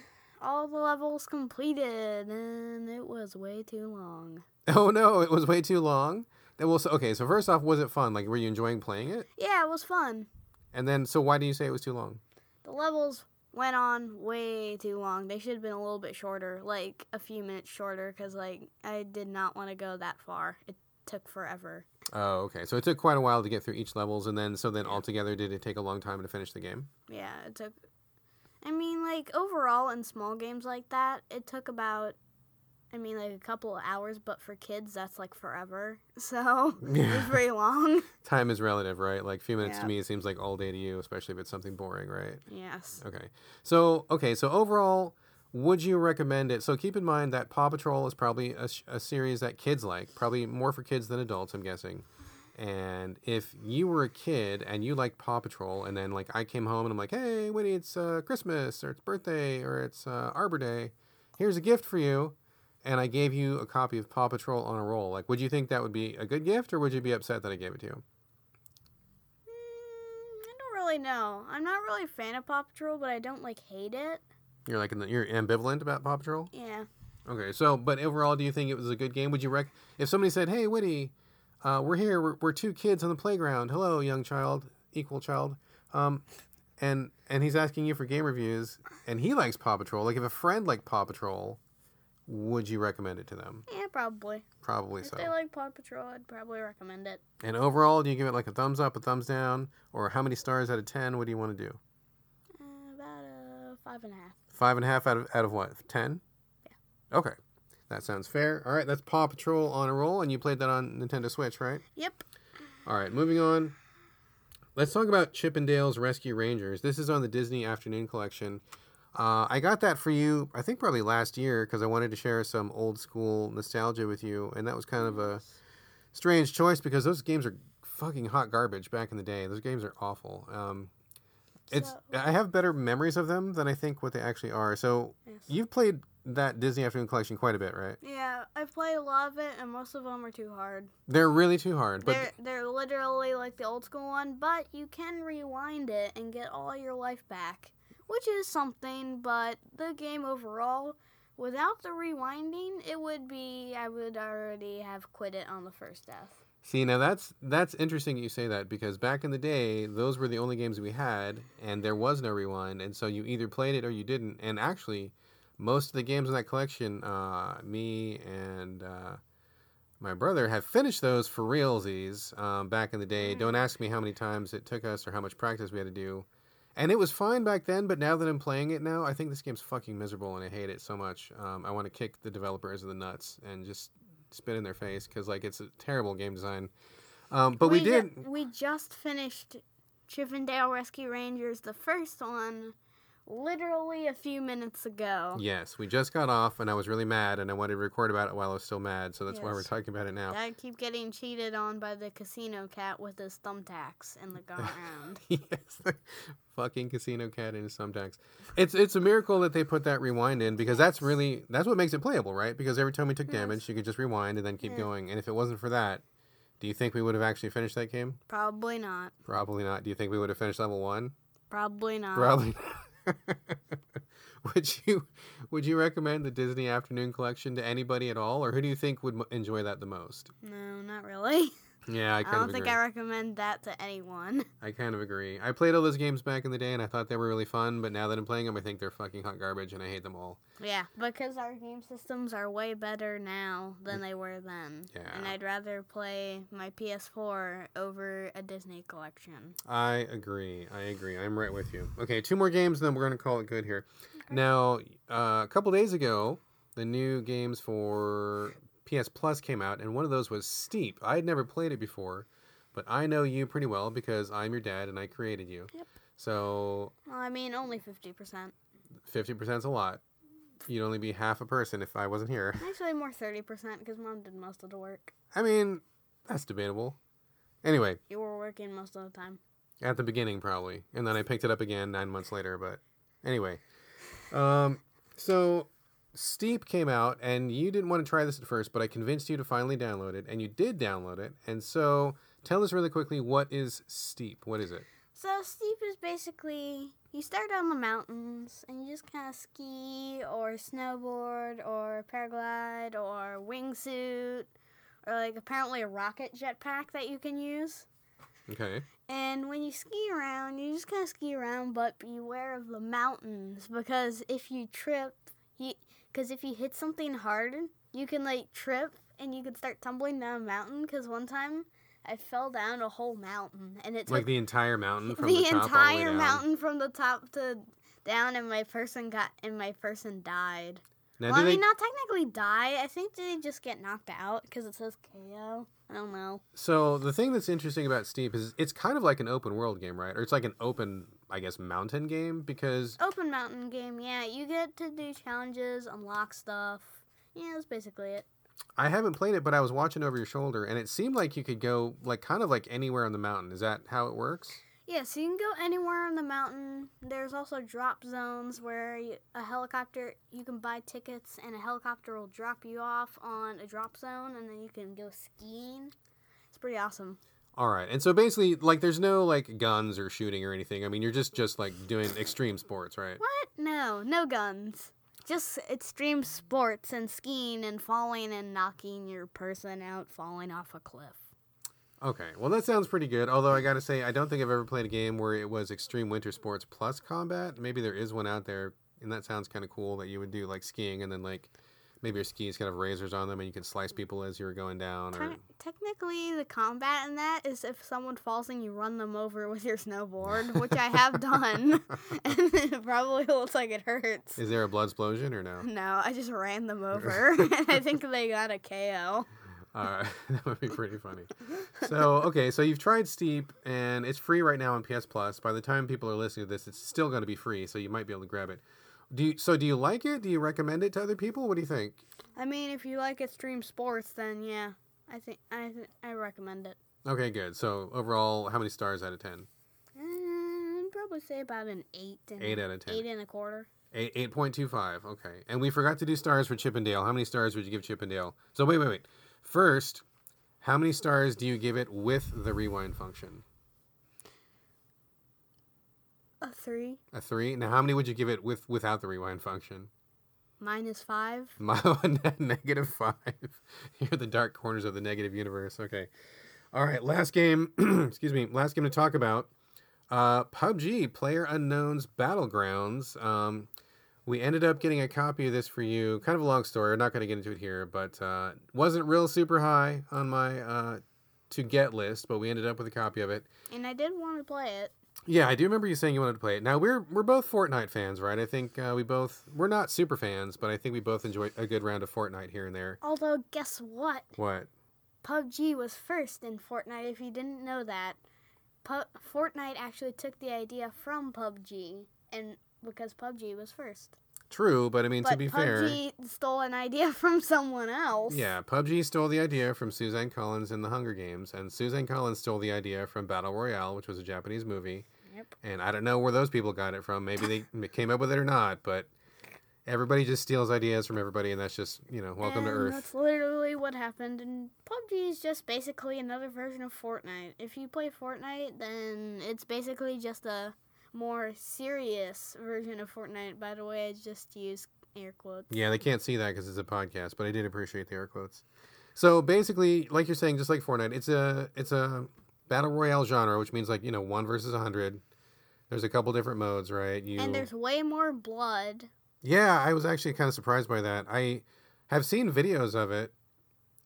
All the levels completed, and it was way too long.
Oh no, it was way too long. Then well, so, okay. So first off, was it fun? Like, were you enjoying playing it?
Yeah, it was fun.
And then, so why do you say it was too long?
The levels went on way too long. They should have been a little bit shorter, like a few minutes shorter, because like I did not want to go that far. It took forever.
Oh, okay. So it took quite a while to get through each levels, and then so then altogether, did it take a long time to finish the game?
Yeah, it took. I mean, like overall in small games like that, it took about. I mean, like a couple of hours, but for kids, that's like forever. So
Yeah.
very long.
Time is relative, right? Like a few minutes to me, it seems like all day to you, especially if it's something boring, right?
yes.
Okay. So, okay. So overall, would you recommend it? So keep in mind that Paw Patrol is probably a, a series that kids like, probably more for kids than adults, I'm guessing. And if you were a kid and you liked Paw Patrol, and then like I came home and I'm like, hey, Winnie, it's uh, Christmas or it's birthday or it's uh, Arbor Day. Here's a gift for you. And I gave you a copy of Paw Patrol on a roll. Like, would you think that would be a good gift, or would you be upset that I gave it to you?
Mm, I don't really know. I'm not really a fan of Paw Patrol, but I don't like hate it.
You're like, in the, you're ambivalent about Paw Patrol.
Yeah.
Okay, so but overall, do you think it was a good game? Would you rec? If somebody said, "Hey, Woody, uh, we're here. We're, we're two kids on the playground. Hello, young child, equal child," um, and and he's asking you for game reviews, and he likes Paw Patrol. Like, if a friend liked Paw Patrol, would you recommend it to them?
Yeah, probably.
Probably so.
If
so.
they like Paw Patrol, I'd probably recommend it.
And overall, do you give it like a thumbs up, a thumbs down, or how many stars out of ten? What do you want to do?
Uh, about a five and a half.
Five and a half out of out of what? Ten? Yeah. Okay, that sounds fair. All right, that's Paw Patrol on a roll, and you played that on Nintendo Switch, right?
Yep.
All right, moving on. Let's talk about Chip 'n Dale's Rescue Rangers. This is on the Disney Afternoon Collection. Uh, I got that for you, I think probably last year, because I wanted to share some old school nostalgia with you, and that was kind of a strange choice because those games are fucking hot garbage back in the day. Those games are awful. Um, it's I have better memories of them than I think what they actually are. So
Yes.
you've played that Disney Afternoon Collection quite a bit, right?
Yeah, I've played a lot of it, and most of them are too hard.
They're really too hard, but
they're they're literally like the old school one, but you can rewind it and get all your life back, which is something. But the game overall, without the rewinding, it would be I would already have quit it on the first death.
See, now that's that's interesting you say that because back in the day, those were the only games we had, and there was no rewind, and so you either played it or you didn't. And actually, most of the games in that collection, uh, me and uh, my brother have finished those for realsies um, back in the day.
Mm.
Don't ask me how many times it took us or how much practice we had to do. And it was fine back then, but now that I'm playing it now, I think this game's fucking miserable and I hate it so much. Um, I want to kick the developers in the nuts and just spit in their face because like it's a terrible game design. Um, but we,
ju-
did.
we just finished Chip 'n Dale Rescue Rangers, the first one, literally a few minutes ago.
Yes, we just got off, and I was really mad, and I wanted to record about it while I was still mad, so that's why we're talking about it now.
I keep getting cheated on by the casino cat with his thumbtacks in the ground.
yes, the fucking casino cat in his thumbtacks. It's it's a miracle that they put that rewind in because that's really that's what makes it playable, right? Because every time we took
Yes.
damage, you could just rewind and then keep going. And if it wasn't for that, do you think we would have actually finished that game?
Probably not.
Probably not. Do you think we would have finished level one?
Probably not.
Probably. not. would you would you recommend the Disney Afternoon Collection to anybody at all, or who do you think would enjoy that the most?
No, not really.
Yeah, I
I, don't think
agree.
I recommend that to anyone.
I kind of agree. I played all those games back in the day, and I thought they were really fun. But now that I'm playing them, I think they're fucking hot garbage, and I hate them all.
Yeah, because our game systems are way better now than they were then.
Yeah.
And I'd rather play my PS4 over a Disney collection.
I agree. I agree. I'm right with you. Okay, two more games, and then we're gonna call it good here. Now, uh, a couple days ago, the new games for PS Plus came out, and one of those was Steep. I had never played it before, but I know you pretty well because I'm your dad and I created you.
Yep.
So
Well, I mean, only 50%.
50% is a lot. You'd only be half a person if I wasn't here.
Actually, more 30% because mom did most of the work.
I mean, that's debatable. Anyway,
You were working most of the time.
at the beginning probably, and then I picked it up again nine months later. But anyway, um, so Steep came out, and you didn't want to try this at first, but I convinced you to finally download it, and you did download it. And so, tell us really quickly, what is Steep? What is it?
So, steep is basically you start on the mountains and you just kind of ski or snowboard or paraglide or wingsuit or like apparently a rocket jetpack that you can use.
Okay.
And when you ski around, you just kind of ski around, but beware of the mountains because if you trip, because if you hit something hard, you can like trip and you can start tumbling down a mountain. Because one time I fell down a whole mountain and it's
Like the entire mountain from
the,
the, top all the way
entire mountain from the top to down, and my person got and my person died.
Now,
well, I
they,
mean, not technically die. I think they just get knocked out because it says KO. I don't know.
so the thing that's interesting about Steep is it's kind of like an open world game, right? Or it's like an open, I guess, mountain game because
Open mountain game, yeah. You get to do challenges, unlock stuff. Yeah, that's basically it.
I haven't played it, but I was watching over your shoulder, and it seemed like you could go like kind of like anywhere on the mountain. Is that how it works?
Yeah, so you can go anywhere on the mountain. There's also drop zones where you, a helicopter, you can buy tickets and a helicopter will drop you off on a drop zone and then you can go skiing. It's pretty awesome.
All right, and so basically, like, there's no like guns or shooting or anything. I mean, you're just just like doing extreme sports, right?
What? No, no guns. Just extreme sports and skiing and falling and knocking your person out falling off a cliff.
Okay, well that sounds pretty good. Although I gotta say, I don't think I've ever played a game where it was extreme winter sports plus combat. Maybe there is one out there, and that sounds kind of cool. That you would do like skiing, and then like maybe your skis kind of razors on them, and you can slice people as you're going down. Or
Te- technically, the combat in that is if someone falls and you run them over with your snowboard, which I have done, and it probably looks like it hurts.
is there a blood explosion or no?
No, I just ran them over, and I think they got a KO.
Uh, that would be pretty funny. So, okay, so you've tried Steep, and it's free right now on PS Plus. By the time people are listening to this, it's still going to be free, so you might be able to grab it. Do you, so? Do you like it? Do you recommend it to other people? What do you think?
I mean, if you like extreme sports, then yeah, I think I th- I recommend it.
Okay, good. So overall, how many stars out of ten?
Uh, I'd probably say about an eight. And
Eight out of ten.
Eight and a quarter.
Eight eight point two five. Okay, and we forgot to do stars for Chip 'n Dale. How many stars would you give Chip 'n Dale? So wait, wait, wait. First, how many stars do you give it with the rewind function?
A three.
A three. Now, how many would you give it with without the rewind function?
Minus five.
My negative five. You're the dark corners of the negative universe. Okay. All right. Last game. excuse me. Last game to talk about. Uh, PUBG Player Unknown's Battlegrounds. Um, we ended up getting a copy of this for you. Kind of a long story. I'm not going to get into it here, but uh, wasn't real super high on my uh, to get list. But we ended up with a copy of it.
And I did want to play it.
Yeah, I do remember you saying you wanted to play it. Now we're we're both Fortnite fans, right? I think uh, we both we're not super fans, but I think we both enjoy a good round of Fortnite here and there.
Although, guess what?
What?
PUBG was first in Fortnite. If you didn't know that, Pu- Fortnite actually took the idea from PUBG, and because PUBG was first.
True, but I mean
but
to be fair,
PUBG stole an idea from someone else.
yeah, PUBG stole the idea from Suzanne Collins in the Hunger Games, and Suzanne Collins stole the idea from Battle Royale, which was a Japanese movie.
Yep.
And I don't know where those people got it from. Maybe they came up with it or not, but everybody just steals ideas from everybody, and that's just you know, welcome to
And
Earth.
That's literally what happened. And PUBG is just basically another version of Fortnite. If you play Fortnite, then it's basically just a more serious version of Fortnite. By the way, I just used air quotes.
Yeah, they can't see that because it's a podcast, but I did appreciate the air quotes. So basically, like you're saying, just like Fortnite, it's a it's a battle royale genre, which means like you know one versus a hundred. There's a couple different modes, right? You
And there's way more blood.
yeah, I was actually kind of surprised by that. I have seen videos of it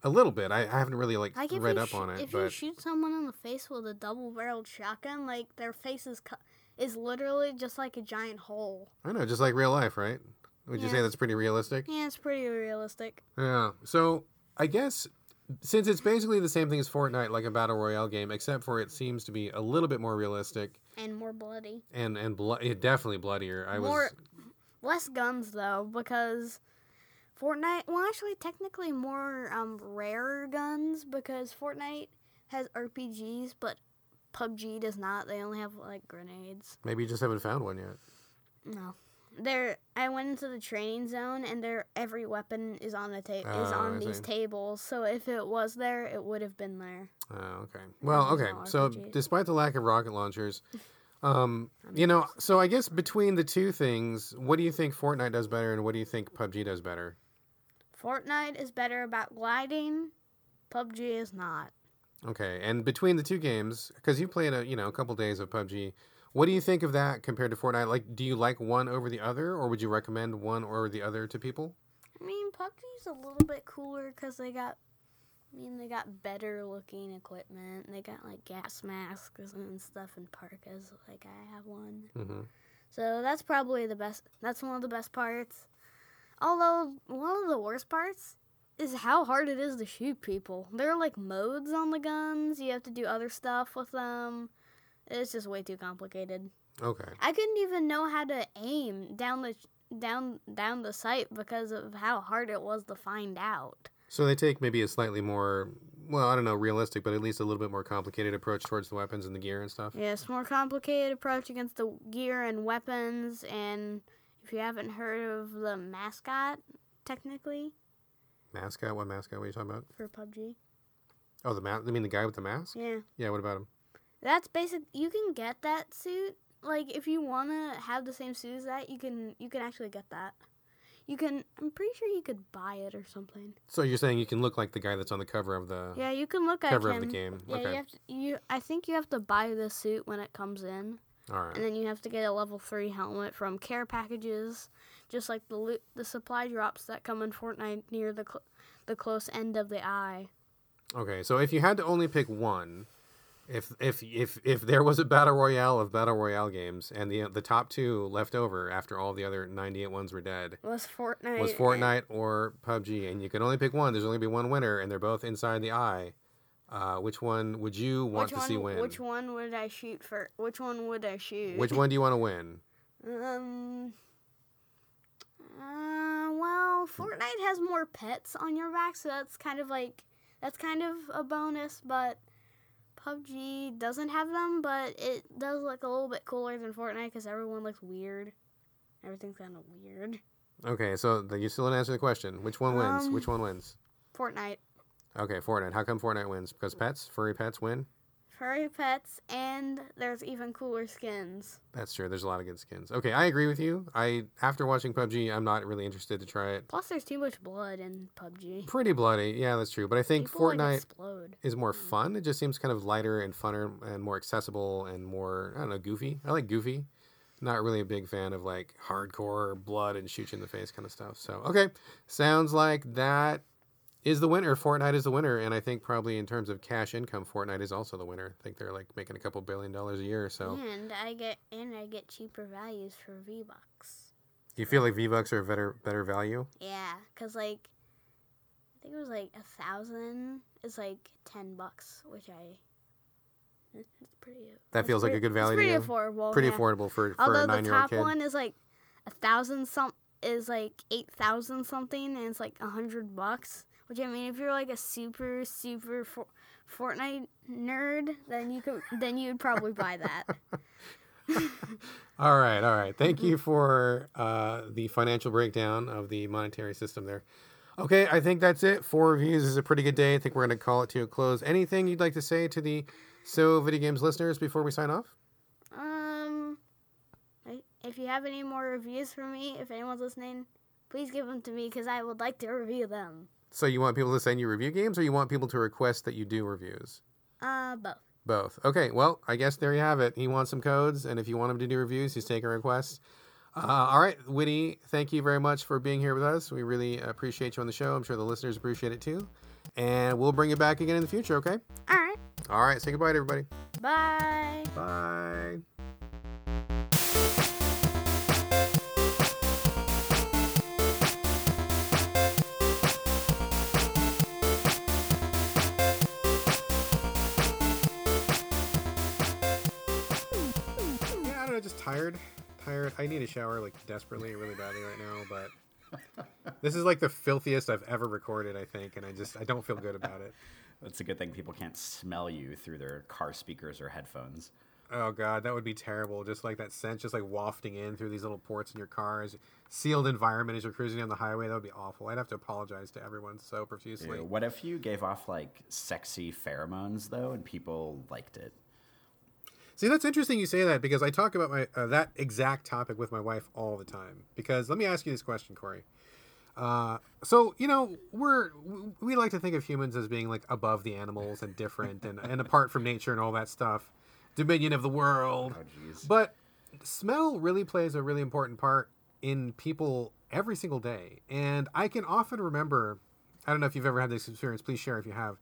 a little bit. I, I haven't really like
Like
read up
sh-
on it,
if you
but
shoot someone in the face with a double-barreled shotgun, like their face is cu- is literally just like a giant hole.
I know, just like real life, right? Would you say that's pretty realistic?
Yeah, it's pretty realistic.
Yeah. So I guess since it's basically the same thing as Fortnite, like a battle royale game, except for it seems to be a little bit more realistic
And more bloody.
and and blo- it definitely bloodier. I
More-
was
Less guns though, because Fortnite. Well, actually, technically more um rare guns because Fortnite has RPGs, but PUBG does not. They only have like grenades.
maybe you just haven't found one yet.
No. There, I went into the training zone, and there every weapon is on the table is
Oh,
on
I
these
see.
tables. So if it was there, it would have been there.
Oh, okay. Well, okay.
no
So despite the lack of rocket launchers, um, you know, so I guess between the two things, what do you think Fortnite does better, and what do you think PUBG does better?
Fortnite is better about gliding. PUBG is not.
Okay, and between the two games, because you played a you know a couple days of PUBG, what do you think of that compared to Fortnite? Like, do you like one over the other, or would you recommend one or the other to people?
I mean, PUBG's a little bit cooler because they got, I mean, they got better looking equipment. They got like gas masks and stuff and parkas. Like I have one,
hmm
so that's probably the best. That's one of the best parts. Although one of the worst parts is how hard it is to shoot people. There are like modes on the guns. You have to do other stuff with them. It's just way too complicated.
Okay.
I couldn't even know how to aim down the down down the sight because of how hard it was to find out.
So they take maybe a slightly more, well, I don't know, realistic, but at least a little bit more complicated approach towards the weapons and the gear and stuff.
Yeah, it's more complicated approach against the gear and weapons and if you haven't heard of the mascot technically
Mascot? What mascot? What are you talking about?
for PUBG.
Oh, the mask. I mean, the guy with the mask.
Yeah.
Yeah. What about him?
That's basic you can get that suit. Like if you wanna have the same suit as that, you can you can actually get that. You can I'm pretty sure you could buy it or something.
So you're saying you can look like the guy that's on the cover of the
Yeah, you can look at
cover of the game.
Yeah,
okay.
you have to. You, I think you have to buy the suit when it comes in,
All right.
and then you have to get a level three helmet from care packages, just like the loot, the supply drops that come in Fortnite near the cl- the close end of the eye.
Okay, so if you had to only pick one, if if if if there was a battle royale of battle royale games, and the the top two left over after all the other 98 ones were dead,
Was Fortnite
was Fortnite or PUBG, and you could only pick one. There's only be one winner, and they're both inside the eye. Uh, which one would you want
Which
to
one?
see win?
Which one would I shoot for? Which one would I shoot?
Which one do you want to win?
Um. Uh, well, Fortnite has more pets on your back, so that's kind of like that's kind of a bonus. But PUBG doesn't have them, but it does look a little bit cooler than Fortnite because everyone looks weird. Everything's kind of weird.
Okay, so you still didn't answer the question. Which one wins?
Um,
Which one wins?
Fortnite,
Okay, Fortnite. How come Fortnite wins? Because pets, furry pets win.
Furry pets, and there's even cooler skins.
That's true. There's a lot of good skins. Okay, I agree with you. I after watching PUBG, I'm not really interested to try it.
Plus, there's too much blood in PUBG.
Pretty bloody, yeah, that's true. But I think
People,
Fortnite
explode.
is more hmm. fun. It just seems kind of lighter and funner and more accessible and more I don't know goofy. I like goofy. Not really a big fan of like hardcore blood and shoot you in the face kind of stuff. So okay, sounds like that is the winner. Fortnite is the winner, and I think probably in terms of cash income, Fortnite is also the winner. I think they're like making a couple billion dollars a year. So,
And I get and I get cheaper values for V Bucks.
do you feel like V Bucks are a better better value?
Yeah, cause like I think it was like a thousand is like ten bucks, which I it's pretty.
That feels like a good value
It's pretty affordable.
Pretty
yeah.
affordable for for
Although
a nine year old
Although
the top
one is like a thousand some is like eight thousand something, and it's like a hundred bucks. Which I mean, if you're like a super super for, Fortnite nerd, then you could then you'd probably buy that.
All right, all right. Thank you for uh, the financial breakdown of the monetary system there. Okay, I think that's it. Four reviews is a pretty good day. I think we're going to call it to a close. Anything you'd like to say to the So Video Games listeners before we sign off?
Um, if you have any more reviews for me, if anyone's listening, please give them to me because I would like to review them.
So you want people to send you review games, or you want people to request that you do reviews?
Uh, both.
Both. Okay, well, I guess there you have it. He wants some codes, and if you want him to do reviews, he's taking requests. Uh, all right, Whitty, thank you very much for being here with us. We really appreciate you on the show. I'm sure the listeners appreciate it too. And we'll bring you back again in the future, okay?
All right.
All right, say goodbye to everybody.
Bye.
Bye. Yeah, I don't know, just tired. Tired. I need a shower like desperately, really badly right now, but this is like the filthiest I've ever recorded, I think, and I just I don't feel good about it.
It's a good thing people can't smell you through their car speakers or headphones.
Oh god, that would be terrible. Just like that scent, just like wafting in through these little ports in your cars, sealed environment as you're cruising down the highway. That would be awful. I'd have to apologize to everyone so profusely.
What if you gave off like sexy pheromones though, and people liked it?
See, that's interesting you say that because I talk about my uh, that exact topic with my wife all the time. Because let me ask you this question, Corey. Uh, so you know we're we like to think of humans as being like above the animals and different and, and apart from nature and all that stuff, dominion of the world.
Oh.
But smell really plays a really important part in people every single day. And I can often remember, I don't know if you've ever had this experience, please share if you have.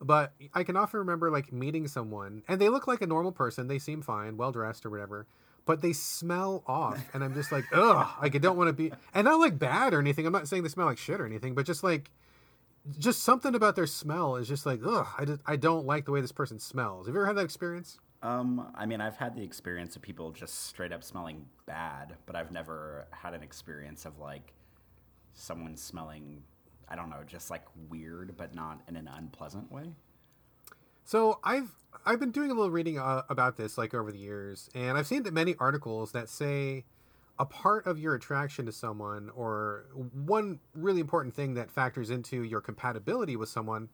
But I can often remember like meeting someone and they look like a normal person. They seem fine, well dressed or whatever, but they smell off. And I'm just like, ugh, like I don't want to be, and not like bad or anything. I'm not saying they smell like shit or anything, but just like, just something about their smell is just like, ugh, I, just, I don't like the way this person smells. Have you ever had that experience?
Um, I mean, I've had the experience of people just straight up smelling bad, but I've never had an experience of like someone smelling, I don't know, just like weird, but not in an unpleasant way.
So I've I've been doing a little reading uh, about this like over the years, and I've seen that many articles that say a part of your attraction to someone, or one really important thing that factors into your compatibility with someone,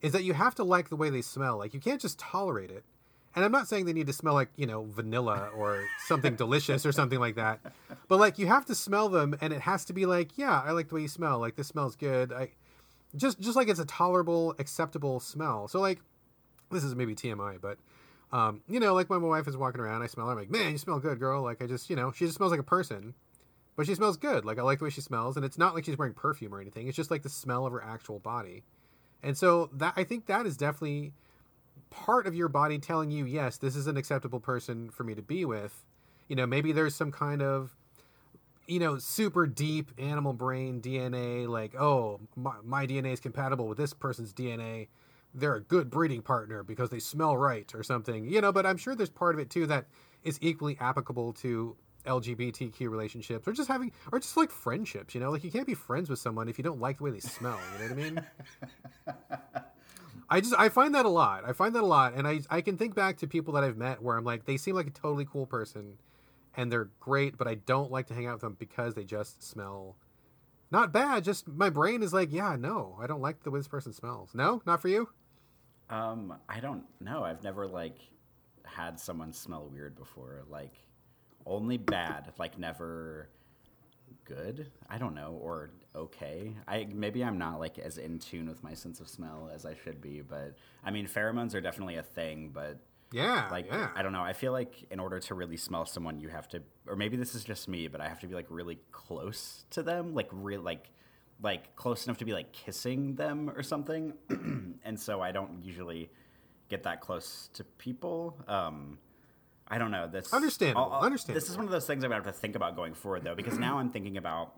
is that you have to like the way they smell. Like you can't just tolerate it. And I'm not saying they need to smell like you know vanilla or something delicious or something like that, but like you have to smell them, and it has to be like, yeah, I like the way you smell. Like this smells good. I just just like it's a tolerable, acceptable smell. So like this is maybe TMI, but um, you know, like when my wife is walking around, I smell her, I'm like, man, you smell good, girl. Like I just, you know, she just smells like a person, but she smells good. Like I like the way she smells, and it's not like she's wearing perfume or anything. It's just like the smell of her actual body, and so that I think that is definitely part of your body telling you, yes, this is an acceptable person for me to be with. You know, maybe there's some kind of you know, super deep animal brain DNA, like, oh, my, my DNA is compatible with this person's DNA. They're a good breeding partner because they smell right or something, you know, but I'm sure there's part of it too that is equally applicable to LGBTQ relationships or just having, or just like friendships, you know, like you can't be friends with someone if you don't like the way they smell, you know what I mean? I just, I find that a lot. I find that a lot. And I, I can think back to people that I've met where I'm like, they seem like a totally cool person and they're great, but I don't like to hang out with them because they just smell not bad. Just my brain is like, yeah, no, I don't like the way this person smells. No, not for you.
Um, I don't know. I've never like had someone smell weird before. Like only bad. Like never good. I don't know or okay. I maybe I'm not like as in tune with my sense of smell as I should be, but I mean pheromones are definitely a thing, but
Yeah,
like
yeah.
I don't know. I feel like in order to really smell someone, you have to, or maybe this is just me, but I have to be like really close to them, like real, like like close enough to be like kissing them or something, and so I don't usually get that close to people. Um, I don't know. That's
Understandable,
I'll- I'll-
understandable.
This is one of those things I'm gonna have to think about going forward, though, because now I'm thinking about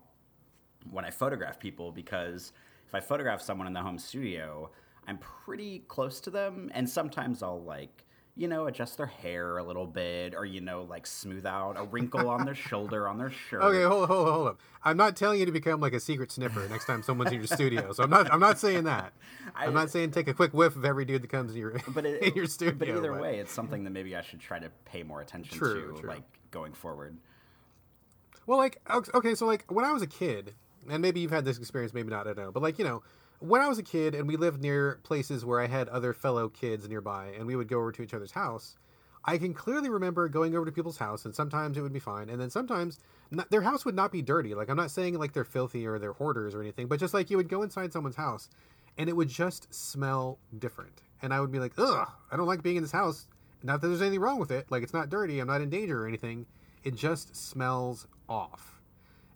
when I photograph people because if I photograph someone in the home studio, I'm pretty close to them, and sometimes I'll like you know adjust their hair a little bit, or you know like smooth out a wrinkle on their shoulder on their shirt.
Okay, hold hold hold up. I'm not telling you to become like a secret sniffer next time someone's in your studio. So I'm not I'm not saying that. I, am not saying take a quick whiff of every dude that comes in your
but it,
in your studio.
But either way, it's something that maybe I should try to pay more attention
True,
to,
true.
like going forward.
Well, like okay, so like when I was a kid, and maybe you've had this experience, maybe not, I don't know. But like you know, when I was a kid and we lived near places where I had other fellow kids nearby, and we would go over to each other's house. I can clearly remember going over to people's house, and sometimes it would be fine, and then sometimes not, their house would not be dirty. Like I'm not saying like they're filthy or they're hoarders or anything, but just like you would go inside someone's house, and it would just smell different, and I would be like, ugh, I don't like being in this house. Not that there's anything wrong with it. Like it's not dirty. I'm not in danger or anything. It just smells off.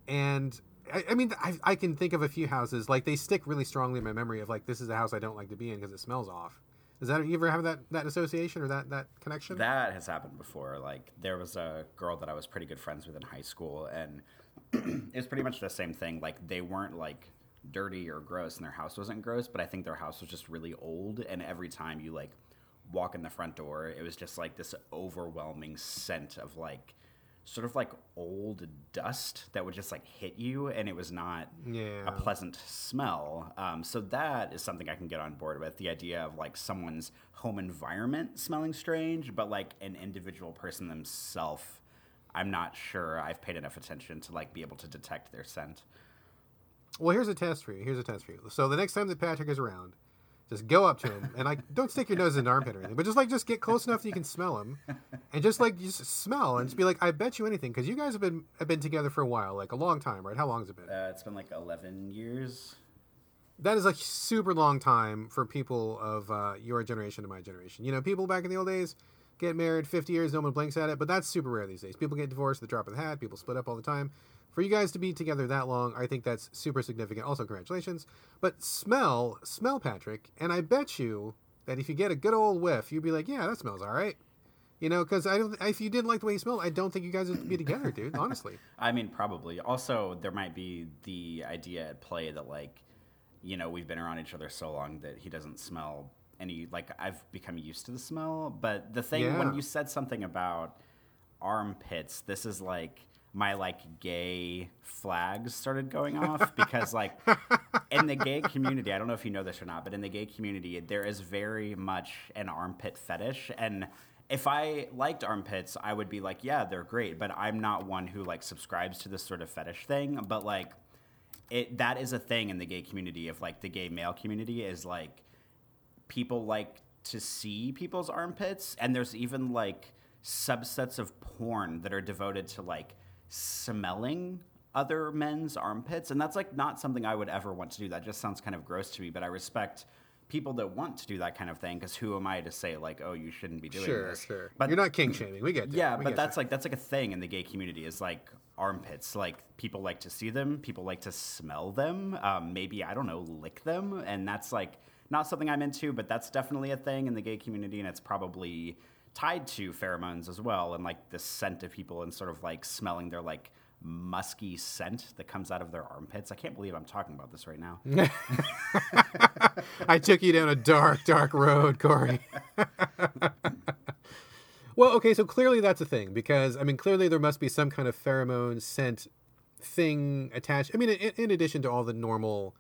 And I, I mean, I, I can think of a few houses like they stick really strongly in my memory of like this is a house I don't like to be in because it smells off. Does that you ever have that that association or that that connection?
That has happened before. Like there was a girl that I was pretty good friends with in high school, and it was pretty much the same thing. Like they weren't like dirty or gross, and their house wasn't gross, but I think their house was just really old. And every time you like walk in the front door, it was just like this overwhelming scent of like sort of like old dust that would just like hit you, and it was not
Yeah.
a pleasant smell. Um, so that is something I can get on board with. The idea of like someone's home environment smelling strange, but like an individual person themselves, I'm not sure I've paid enough attention to like be able to detect their scent.
Well, here's a test for you. Here's a test for you. So the next time that Patrick is around, just go up to him and like don't stick your nose in an armpit or anything, but just like just get close enough that you can smell him, and just like just smell and just be like, I bet you anything because you guys have been have been together for a while, like a long time, right? How long has it been?
Uh, it's been like 11 years.
that is a super long time for people of uh, your generation and my generation. You know, people back in the old days get married 50 years, no one blinks at it, but that's super rare these days. People get divorced at the drop of the hat, people split up all the time. For you guys to be together that long, I think that's super significant. Also, congratulations. But smell, smell, Patrick, and I bet you that if you get a good old whiff, you'd be like, yeah, that smells all right. You know, because I don't. If you didn't like the way he smelled, I don't think you guys would be together, dude. Honestly.
I mean, probably. Also, there might be the idea at play that, like, you know, we've been around each other so long that he doesn't smell any, like, I've become used to the smell. But the thing,
Yeah.
when you said something about armpits, this is like my, like, gay flags started going off because, like, in the gay community, I don't know if you know this or not, but in the gay community, there is very much an armpit fetish. And if I liked armpits, I would be like, yeah, they're great. But I'm not one who like subscribes to this sort of fetish thing. But like, it that is a thing in the gay community. Of like the gay male community is like people like to see people's armpits, and there's even like subsets of porn that are devoted to like smelling other men's armpits and that's like not something i would ever want to do that just sounds kind of gross to me but i respect people that want to do that kind of thing because who am i to say like oh you shouldn't be doing
Sure,
this
sure.
but
You're not kink shaming. We get that.
yeah
We
but that's
that.
like that's like a thing in the gay community is like armpits like people like to see them people like to smell them um, maybe i don't know lick them and that's like not something i'm into but that's definitely a thing in the gay community and it's probably tied to pheromones as well and like the scent of people and sort of like smelling their like musky scent that comes out of their armpits i can't believe i'm talking about this right now
I took you down a dark, dark road, Corey. well, okay, so clearly that's a thing because I mean, clearly there must be some kind of pheromone scent thing attached. I mean, in, in addition to all the normal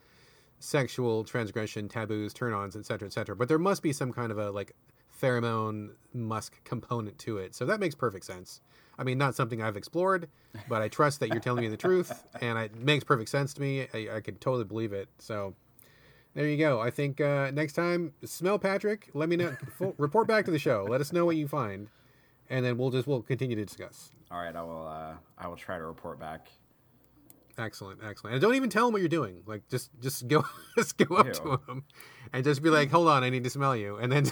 sexual transgression, taboos, turn-ons, etc., etc., but there must be some kind of a like pheromone musk component to it. So that makes perfect sense. I mean, not something I've explored, but I trust that you're telling me the truth, and it makes perfect sense to me. I, I can totally believe it. So. There you go. I think uh, next time, smell Patrick. Let me know. full, report back to the show. Let us know what you find, and then we'll just we'll continue to discuss.
all right i will uh, i will try to report back
Excellent, excellent. And don't even tell him what you're doing. Like just just go just go up to
Ew.
him, and just be like, "Hold on, I need to smell you," and then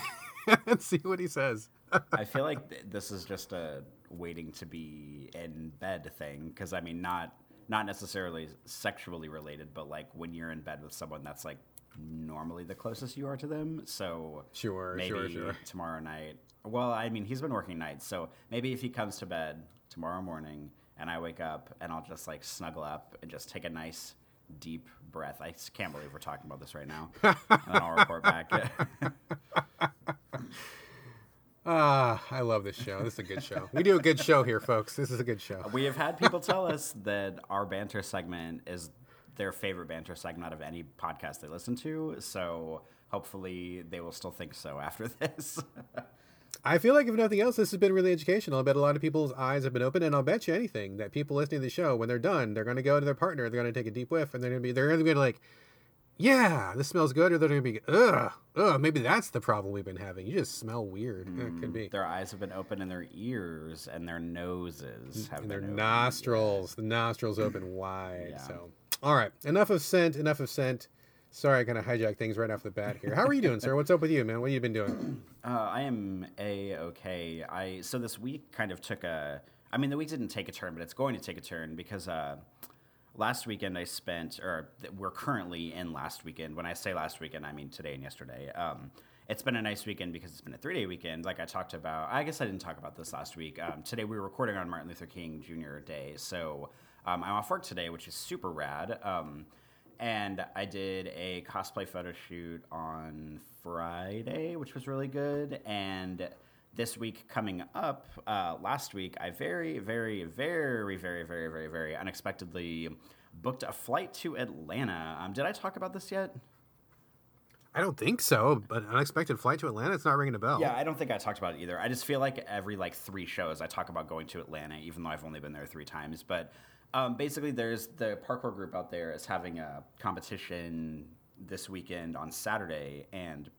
and see what he says.
I feel like th- this is just a waiting to be in bed thing because I mean, not not necessarily sexually related, but like when you're in bed with someone that's like normally the closest you are to them. So
Sure,
maybe
sure, sure.
tomorrow night. Well, I mean, he's been working nights, so maybe if he comes to bed tomorrow morning and I wake up and I'll just like snuggle up and just take a nice deep breath. I can't believe we're talking about this right now. and I'll report back.
Ah, I love this show. This is a good show. We do a good show here, folks. This is a good show.
we have had people tell us that our banter segment is their favorite banter segment out of any podcast they listen to. So hopefully they will still think so after this.
I feel like if nothing else, this has been really educational. I bet a lot of people's eyes have been opened, and I'll bet you anything that people listening to the show, when they're done, they're going to go to their partner, they're going to take a deep whiff, and they're going to be, they're going to be like, "Yeah, this smells good," or they're going to be, "Ugh, ugh, maybe that's the problem we've been having. You just smell weird." It could be.
their eyes have been open and their ears and their noses have
and their
open.
nostrils, the nostrils open wide.
Yeah.
So, all right, enough of scent, enough of scent. Sorry, I kind of hijacked things right off the bat here. How are you doing, sir? What's up with you, man? What have you been doing?
Uh, I am a okay. I so this week kind of took a. I mean, the week didn't take a turn, but it's going to take a turn because uh, last weekend I spent, or we're currently in last weekend. When I say last weekend, I mean today and yesterday. Um, it's been a nice weekend because it's been a three day weekend. Like I talked about, I guess I didn't talk about this last week. Um, today we were recording on Martin Luther King Jr. Day, so um, I'm off work today, which is super rad. Um, and I did a cosplay photo shoot on Friday, which was really good. And this week coming up, uh, last week, I very, very, very, very, very, very, very unexpectedly booked a flight to Atlanta. Um, did I talk about this yet?
I don't think so, but unexpected flight to Atlanta, it's not ringing a bell.
Yeah, I don't think I talked about it either. I just feel like every like three shows I talk about going to Atlanta, even though I've only been there three times. But um, basically, there's the parkour group out there is having a competition this weekend on Saturday, and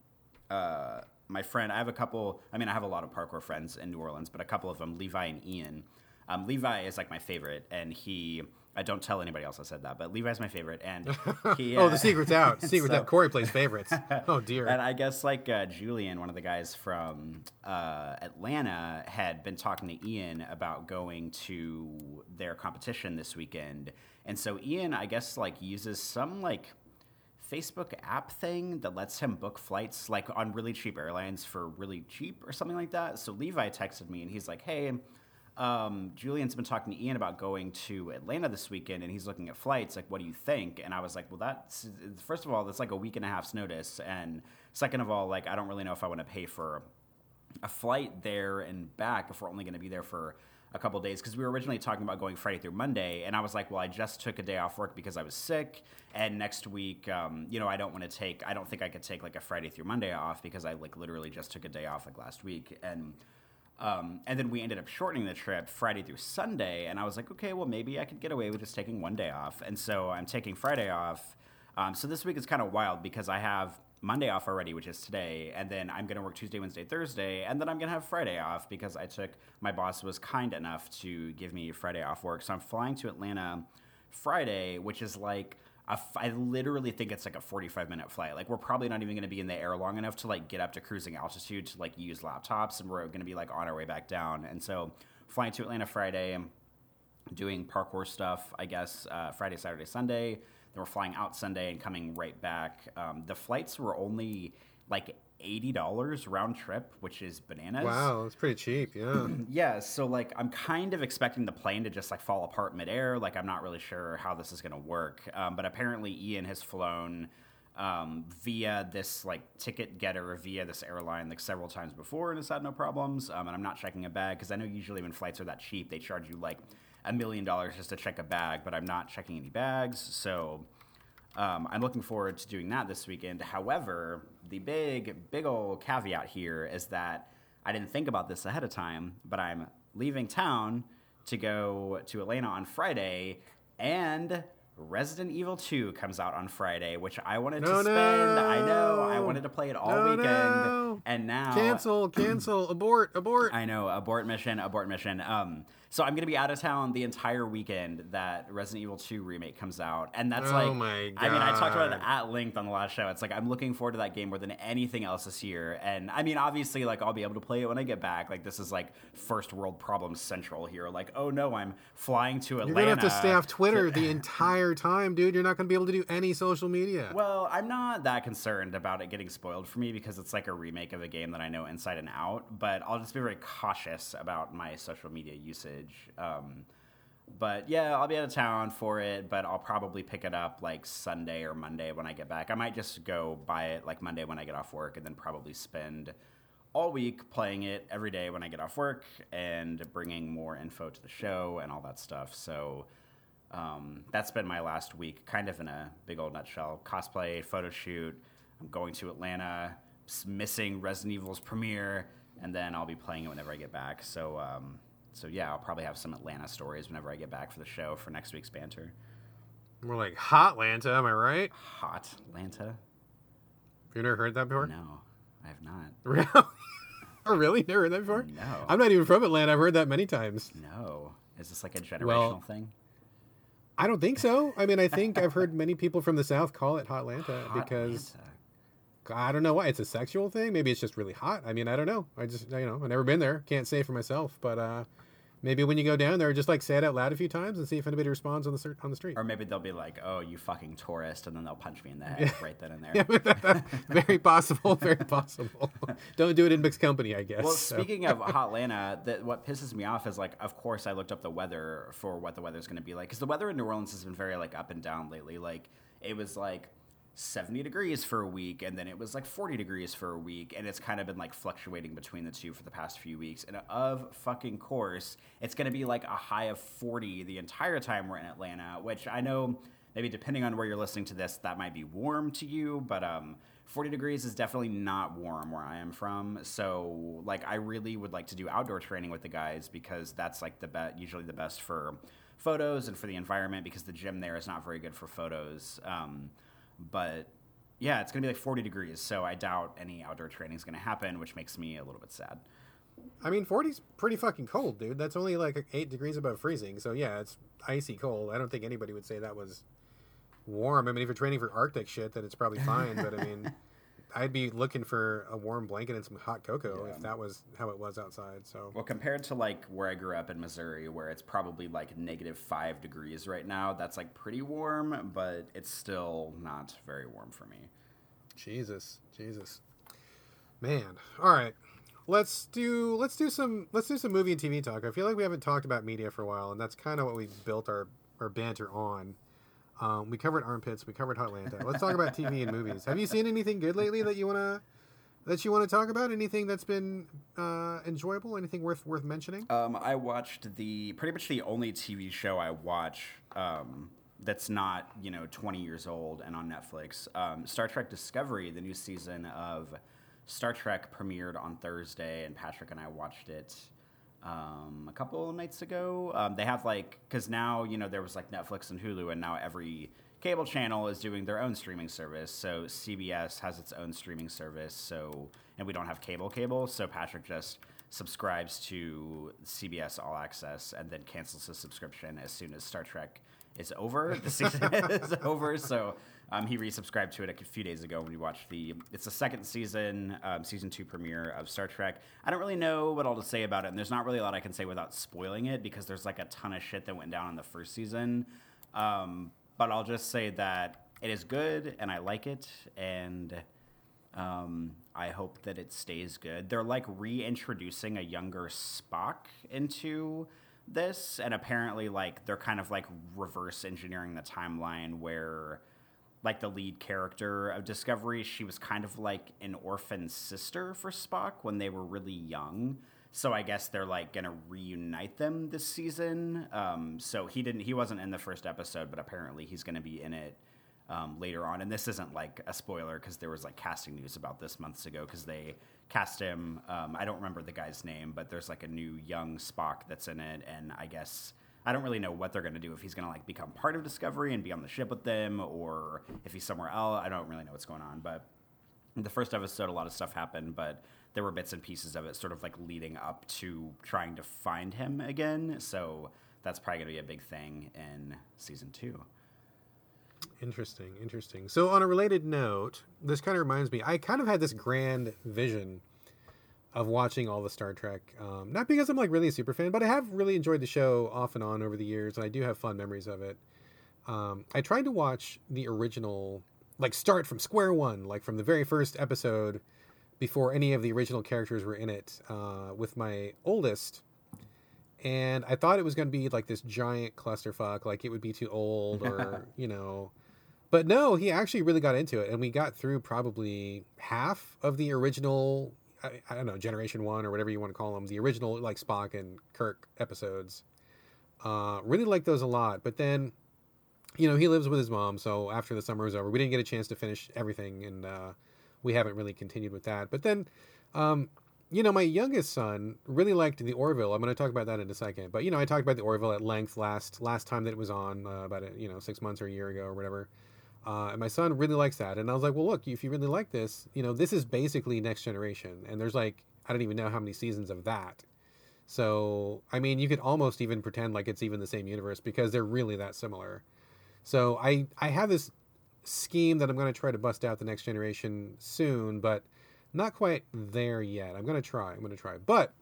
uh, my friend, I have a couple. I mean, I have a lot of parkour friends in New Orleans, but a couple of them, Levi and Ian. Um, Levi is like my favorite, and he. I don't tell anybody else I said that, but Levi's my favorite, and he.
Oh,
uh,
the secret's out. Secret's
so-
out. Corey plays favorites. Oh dear.
and I guess like uh, Julian, one of the guys from uh, Atlanta, had been talking to Ian about going to their competition this weekend, and so Ian, I guess, like uses some like Facebook app thing that lets him book flights like on really cheap airlines for really cheap or something like that. So Levi texted me and he's like, "Hey." Um, Julian's been talking to Ian about going to Atlanta this weekend, and he's looking at flights. Like, what do you think? And I was like, well, that's first of all, that's like a week and a half's notice, and second of all, like, I don't really know if I want to pay for a flight there and back if we're only going to be there for a couple days because we were originally talking about going Friday through Monday, and I was like, well, I just took a day off work because I was sick, and next week, um, you know, I don't want to take, I don't think I could take like a Friday through Monday off because I like literally just took a day off like last week, and um, and then we ended up shortening the trip Friday through Sunday, and I was like, okay, well, maybe I could get away with just taking one day off, and so I'm taking Friday off. Um, so this week is kind of wild because I have Monday off already, which is today, and then I'm going to work Tuesday, Wednesday, Thursday, and then I'm going to have Friday off because I took my boss was kind enough to give me Friday off work. So I'm flying to Atlanta Friday, which is like f- I literally think it's like a 45 minute flight. Like we're probably not even going to be in the air long enough to like get up to cruising altitude to like use laptops, and we're going to be like on our way back down. And so flying to Atlanta Friday doing parkour stuff, I guess, uh, Friday, Saturday, Sunday. Then we're flying out Sunday and coming right back. Um, the flights were only like $80 round trip, which is bananas.
wow, it's pretty cheap. Yeah.
Yeah, so like I'm kind of expecting the plane to just like fall apart midair. Like I'm not really sure how this is going to work. Um, but apparently Ian has flown um, via this like ticket getter via this airline like several times before and has had no problems. Um, and I'm not checking a bag because I know usually when flights are that cheap, they charge you like a million dollars just to check a bag. But I'm not checking any bags, so um, I'm looking forward to doing that this weekend. However, the big, big old caveat here is that I didn't think about this ahead of time, but I'm leaving town to go to Atlanta on Friday, and Resident Evil 2 comes out on Friday, which I wanted
No,
to spend. I know, I wanted to play it all
No,
weekend,
no.
and now
Cancel, cancel, abort, abort.
I know, abort mission, abort mission. Um, So I'm gonna be out of town the entire weekend that Resident Evil 2 remake comes out, and that's
Oh
like,
my
I mean, I talked about it at length on the last show. It's like I'm looking forward to that game more than anything else this year, and I mean, obviously, like I'll be able to play it when I get back. Like this is like first world problems central here. Like, oh no, I'm flying to Atlanta.
You're gonna have to stay off Twitter the entire time, dude. You're not gonna be able to do any social media.
Well, I'm not that concerned about it getting spoiled for me because it's like a remake of a game that I know inside and out. But I'll just be very cautious about my social media usage. Um, but yeah, I'll be out of town for it, but I'll probably pick it up like Sunday or Monday when I get back. I might just go buy it like Monday when I get off work and then probably spend all week playing it every day when I get off work and bringing more info to the show and all that stuff. So um, that's been my last week, kind of in a big old nutshell. Cosplay, photo shoot. I'm going to Atlanta, missing Resident Evil's premiere, and then I'll be playing it whenever I get back. So, um, so yeah, I'll probably have some Atlanta stories whenever I get back for the show for next week's banter.
More like hot Atlanta, am I right?
Hot Atlanta?
You never heard that before?
No, I have not.
Really? oh, really? Never heard that before?
No.
I'm not even from Atlanta. I've heard that many times.
No. Is this like a generational
Well,
thing?
I don't think so. I mean, I think I've heard many people from the South call it Hotlanta because
Hotlanta.
I don't know why. It's a sexual thing. Maybe it's just really hot. I mean, I don't know. I just, you know, I've never been there. Can't say for myself. But uh, maybe when you go down there, just like say it out loud a few times and see if anybody responds on the on the street.
Or maybe they'll be like, "Oh, you fucking tourist," and then they'll punch me in the head right then and there.
Yeah, very possible. Very possible. don't do it in mixed company, I guess.
Well,
so.
speaking of Hotlanta, that what pisses me off is like, of course, I looked up the weather for what the weather's going to be like because the weather in New Orleans has been very like up and down lately. Like it was like 70 degrees for a week, and then it was like 40 degrees for a week, and it's kind of been like fluctuating between the two for the past few weeks. And of fucking course, it's going to be like a high of 40 the entire time we're in Atlanta, which I know maybe depending on where you're listening to this, that might be warm to you, but um, 40 degrees is definitely not warm where I am from. So, like, I really would like to do outdoor training with the guys because that's like the best, usually the best for photos and for the environment because the gym there is not very good for photos. Um, but yeah, it's gonna be like 40 degrees, so I doubt any outdoor training is gonna happen, which makes me a little bit sad.
I mean, 40's pretty fucking cold, dude. That's only like eight degrees above freezing. So yeah, it's icy cold. I don't think anybody would say that was warm. I mean, if you're training for Arctic shit, then it's probably fine. but I mean, I'd be looking for a warm blanket and some hot cocoa
Yeah.
if that was how it was outside. So
Well, compared to like where I grew up in Missouri, where it's probably like negative five degrees right now, that's like pretty warm, but it's still not very warm for me.
Jesus, Jesus, man. All right, let's do let's do some let's do some movie and TV talk. I feel like we haven't talked about media for a while, and that's kind of what we built our our banter on. Um, we covered armpits, we covered Hotlanta. Let's talk about TV and movies. Have you seen anything good lately that you wanna that you want to talk about? Anything that's been uh, enjoyable? Anything worth worth mentioning?
Um, I watched the pretty much the only TV show I watch um, that's not you know 20 years old and on Netflix. Um, Star Trek Discovery, the new season of Star Trek premiered on Thursday, and Patrick and I watched it um, a couple nights ago. Um, they have like because now you know there was like Netflix and Hulu, and now every cable channel is doing their own streaming service. So CBS has its own streaming service. So and we don't have cable cable. So Patrick just subscribes to CBS All Access and then cancels his subscription as soon as Star Trek is over. The season is over. So um, he resubscribed to it a few days ago when we watched the. It's the second season, um, season two premiere of Star Trek. I don't really know what all to say about it, and there's not really a lot I can say without spoiling it because there's like a ton of shit that went down in the first season. Um, but I'll just say that it is good, and I like it, and um, I hope that it stays good. They're like reintroducing a younger Spock into this, and apparently, like they're kind of like reverse engineering the timeline where, like the lead character of Discovery, she was kind of like an orphan sister for Spock when they were really young. So I guess they're like gonna reunite them this season. Um, so he didn't, he wasn't in the first episode, but apparently he's gonna be in it um, later on. And this isn't like a spoiler because there was like casting news about this months ago because they cast him. Um, I don't remember the guy's name, but there's like a new young Spock that's in it, and I guess I don't really know what they're gonna do if he's gonna like become part of Discovery and be on the ship with them, or if he's somewhere else. I don't really know what's going on, but. In the first episode, a lot of stuff happened, but there were bits and pieces of it sort of like leading up to trying to find him again. So that's probably going to be a big thing in season two.
Interesting, interesting. So, on a related note, this kind of reminds me, I kind of had this grand vision of watching all the Star Trek. Um, not because I'm like really a super fan, but I have really enjoyed the show off and on over the years, and I do have fun memories of it. Um, I tried to watch the original, like start from square one, like from the very first episode before any of the original characters were in it, uh, with my oldest. And I thought it was going to be like this giant clusterfuck, like it would be too old or, you know. But no, he actually really got into it. And we got through probably half of the original I, I, don't know, Generation One or whatever you want to call them, the original like Spock and Kirk episodes. Uh, really like those a lot. But then, you know, he lives with his mom, so after the summer was over, we didn't get a chance to finish everything, and uh, we haven't really continued with that. But then, um, you know, my youngest son really liked the Orville. I'm going to talk about that in a second. But you know, I talked about the Orville at length last last time that it was on, uh, about a, you know six months or a year ago or whatever. Uh, and my son really likes that. And I was like, well, look, if you really like this, you know, this is basically Next Generation. And there's like, I don't even know how many seasons of that. So, I mean, you could almost even pretend like it's even the same universe because they're really that similar. So I, I have this scheme that I'm going to try to bust out the Next Generation soon, but not quite there yet. I'm going to try. I'm going to try. But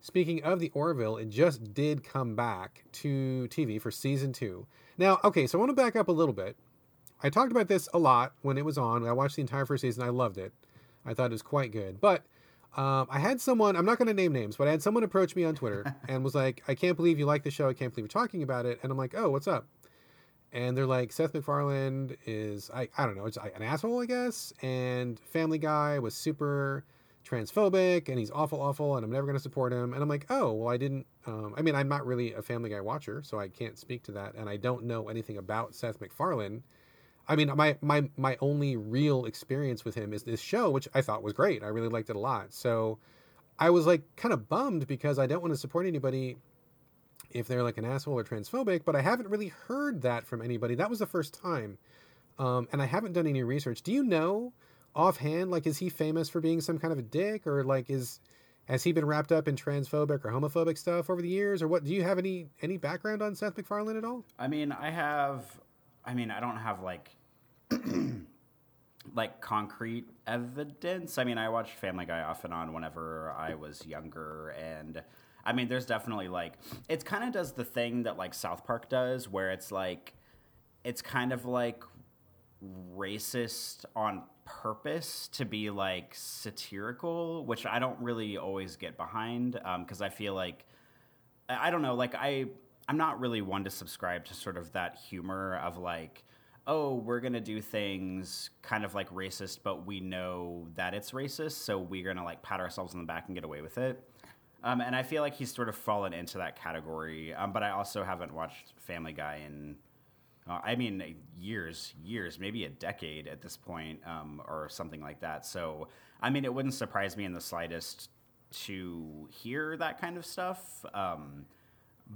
speaking of the Orville, it just did come back to TV for season two. Now, okay, so I want to back up a little bit I talked about this a lot when it was on. I watched the entire first season. I loved it. I thought it was quite good. But um, I had someone, I'm not going to name names, but I had someone approach me on Twitter and was like, I can't believe you like the show. I can't believe you're talking about it. And I'm like, oh, what's up? And they're like, Seth MacFarlane is, I, I don't know, it's an asshole, I guess. And Family Guy was super transphobic and he's awful, awful, and I'm never going to support him. And I'm like, oh, well, I didn't, um, I mean, I'm not really a Family Guy watcher, so I can't speak to that. And I don't know anything about Seth MacFarlane. I mean, my my my only real experience with him is this show, which I thought was great. I really liked it a lot. So I was like kind of bummed because I don't want to support anybody if they're like an asshole or transphobic, but I haven't really heard that from anybody. That was the first time. Um, and I haven't done any research. Do you know offhand, like, is he famous for being some kind of a dick or like is, has he been wrapped up in transphobic or homophobic stuff over the years or what? Do you have any, any background on Seth MacFarlane at all?
I mean, I have, I mean, I don't have like like concrete evidence. I mean, I watched Family Guy off and on whenever I was younger, and I mean, there's definitely like it kind of does the thing that like South Park does, where it's like it's kind of like racist on purpose to be like satirical, which I don't really always get behind because um, I feel like I don't know, like I I'm not really one to subscribe to sort of that humor of like oh, we're going to do things kind of like racist, but we know that it's racist, so we're going to like pat ourselves on the back and get away with it. Um, and I feel like he's sort of fallen into that category. Um, but I also haven't watched Family Guy in, uh, I mean, years, years, maybe a decade at this point, um, or something like that. So, I mean, it wouldn't surprise me in the slightest to hear that kind of stuff. Um,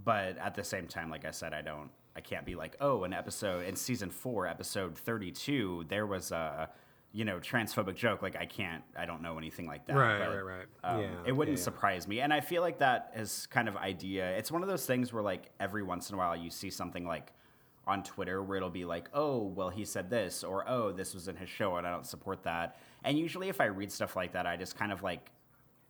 but at the same time, like I said, I don't I can't be like, oh, an episode in season four, episode thirty-two, there was a you know transphobic joke. Like I can't, I don't know anything like that.
Right, but, right, right. Um,
yeah, it wouldn't yeah, surprise me, and I feel like that is kind of idea. It's one of those things where like every once in a while you see something like on Twitter where it'll be like, oh, well, he said this, or oh, this was in his show, and I don't support that. And usually, if I read stuff like that, I just kind of like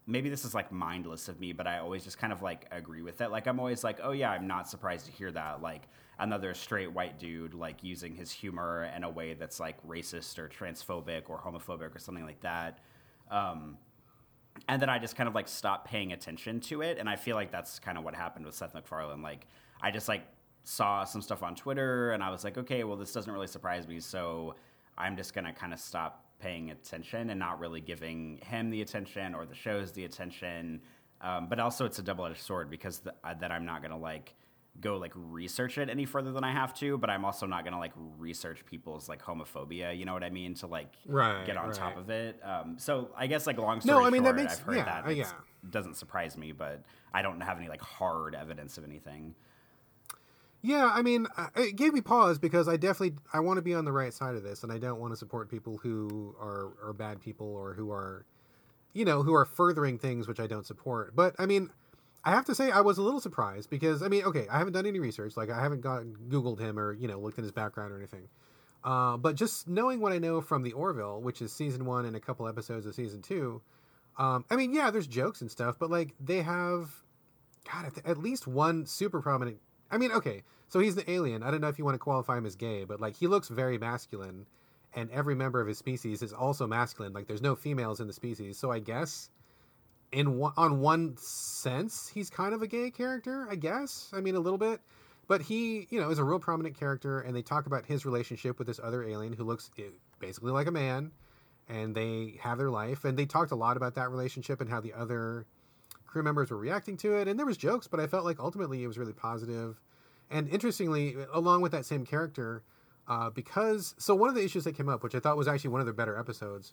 maybe this is like mindless of me, but I always just kind of like agree with it. Like I'm always like, oh yeah, I'm not surprised to hear that. Like another straight white dude like using his humor in a way that's like racist or transphobic or homophobic or something like that. Um, and then I just kind of like stopped paying attention to it, and I feel like that's kind of what happened with Seth MacFarlane. Like I just like saw some stuff on Twitter, and I was like, okay, well this doesn't really surprise me, so I'm just gonna kind of stop paying attention and not really giving him the attention or the shows the attention. Um, but also, it's a double edged sword because the, uh, that I'm not gonna like go like research it any further than I have to, but I'm also not gonna like research people's like homophobia. You know what I mean? To like
right,
get on
right.
top of it. Um, so I guess like long story
no, I mean
short,
that makes
I've heard
yeah,
that.
uh, yeah.
doesn't surprise me, but I don't have any like hard evidence of anything.
Yeah, I mean, it gave me pause because I definitely I want to be on the right side of this, and I don't want to support people who are are bad people or who are you know, who are furthering things which I don't support. But I mean, I have to say I was a little surprised because I mean, okay, I haven't done any research, like I haven't got Googled him or you know looked at his background or anything. Uh, but just knowing what I know from the Orville, which is season one and a couple episodes of season two, um, I mean, yeah, there's jokes and stuff, but like they have, God, at least one super prominent. I mean, okay, so he's an alien. I don't know if you want to qualify him as gay, but like he looks very masculine, and every member of his species is also masculine. Like there's no females in the species, so I guess in one, on one sense he's kind of a gay character. I guess. I mean, a little bit. But he, you know, is a real prominent character, and they talk about his relationship with this other alien who looks eh, basically like a man and they have their life and they talked a lot about that relationship and how the other crew members were reacting to it and there was jokes but i felt like ultimately it was really positive and interestingly along with that same character uh, because so one of the issues that came up which i thought was actually one of the better episodes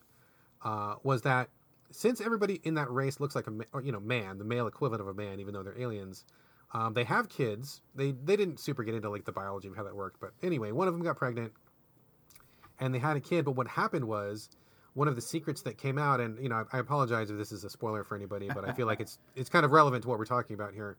uh, was that since everybody in that race looks like a or, you know man the male equivalent of a man even though they're aliens um, they have kids they they didn't super get into like the biology of how that worked but anyway one of them got pregnant and they had a kid but what happened was one of the secrets that came out, and you know, I, I apologize if this is a spoiler for anybody, but I feel like it's it's kind of relevant to what we're talking about here.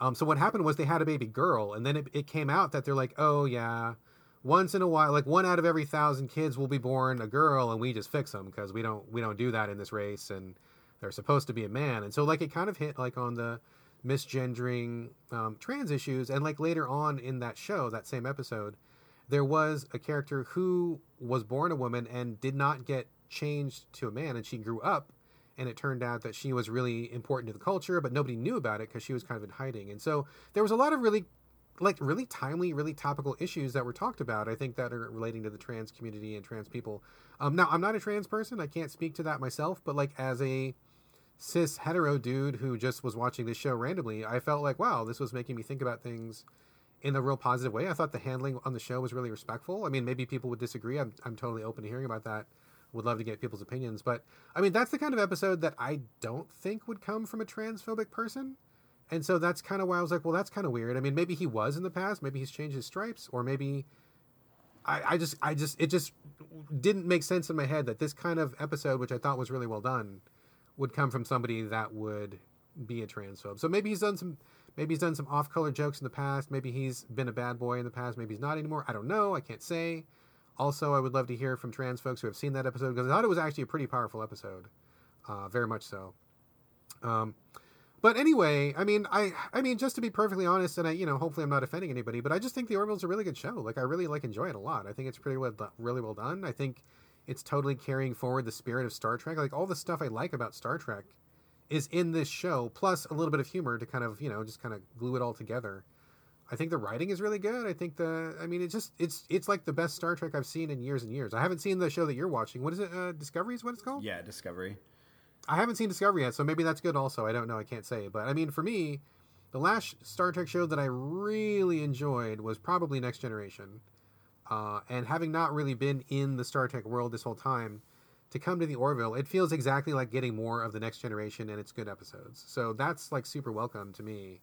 Um, so what happened was they had a baby girl, and then it, it came out that they're like, oh yeah, once in a while, like one out of every thousand kids will be born a girl, and we just fix them because we don't we don't do that in this race, and they're supposed to be a man, and so like it kind of hit like on the misgendering um, trans issues, and like later on in that show, that same episode, there was a character who was born a woman and did not get changed to a man and she grew up and it turned out that she was really important to the culture but nobody knew about it because she was kind of in hiding. And so there was a lot of really like really timely really topical issues that were talked about i think that are relating to the trans community and trans people. Um, now i'm not a trans person. I can't speak to that myself but like as a cis hetero dude who just was watching this show randomly i felt like wow this was making me think about things in a real positive way. I thought the handling on the show was really respectful. I mean maybe people would disagree. I'm, I'm totally open to hearing about that. Would love to get people's opinions. But I mean, that's the kind of episode that I don't think would come from a transphobic person. And so that's kind of why I was like, well, that's kind of weird. I mean, maybe he was in the past, maybe he's changed his stripes, or maybe I, I just, I just, it just didn't make sense in my head that this kind of episode, which I thought was really well done, would come from somebody that would be a transphobe. So maybe he's done some, maybe he's done some off-color jokes in the past. Maybe he's been a bad boy in the past. Maybe he's not anymore. I don't know. I can't say. Also, I would love to hear from trans folks who have seen that episode because I thought it was actually a pretty powerful episode, uh, very much so. Um, but anyway, I mean, I, I mean, just to be perfectly honest, and I, you know, hopefully I'm not offending anybody, but I just think the Orville's a really good show. Like, I really like enjoy it a lot. I think it's pretty well, really well done. I think it's totally carrying forward the spirit of Star Trek. Like all the stuff I like about Star Trek is in this show, plus a little bit of humor to kind of, you know, just kind of glue it all together. I think the writing is really good. I think the I mean it's just it's it's like the best Star Trek I've seen in years and years. I haven't seen the show that you're watching. What is it? Uh, Discovery is what it's called?
Yeah, Discovery.
I haven't seen Discovery yet, so maybe that's good also. I don't know. I can't say. But I mean for me, the last Star Trek show that I really enjoyed was probably Next Generation. Uh, and having not really been in the Star Trek world this whole time, to come to the Orville, it feels exactly like getting more of the Next Generation and its good episodes. So that's like super welcome to me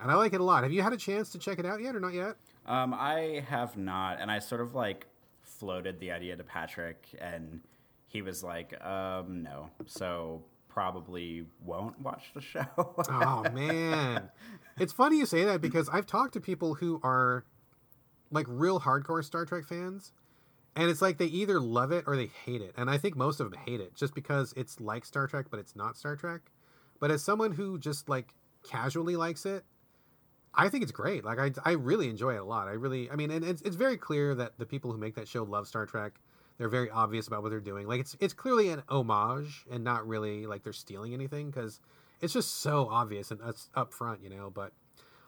and I like it a lot. Have you had a chance to check it out yet, or not yet?
Um, I have not, and I sort of like floated the idea to Patrick, and he was like, um, "No," so probably won't watch the show.
oh man, it's funny you say that because I've talked to people who are like real hardcore Star Trek fans, and it's like they either love it or they hate it, and I think most of them hate it just because it's like Star Trek, but it's not Star Trek. But as someone who just like casually likes it I think it's great. Like I, I really enjoy it a lot. I really, I mean, and it's, it's very clear that the people who make that show love Star Trek. They're very obvious about what they're doing. Like it's, it's clearly an homage and not really like they're stealing anything because it's just so obvious and that's up front, you know. But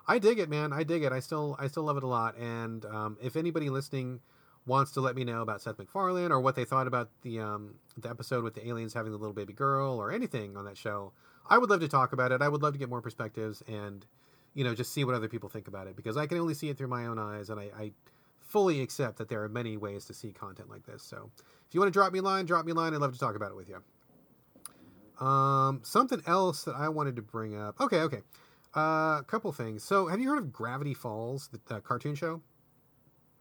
I dig it, man. I dig it. I still, I still love it a lot. And um, if anybody listening wants to let me know about Seth MacFarlane or what they thought about the um, the episode with the aliens having the little baby girl or anything on that show, I would love to talk about it. I would love to get more perspectives and you know, just see what other people think about it because I can only see it through my own eyes, and I, I fully accept that there are many ways to see content like this. So, if you want to drop me a line, drop me a line. I'd love to talk about it with you. Um, something else that I wanted to bring up. Okay, okay. Uh, a couple things. So, have you heard of Gravity Falls, the, the cartoon show?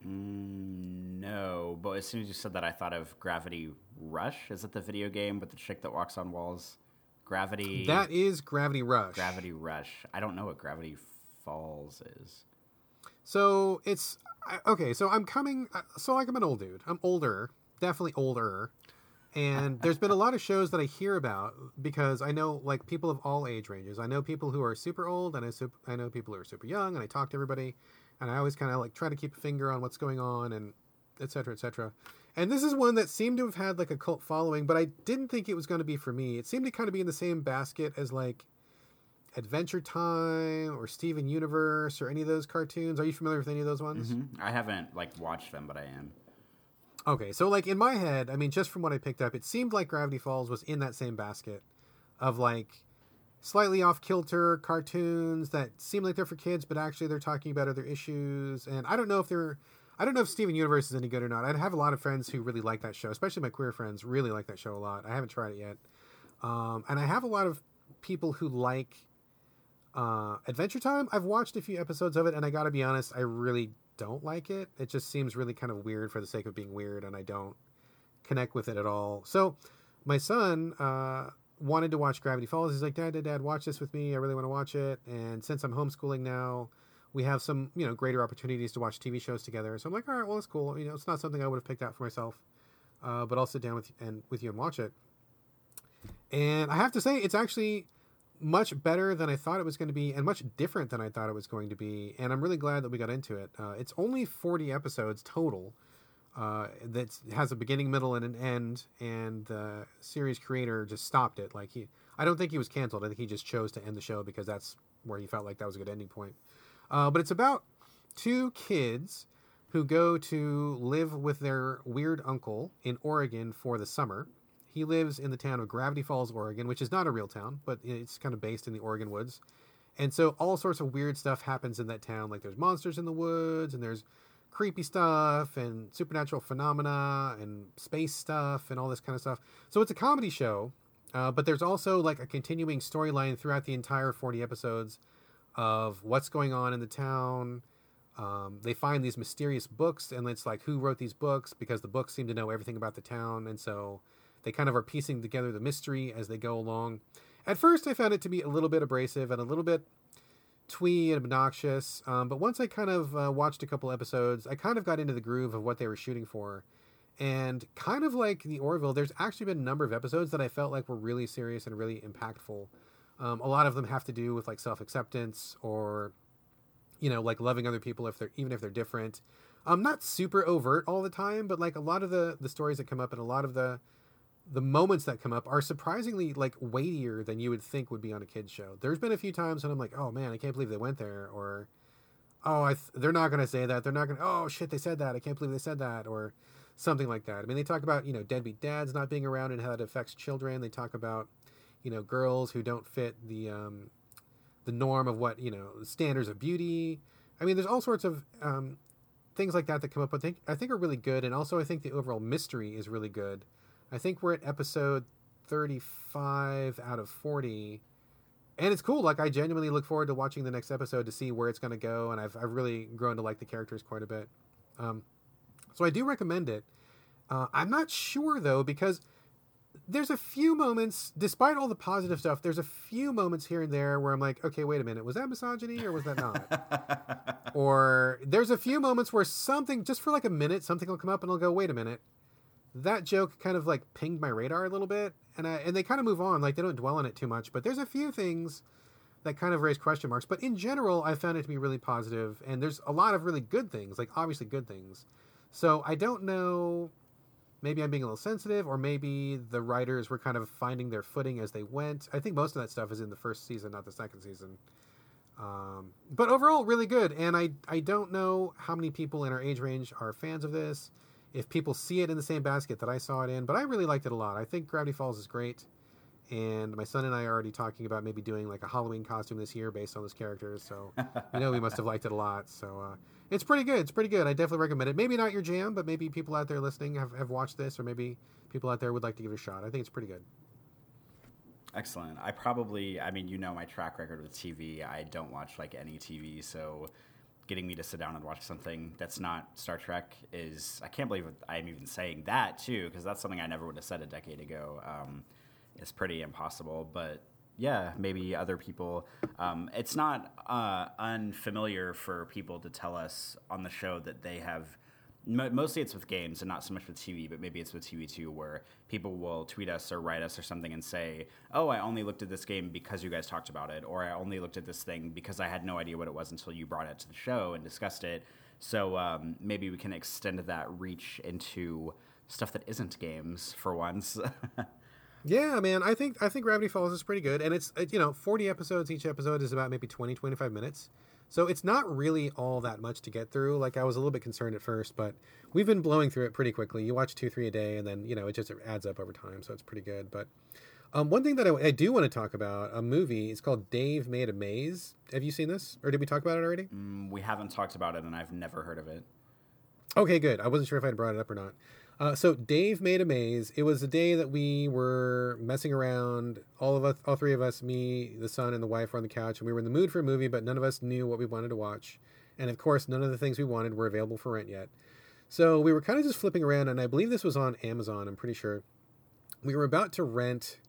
Mm, no, but as soon as you said that, I thought of Gravity Rush. Is it the video game with the chick that walks on walls? Gravity.
That is Gravity Rush.
Gravity Rush. I don't know what Gravity Falls is.
So it's okay. So I'm coming. uh, So like I'm an old dude. I'm older, definitely older. And there's been a lot of shows that I hear about because I know like people of all age ranges. I know people who are super old, and I sup- I know people who are super young, and I talk to everybody, and I always kind of like try to keep a finger on what's going on and etc. cetera, et cetera. And this is one that seemed to have had like a cult following, but I didn't think it was going to be for me. It seemed to kind of be in the same basket as like Adventure Time or Steven Universe or any of those cartoons. Are you familiar with any of those ones?
Mhm. I haven't like watched them, but I am.
Okay, so like in my head, I mean, just from what I picked up, it seemed like Gravity Falls was in that same basket of like slightly off kilter cartoons that seem like they're for kids, but actually they're talking about other issues. And I don't know if they're, I don't know if Steven Universe is any good or not. I have a lot of friends who really like that show, especially my queer friends really like that show a lot. I haven't tried it yet. Um, and I have a lot of people who like uh, Adventure Time. I've watched a few episodes of it, and I got to be honest, I really don't like it. It just seems really kind of weird for the sake of being weird, and I don't connect with it at all. So, my son uh, wanted to watch Gravity Falls. He's like, "Dad, Dad, Dad, watch this with me. I really want to watch it." And since I'm homeschooling now, we have some you know greater opportunities to watch TV shows together. So I'm like, "All right, well, it's cool. You know, it's not something I would have picked out for myself, uh, but I'll sit down with and with you and watch it." And I have to say, it's actually much better than I thought it was going to be, and much different than I thought it was going to be. And I'm really glad that we got into it. Uh, it's only 40 episodes total. Uh, that has a beginning, middle, and an end, and the series creator just stopped it. Like he, I don't think he was canceled. I think he just chose to end the show because that's where he felt like that was a good ending point. Uh, but it's about two kids who go to live with their weird uncle in Oregon for the summer. He lives in the town of Gravity Falls, Oregon, which is not a real town, but it's kind of based in the Oregon woods. And so all sorts of weird stuff happens in that town. Like there's monsters in the woods, and there's creepy stuff, and supernatural phenomena, and space stuff, and all this kind of stuff. So it's a comedy show, uh, but there's also like a continuing storyline throughout the entire 40 episodes of what's going on in the town. Um, they find these mysterious books, and it's like who wrote these books because the books seem to know everything about the town, and so they kind of are piecing together the mystery as they go along. At first, I found it to be a little bit abrasive and a little bit twee and obnoxious, um, but once I kind of uh, watched a couple episodes, I kind of got into the groove of what they were shooting for. And kind of like the Orville, there's actually been a number of episodes that I felt like were really serious and really impactful. Um, a lot of them have to do with like self acceptance or, you know, like loving other people if they're even if they're different. Um, not super overt all the time, but like a lot of the the stories that come up and a lot of the the moments that come up are surprisingly like weightier than you would think would be on a kids show. There's been a few times when I'm like, oh man, I can't believe they went there, or oh, th- they're not going to say that. They're not going to. Oh shit, they said that. I can't believe they said that, or something like that. I mean, they talk about you know deadbeat dads not being around and how that affects children. They talk about you know girls who don't fit the um, the norm of what you know standards of beauty. I mean, there's all sorts of um, things like that that come up. I think I think are really good, and also I think the overall mystery is really good. I think we're at episode 35 out of 40. And it's cool. Like, I genuinely look forward to watching the next episode to see where it's going to go. And I've, I've really grown to like the characters quite a bit. Um, so I do recommend it. Uh, I'm not sure, though, because there's a few moments, despite all the positive stuff, there's a few moments here and there where I'm like, okay, wait a minute. Was that misogyny or was that not? or there's a few moments where something, just for like a minute, something will come up and I'll go, wait a minute that joke kind of like pinged my radar a little bit and I, and they kind of move on like they don't dwell on it too much but there's a few things that kind of raise question marks but in general i found it to be really positive and there's a lot of really good things like obviously good things. So i don't know maybe i'm being a little sensitive or maybe the writers were kind of finding their footing as they went. I think most of that stuff is in the first season not the second season. Um, but overall really good and I, I don't know how many people in our age range are fans of this if people see it in the same basket that I saw it in, but I really liked it a lot. I think Gravity Falls is great. And my son and I are already talking about maybe doing like a Halloween costume this year based on those characters. So, you know, we must have liked it a lot. So, uh, it's pretty good. It's pretty good. I definitely recommend it. Maybe not your jam, but maybe people out there listening have, have watched this, or maybe people out there would like to give it a shot. I think it's pretty good.
Excellent. I probably, I mean, you know my track record with TV. I don't watch like any TV, so getting me to sit down and watch something that's not Star Trek is I can't believe I'm even saying that too because that's something I never would have said a decade ago. Um, it's pretty impossible, but yeah, maybe other people. Um, it's not uh, unfamiliar for people to tell us on the show that they have mostly it's with games and not so much with TV, but maybe it's with TV too, where people will tweet us or write us or something and say, "Oh, I only looked at this game because you guys talked about it," or "I only looked at this thing because I had no idea what it was until you brought it to the show and discussed it." So um, maybe we can extend that reach into stuff that isn't games for once.
yeah, man, I think I think Gravity Falls is pretty good, and it's you know 40 episodes. Each episode is about maybe 20, 25 minutes. So it's not really all that much to get through. Like I was a little bit concerned at first, but we've been blowing through it pretty quickly. You watch two, three a day, and then you know it just adds up over time, so it's pretty good. But um, one thing that I, I, do want to talk about a movie. It's called Dave Made a Maze. Have you seen this, or did we talk about it already?
Mm, we haven't talked about it, and I've never heard of it.
Okay, good. I wasn't sure if I'd brought it up or not. Uh, so Dave made a maze. It was a day that we were messing around. All of us, all three of us, me, the son, and the wife, were on the couch, and we were in the mood for a movie, but none of us knew what we wanted to watch. And of course, none of the things we wanted were available for rent yet. So we were kind of just flipping around, and I believe this was on Amazon. I'm pretty sure. We were about to rent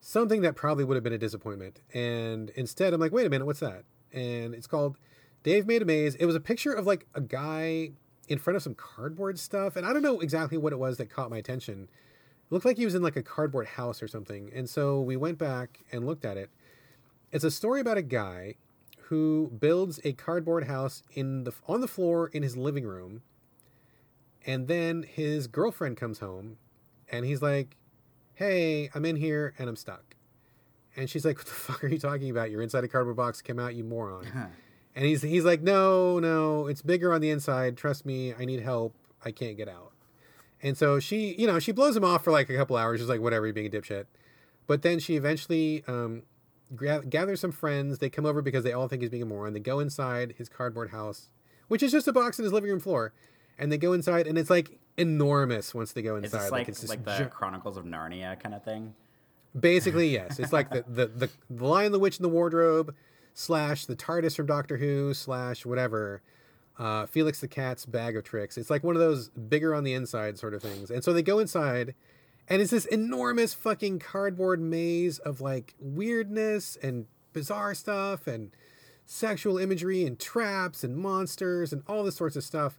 something that probably would have been a disappointment, and instead, I'm like, wait a minute, what's that? And it's called Dave Made a Maze. It was a picture of like a guy in front of some cardboard stuff, and I don't know exactly what it was that caught my attention. It looked like he was in like a cardboard house or something, and so we went back and looked at it. It's a story about a guy who builds a cardboard house in the on the floor in his living room, and then his girlfriend comes home, and he's like, "Hey, I'm in here and I'm stuck," and she's like, "What the fuck are you talking about? You're inside a cardboard box. Come out, you moron." Uh-huh. And he's he's like, no, no, it's bigger on the inside. Trust me, I need help. I can't get out. And so she, you know, she blows him off for like a couple hours, just like whatever, being a dipshit. But then she eventually um, gra- gathers some friends. They come over because they all think he's being a moron. They go inside his cardboard house, which is just a box in his living room floor. And they go inside, and it's like enormous once they go inside.
It's like, like, it's like the gi- Chronicles of Narnia kind of thing.
Basically, yes. It's like the, the, the, the Lion, the Witch, and the Wardrobe slash the TARDIS from Doctor Who slash whatever. Uh, Felix the Cat's bag of tricks. It's like one of those bigger on the inside sort of things. And so they go inside, and it's this enormous fucking cardboard maze of like weirdness and bizarre stuff and sexual imagery and traps and monsters and all this sorts of stuff.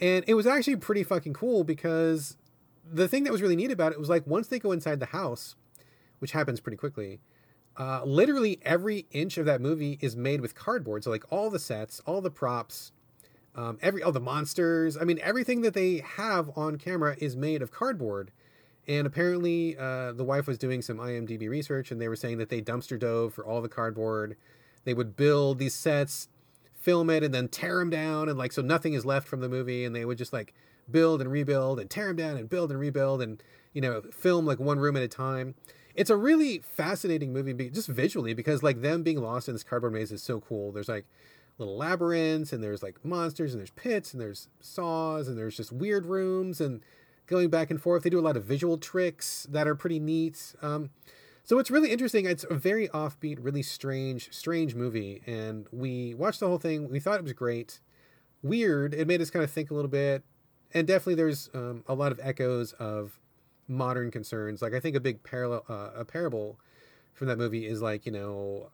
And it was actually pretty fucking cool because the thing that was really neat about it was like once they go inside the house, which happens pretty quickly, uh, literally every inch of that movie is made with cardboard. So like all the sets, all the props, um, every all the monsters. I mean, everything that they have on camera is made of cardboard. And apparently, uh, the wife was doing some IMDb research, and they were saying that they dumpster dove for all the cardboard. They would build these sets, film it, and then tear them down, and like so nothing is left from the movie. And they would just like build and rebuild, and tear them down and build and rebuild, and you know film like one room at a time it's a really fascinating movie just visually because like them being lost in this cardboard maze is so cool. There's like little labyrinths and there's like monsters and there's pits and there's saws and there's just weird rooms and going back and forth. They do a lot of visual tricks that are pretty neat. Um, so it's really interesting. It's a very offbeat really strange strange movie and we watched the whole thing. We thought it was great. Weird. It made us kind of think a little bit. And definitely there's um, a lot of echoes of modern concerns. Like I think a big parallel, uh, a parable from that movie is like you know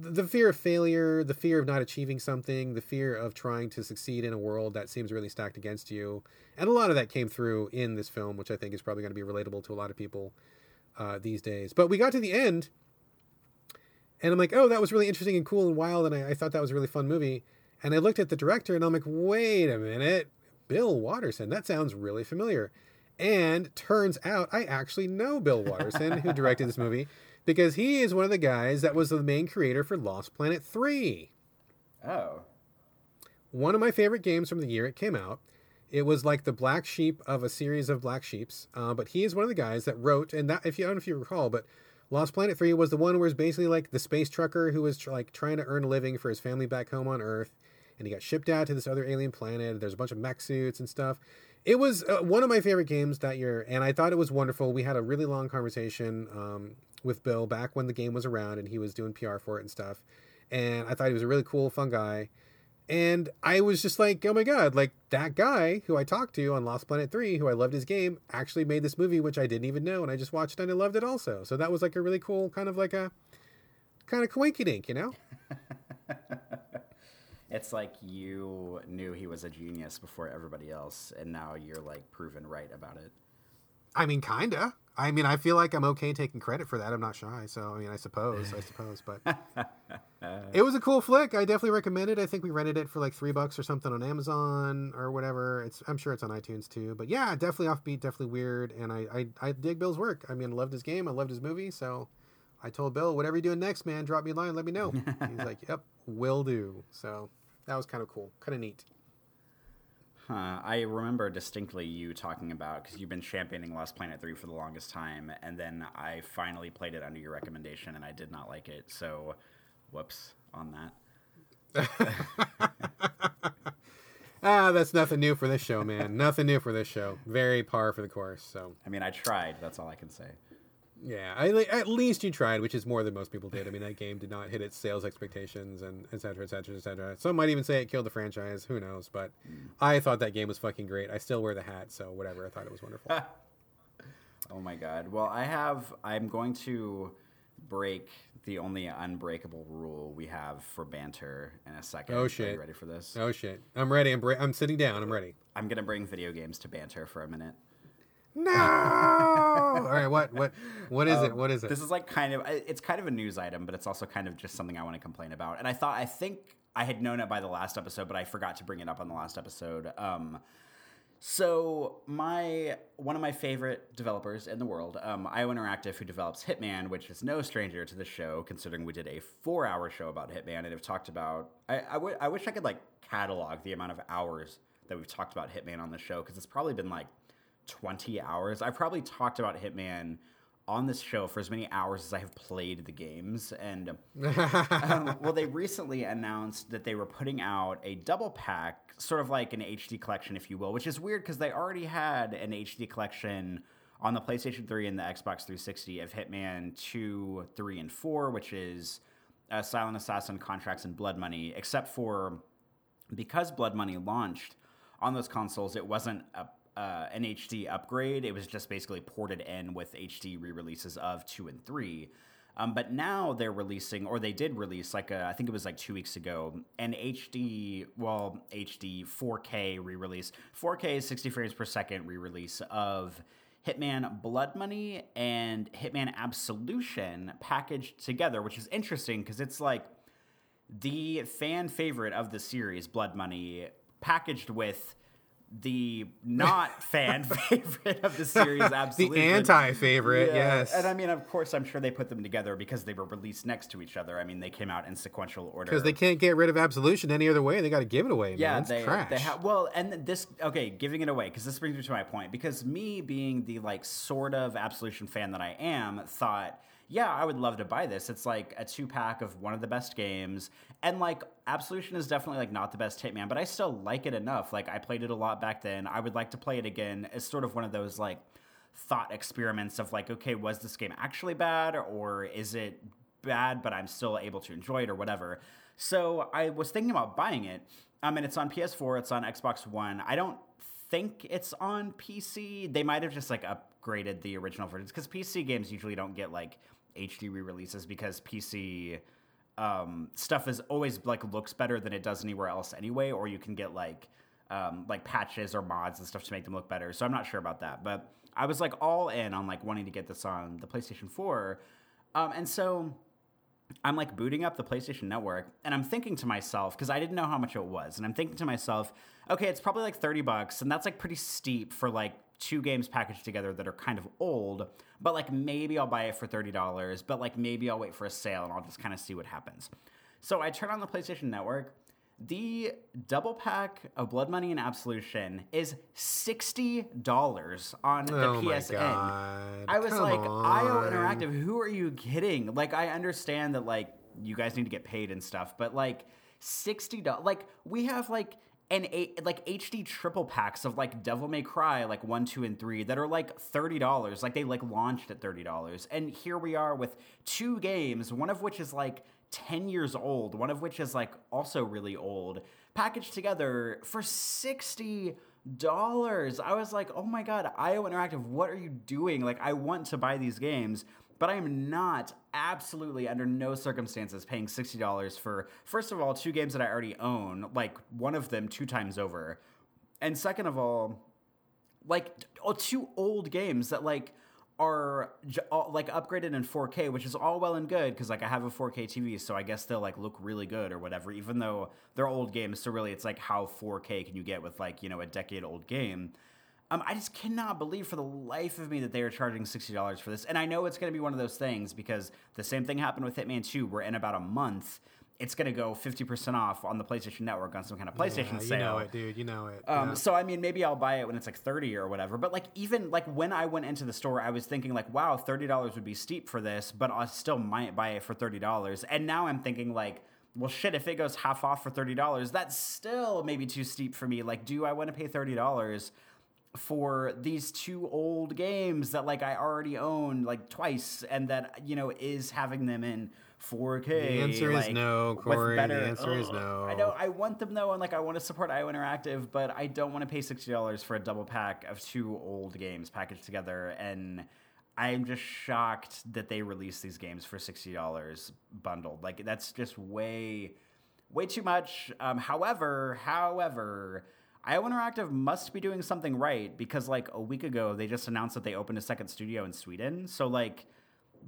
the fear of failure, the fear of not achieving something, the fear of trying to succeed in a world that seems really stacked against you. And a lot of that came through in this film, which I think is probably going to be relatable to a lot of people uh, these days. But we got to the end, and I'm like, oh, that was really interesting and cool and wild, and I, I thought that was a really fun movie. And I looked at the director, and I'm like, wait a minute, Bill Watterson, that sounds really familiar. And turns out I actually know Bill Watterson, who directed this movie, because he is one of the guys that was the main creator for Lost Planet 3.
Oh.
One of my favorite games from the year it came out. It was like the black sheep of a series of black sheeps. Uh, but he is one of the guys that wrote, and that if you I don't know if you recall, but Lost Planet 3 was the one where it's basically like the space trucker who was tr- like trying to earn a living for his family back home on Earth. And he got shipped out to this other alien planet. There's a bunch of mech suits and stuff it was uh, one of my favorite games that year, and I thought it was wonderful. We had a really long conversation um, with Bill back when the game was around, and he was doing PR for it and stuff. And I thought he was a really cool, fun guy. and I was just like, oh my god, like that guy who I talked to on Lost Planet 3, who I loved his game, actually made this movie, which I didn't even know, and I just watched it and I loved it also. So that was like a really cool kind of like a kind of quinky dink, you know?
it's like you knew he was a genius before everybody else, and now you're like proven right about it.
I mean, kinda. I mean, I feel like I'm okay taking credit for that. I'm not shy, so I mean, I suppose, I suppose, but it was a cool flick. I definitely recommend it. I think we rented it for like three bucks or something on Amazon or whatever. It's I'm sure it's on iTunes too. But yeah, definitely offbeat, definitely weird, and I I, I dig Bill's work. I mean, I loved his game. I loved his movie. So I told Bill, whatever you're doing next, man, drop me a line, let me know. He's like, yep, will do. So that was kind of cool, kind of neat.
Huh. I remember distinctly you talking about because you've been championing Lost Planet 3 for the longest time, and then I finally played it under your recommendation and I did not like it. So, whoops on
that. ah, that's nothing new for this show, man. nothing new for this show. Very par for the course. So,
I mean, I tried. That's all I can say.
Yeah, I, at least you tried, which is more than most people did. I mean, that game did not hit its sales expectations, and et cetera, et cetera, et cetera. Some might even say it killed the franchise. Who knows? But mm. I thought that game was fucking great. I still wear the hat, so whatever. I thought it was wonderful.
oh my god. Well, I have. I'm going to break the only unbreakable rule we have for banter in a second.
Oh shit! Are
you ready for this?
Oh shit! I'm ready. I'm bra- I'm sitting down. I'm ready.
I'm gonna bring video games to banter for a minute.
No. All right. What? What? What is um, it? What is it?
This is like kind of. It's kind of a news item, but it's also kind of just something I want to complain about. And I thought I think I had known it by the last episode, but I forgot to bring it up on the last episode. Um, so my one of my favorite developers in the world, um, IO Interactive, who develops Hitman, which is no stranger to the show, considering we did a four-hour show about Hitman and have talked about. I, I, w- I wish I could like catalog the amount of hours that we've talked about Hitman on the show because it's probably been like 20 hours. I've probably talked about Hitman on this show for as many hours as I have played the games. And um, well, they recently announced that they were putting out a double pack, sort of like an HD collection, if you will, which is weird because they already had an HD collection on the PlayStation 3 and the Xbox 360 of Hitman 2, 3, and 4, which is uh, Silent Assassin, Contracts, and Blood Money, except for because Blood Money launched on those consoles, it wasn't a uh, an HD upgrade. It was just basically ported in with HD re releases of 2 and 3. Um, but now they're releasing, or they did release, like a, I think it was like two weeks ago, an HD, well, HD 4K re release, 4K 60 frames per second re release of Hitman Blood Money and Hitman Absolution packaged together, which is interesting because it's like the fan favorite of the series, Blood Money, packaged with the not fan favorite of the series, absolutely.
the anti favorite, yeah. yes.
And I mean, of course, I'm sure they put them together because they were released next to each other. I mean, they came out in sequential order.
Because they can't get rid of Absolution any other way. They got to give it away, yeah, man. It's
they,
trash.
They ha- well, and this, okay, giving it away, because this brings me to my point. Because me being the, like, sort of Absolution fan that I am, thought yeah, I would love to buy this. It's like a two pack of one of the best games. And like Absolution is definitely like not the best Hitman, but I still like it enough. Like I played it a lot back then. I would like to play it again. It's sort of one of those like thought experiments of like, okay, was this game actually bad or is it bad, but I'm still able to enjoy it or whatever. So I was thinking about buying it. Um, mean, it's on PS4, it's on Xbox One. I don't think it's on PC. They might have just like upgraded the original versions because PC games usually don't get like HD re-releases because PC um, stuff is always like looks better than it does anywhere else anyway, or you can get like um, like patches or mods and stuff to make them look better. So I'm not sure about that, but I was like all in on like wanting to get this on the PlayStation 4, um, and so I'm like booting up the PlayStation Network, and I'm thinking to myself because I didn't know how much it was, and I'm thinking to myself, okay, it's probably like 30 bucks, and that's like pretty steep for like two games packaged together that are kind of old, but like maybe I'll buy it for $30, but like maybe I'll wait for a sale and I'll just kind of see what happens. So I turn on the PlayStation Network. The double pack of Blood Money and Absolution is $60 on the oh PSN. I was Come like, on. IO Interactive, who are you kidding? Like, I understand that, like, you guys need to get paid and stuff, but like, $60, like, we have like and like HD triple packs of like Devil May Cry, like one, two, and three, that are like thirty dollars. Like they like launched at thirty dollars, and here we are with two games, one of which is like 10 years old, one of which is like also really old, packaged together for 60 dollars. I was like, "Oh my god, IO Interactive, what are you doing? Like I want to buy these games, but I am not absolutely under no circumstances paying $60 for first of all, two games that I already own, like one of them two times over. And second of all, like oh, two old games that like are like upgraded in 4K, which is all well and good because like I have a 4K TV, so I guess they'll like look really good or whatever. Even though they're old games, so really it's like how 4K can you get with like you know a decade old game. Um, I just cannot believe for the life of me that they are charging sixty dollars for this, and I know it's going to be one of those things because the same thing happened with Hitman Two, where in about a month it's going to go 50% off on the PlayStation Network on some kind of PlayStation
Yeah,
sale.
You know it, dude. You know it.
Um,
yeah.
So I mean, maybe I'll buy it when it's like thirty or whatever. But like even like when I went into the store, I was thinking like, wow, thirty dollars would be steep for this, but I still might buy it for thirty dollars. And now I'm thinking like, well, shit, if it goes half off for thirty dollars, that's still maybe too steep for me. Like, do I want to pay thirty dollars? For these two old games that like I already own like twice and that you know is having them in 4K.
The answer is
like,
no,
with
Corey. The answer is no.
I know I want them though, and like I want to support IO Interactive, but I don't want to pay sixty dollars for a double pack of two old games packaged together. And I'm just shocked that they released these games for sixty dollars bundled. Like that's just way, way too much. Um, however, however. IO Interactive must be doing something right because, like, a week ago, they just announced that they opened a second studio in Sweden. So, like,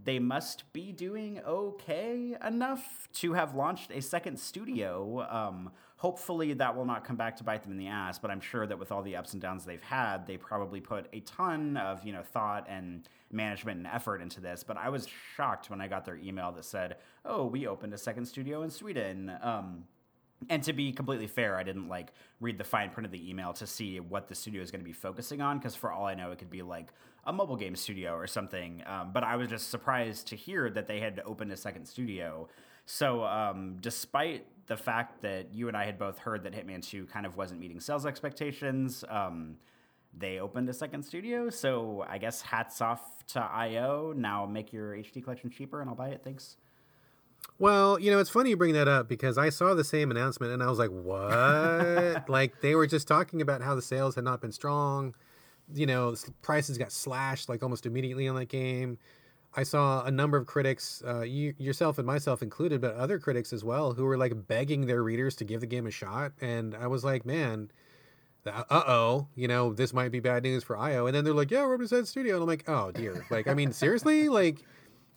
they must be doing okay enough to have launched a second studio. Um, hopefully, that will not come back to bite them in the ass. But I'm sure that with all the ups and downs they've had, they probably put a ton of you know thought and management and effort into this. But I was shocked when I got their email that said, "Oh, we opened a second studio in Sweden." Um, and to be completely fair, I didn't like read the fine print of the email to see what the studio is going to be focusing on because for all I know, it could be like a mobile game studio or something. Um, but I was just surprised to hear that they had opened a second studio. So, um, despite the fact that you and I had both heard that Hitman 2 kind of wasn't meeting sales expectations, um, they opened a second studio. So, I guess hats off to IO. Now make your HD collection cheaper and I'll buy it. Thanks.
Well, you know, it's funny you bring that up because I saw the same announcement and I was like, what? like, they were just talking about how the sales had not been strong. You know, prices got slashed like almost immediately on that game. I saw a number of critics, uh, you, yourself and myself included, but other critics as well, who were like begging their readers to give the game a shot. And I was like, man, uh oh, you know, this might be bad news for IO. And then they're like, yeah, we're Represent Studio. And I'm like, oh dear. Like, I mean, seriously? Like,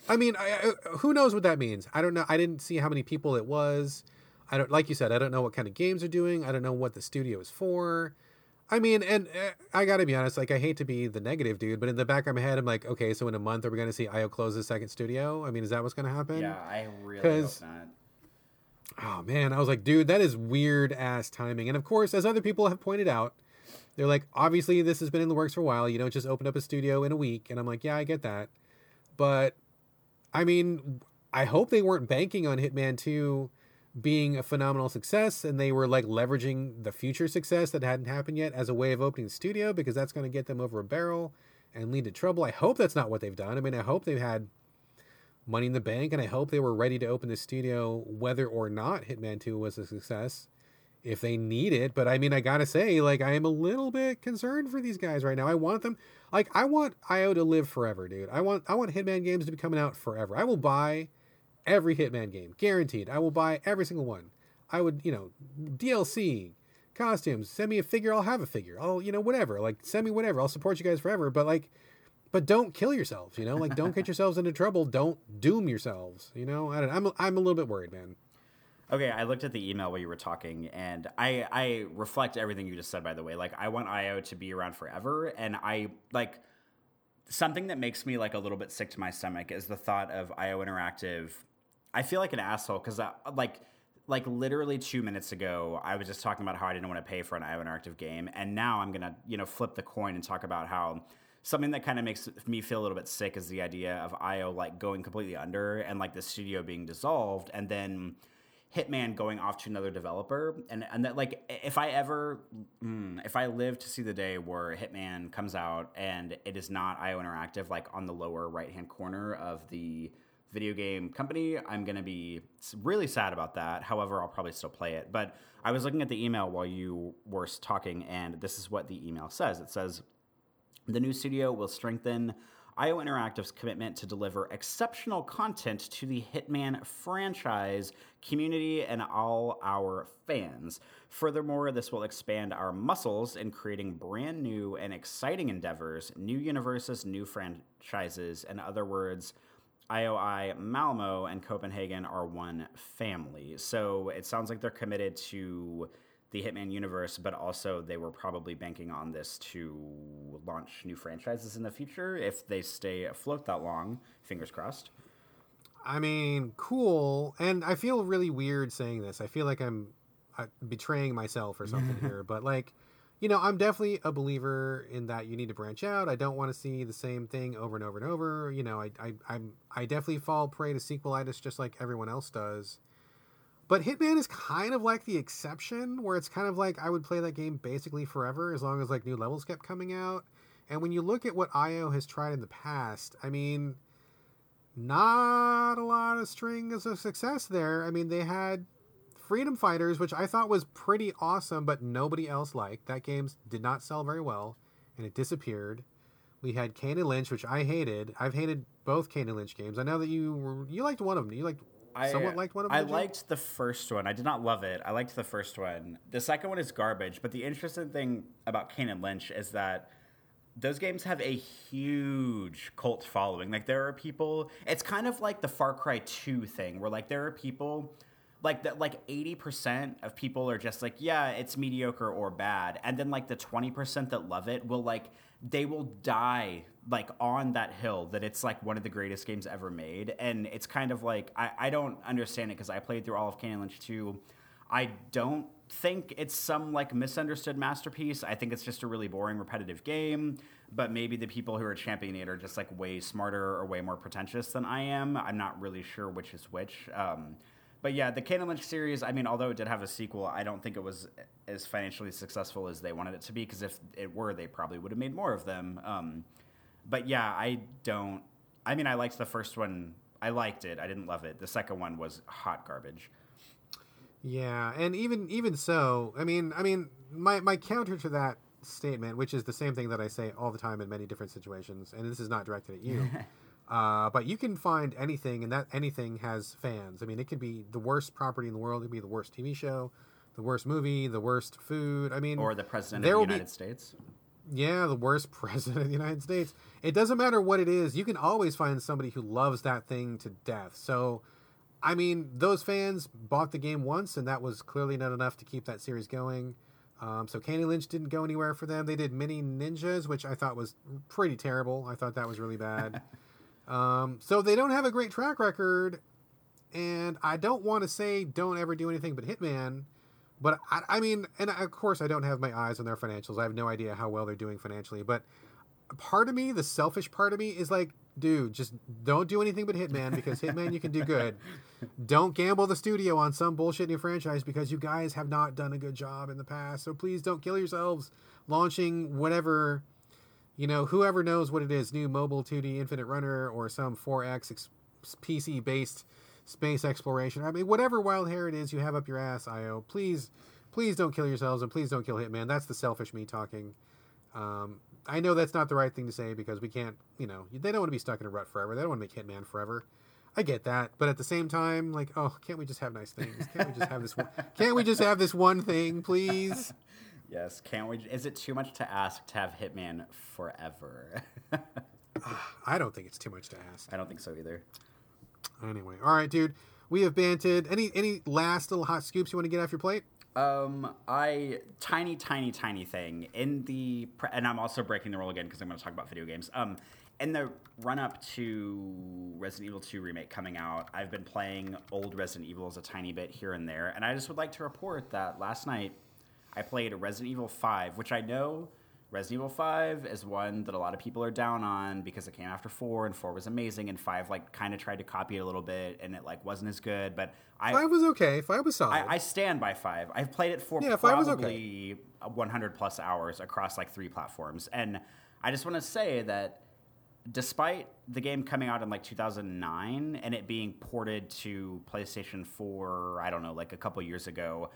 I mean, I, I, who knows what that means? I don't know. I didn't see how many people it was. I don't, like you said, I don't know what kind of games they're doing. I don't know what the studio is for. I mean, and uh, I got to be honest, like, I hate to be the negative dude, but in the back of my head, I'm like, okay, so in a month, are we going to see IO close the second studio? I mean, is that what's going to happen?
Yeah, I really hope not.
Oh man, I was like, dude, that is weird ass timing. And of course, as other people have pointed out, they're like, obviously this has been in the works for a while. You don't just open up a studio in a week. And I'm like, yeah, I get that. But I mean, I hope they weren't banking on Hitman 2 being a phenomenal success and they were like leveraging the future success that hadn't happened yet as a way of opening the studio because that's going to get them over a barrel and lead to trouble. I hope that's not what they've done. I mean, I hope they've had money in the bank and I hope they were ready to open the studio whether or not Hitman 2 was a success if they need it. But I mean, I gotta say, like, I am a little bit concerned for these guys right now. I want them, like, I want IO to live forever, dude. I want, I want Hitman games to be coming out forever. I will buy every Hitman game, guaranteed. I will buy every single one. I would, you know, DLC, costumes. Send me a figure, I'll have a figure. I'll, you know, whatever. Like, send me whatever. I'll support you guys forever. But like, but don't kill yourselves. You know, like, don't get yourselves into trouble. Don't doom yourselves. You know, I don't, I'm, I'm a little bit worried, man.
Okay, I looked at the email while you were talking, and I I reflect everything you just said. By the way, like I want IO to be around forever, and I like something that makes me like a little bit sick to my stomach is the thought of IO Interactive. I feel like an asshole because uh, like like literally two minutes ago, I was just talking about how I didn't want to pay for an IO Interactive game, and now I'm gonna you know flip the coin and talk about how something that kind of makes me feel a little bit sick is the idea of IO like going completely under and like the studio being dissolved, and then Hitman going off to another developer, and and that like if I ever mm, if I live to see the day where Hitman comes out and it is not IO Interactive, like on the lower right hand corner of the video game company. I'm to be really sad about that. However, I'll probably still play it. But I was looking at the email while you were talking, and this is what the email says. It says the new studio will strengthen IO Interactive's commitment to deliver exceptional content to the Hitman franchise, community, and all our fans. Furthermore, this will expand our muscles in creating brand new and exciting endeavors, new universes, new franchises. In other words, IOI, Malmo, and Copenhagen are one family. So it sounds like they're committed to the Hitman universe, but also they were probably banking on this to launch new franchises in the future if they stay afloat that long. Fingers crossed.
I mean, cool. And I feel really weird saying this. I feel like I'm uh, betraying myself or something here, but like, you know, I'm definitely a believer in that you need to branch out. I don't want to see the same thing over and over and over. You know, I I I'm, I definitely fall prey to sequelitis just like everyone else does. But Hitman is kind of like the exception, where it's kind of like I would play that game basically forever as long as like new levels kept coming out. And when you look at what IO has tried in the past, I mean, not a lot of strings of success there. I mean, they had Freedom Fighters, which I thought was pretty awesome, but nobody else liked. That game did not sell very well, and it disappeared. We had Kane and Lynch, which I hated. I've hated both Kane and Lynch games. I know that you were you liked one of them. You liked
I
somewhat liked one of them.
I
did you?
liked the first one. I did not love it. I liked the first one. The second one is garbage. But the interesting thing about Kane and Lynch is that those games have a huge cult following. Like there are people. It's kind of like the Far Cry Two thing, where like there are people. Like that, like eighty percent of people are just like, yeah, it's mediocre or bad, and then like the twenty percent that love it will like they will die like on that hill that it's like one of the greatest games ever made, and it's kind of like I, I don't understand it because I played through all of and Lynch two. I don't think it's some like misunderstood masterpiece. I think it's just a really boring, repetitive game. But maybe the people who are championing it are just like way smarter or way more pretentious than I am. I'm not really sure which is which. Um, but yeah, the Kane Lynch series. I mean, although it did have a sequel, I don't think it was as financially successful as they wanted it to be. Because if it were, they probably would have made more of them. Um, but yeah, I don't. I mean, I liked the first one. I liked it. I didn't love it. The second one was hot garbage.
Yeah, and even even so, I mean, I mean, my my counter to that statement, which is the same thing that I say all the time in many different situations, and this is not directed at you, uh, but you can find anything, and that anything has fans. I mean, it could be the worst property in the world, it could be the worst TV show, the worst movie, the worst food. I mean,
Or the president of the
be-
United States.
Yeah, the worst president of the United States. It doesn't matter what it is. You can always find somebody who loves that thing to death. So, I mean, those fans bought the game once, and that was clearly not enough to keep that series going. Um, so, Kane and Lynch didn't go anywhere for them. They did Mini Ninjas, which I thought was pretty terrible. I thought that was really bad. um, so, they don't have a great track record. And I don't want to say don't ever do anything but Hitman. But I, I mean, and of course, I don't have my eyes on their financials. I have no idea how well they're doing financially. But part of me, the selfish part of me, is like, dude, just don't do anything but Hitman because Hitman you can do good. Don't gamble the studio on some bullshit new franchise because you guys have not done a good job in the past. So please don't kill yourselves launching whatever, you know, whoever knows what it is, new mobile 2D Infinite Runner or some 4X ex- PC based space exploration. I mean, whatever wild hair it is you have up your ass, IO, please, please don't kill yourselves and please don't kill Hitman. That's the selfish me talking. Um, I know that's not the right thing to say because we can't, you know, they don't want to be stuck in a rut forever. They don't want to make Hitman forever. I get that, but at the same time, like, oh, can't we just have nice things? Can't we just have this? One, can't we just have this one thing, please?
Yes, can't we? Is it too much to ask to have Hitman forever?
I don't think it's too much to ask.
I don't think so either.
Anyway, all right, dude. We have banted. Any any last little hot scoops you want to get off your plate?
Um, I tiny, tiny, tiny thing in the, pre- and I'm also breaking the rule again because I'm going to talk about video games. Um, in the run up to Resident Evil 2 remake coming out, I've been playing old Resident Evils a tiny bit here and there, and I just would like to report that last night I played Resident Evil 5, which I know Resident Evil 5 is one that a lot of people are down on because it came after 4 and 4 was amazing and 5 like kind of tried to copy it a little bit and it like wasn't as good, but I
Five was okay. Five was solid.
I, I stand by five. I've played it for
Yeah, five was okay.
probably 100 plus hours across like three platforms, and I just want to say that despite the game coming out in like 2009 and it being ported to PlayStation 4, I don't know, like a couple years ago,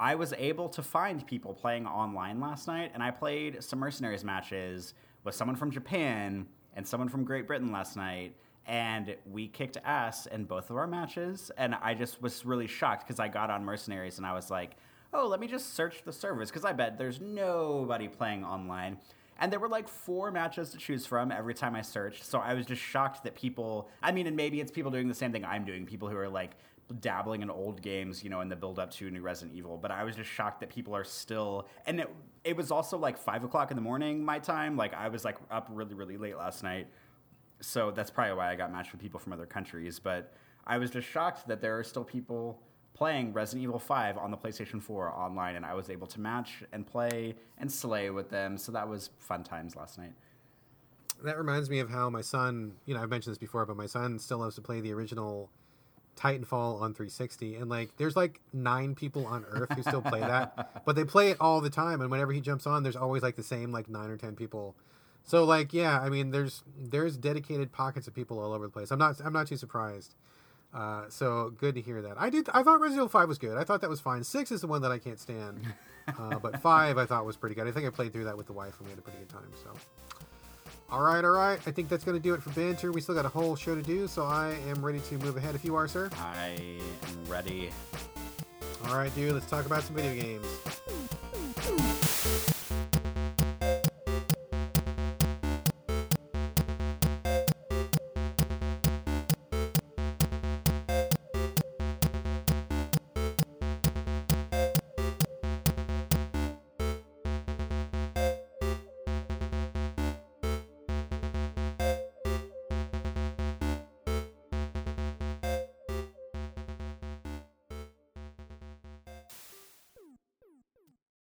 I was able to find people playing online last night, and I played some Mercenaries matches with someone from Japan and someone from Great Britain last night. And we kicked ass in both of our matches. And I just was really shocked because I got on Mercenaries and I was like, oh, let me just search the servers because I bet there's nobody playing online. And there were like four matches to choose from every time I searched. So I was just shocked that people, I mean, and maybe it's people doing the same thing I'm doing, people who are like dabbling in old games, you know, in the build up to New Resident Evil. But I was just shocked that people are still, and it, it was also like five o'clock in the morning my time. Like I was like up really, really late last night. So that's probably why I got matched with people from other countries. But I was just shocked that there are still people playing Resident Evil 5 on the PlayStation 4 online, and I was able to match and play and slay with them. So that was fun times last night.
That reminds me of how my son, you know, I've mentioned this before, but my son still loves to play the original Titanfall on 360. And like, there's like nine people on Earth who still play that, but they play it all the time. And whenever he jumps on, there's always like the same like nine or 10 people. So like, yeah, I mean, there's there's dedicated pockets of people all over the place. I'm not I'm not too surprised. Uh, so good to hear that. I did. I thought Resident Evil Five was good. I thought that was fine. Six is the one that I can't stand, uh, but five I thought was pretty good. I think I played through that with the wife and we had a pretty good time. So, all right, all right. I think that's going to do it for banter. We still got a whole show to do, so I am ready to move ahead. If you are, sir.
I am ready.
All right, dude. Let's talk about some video games.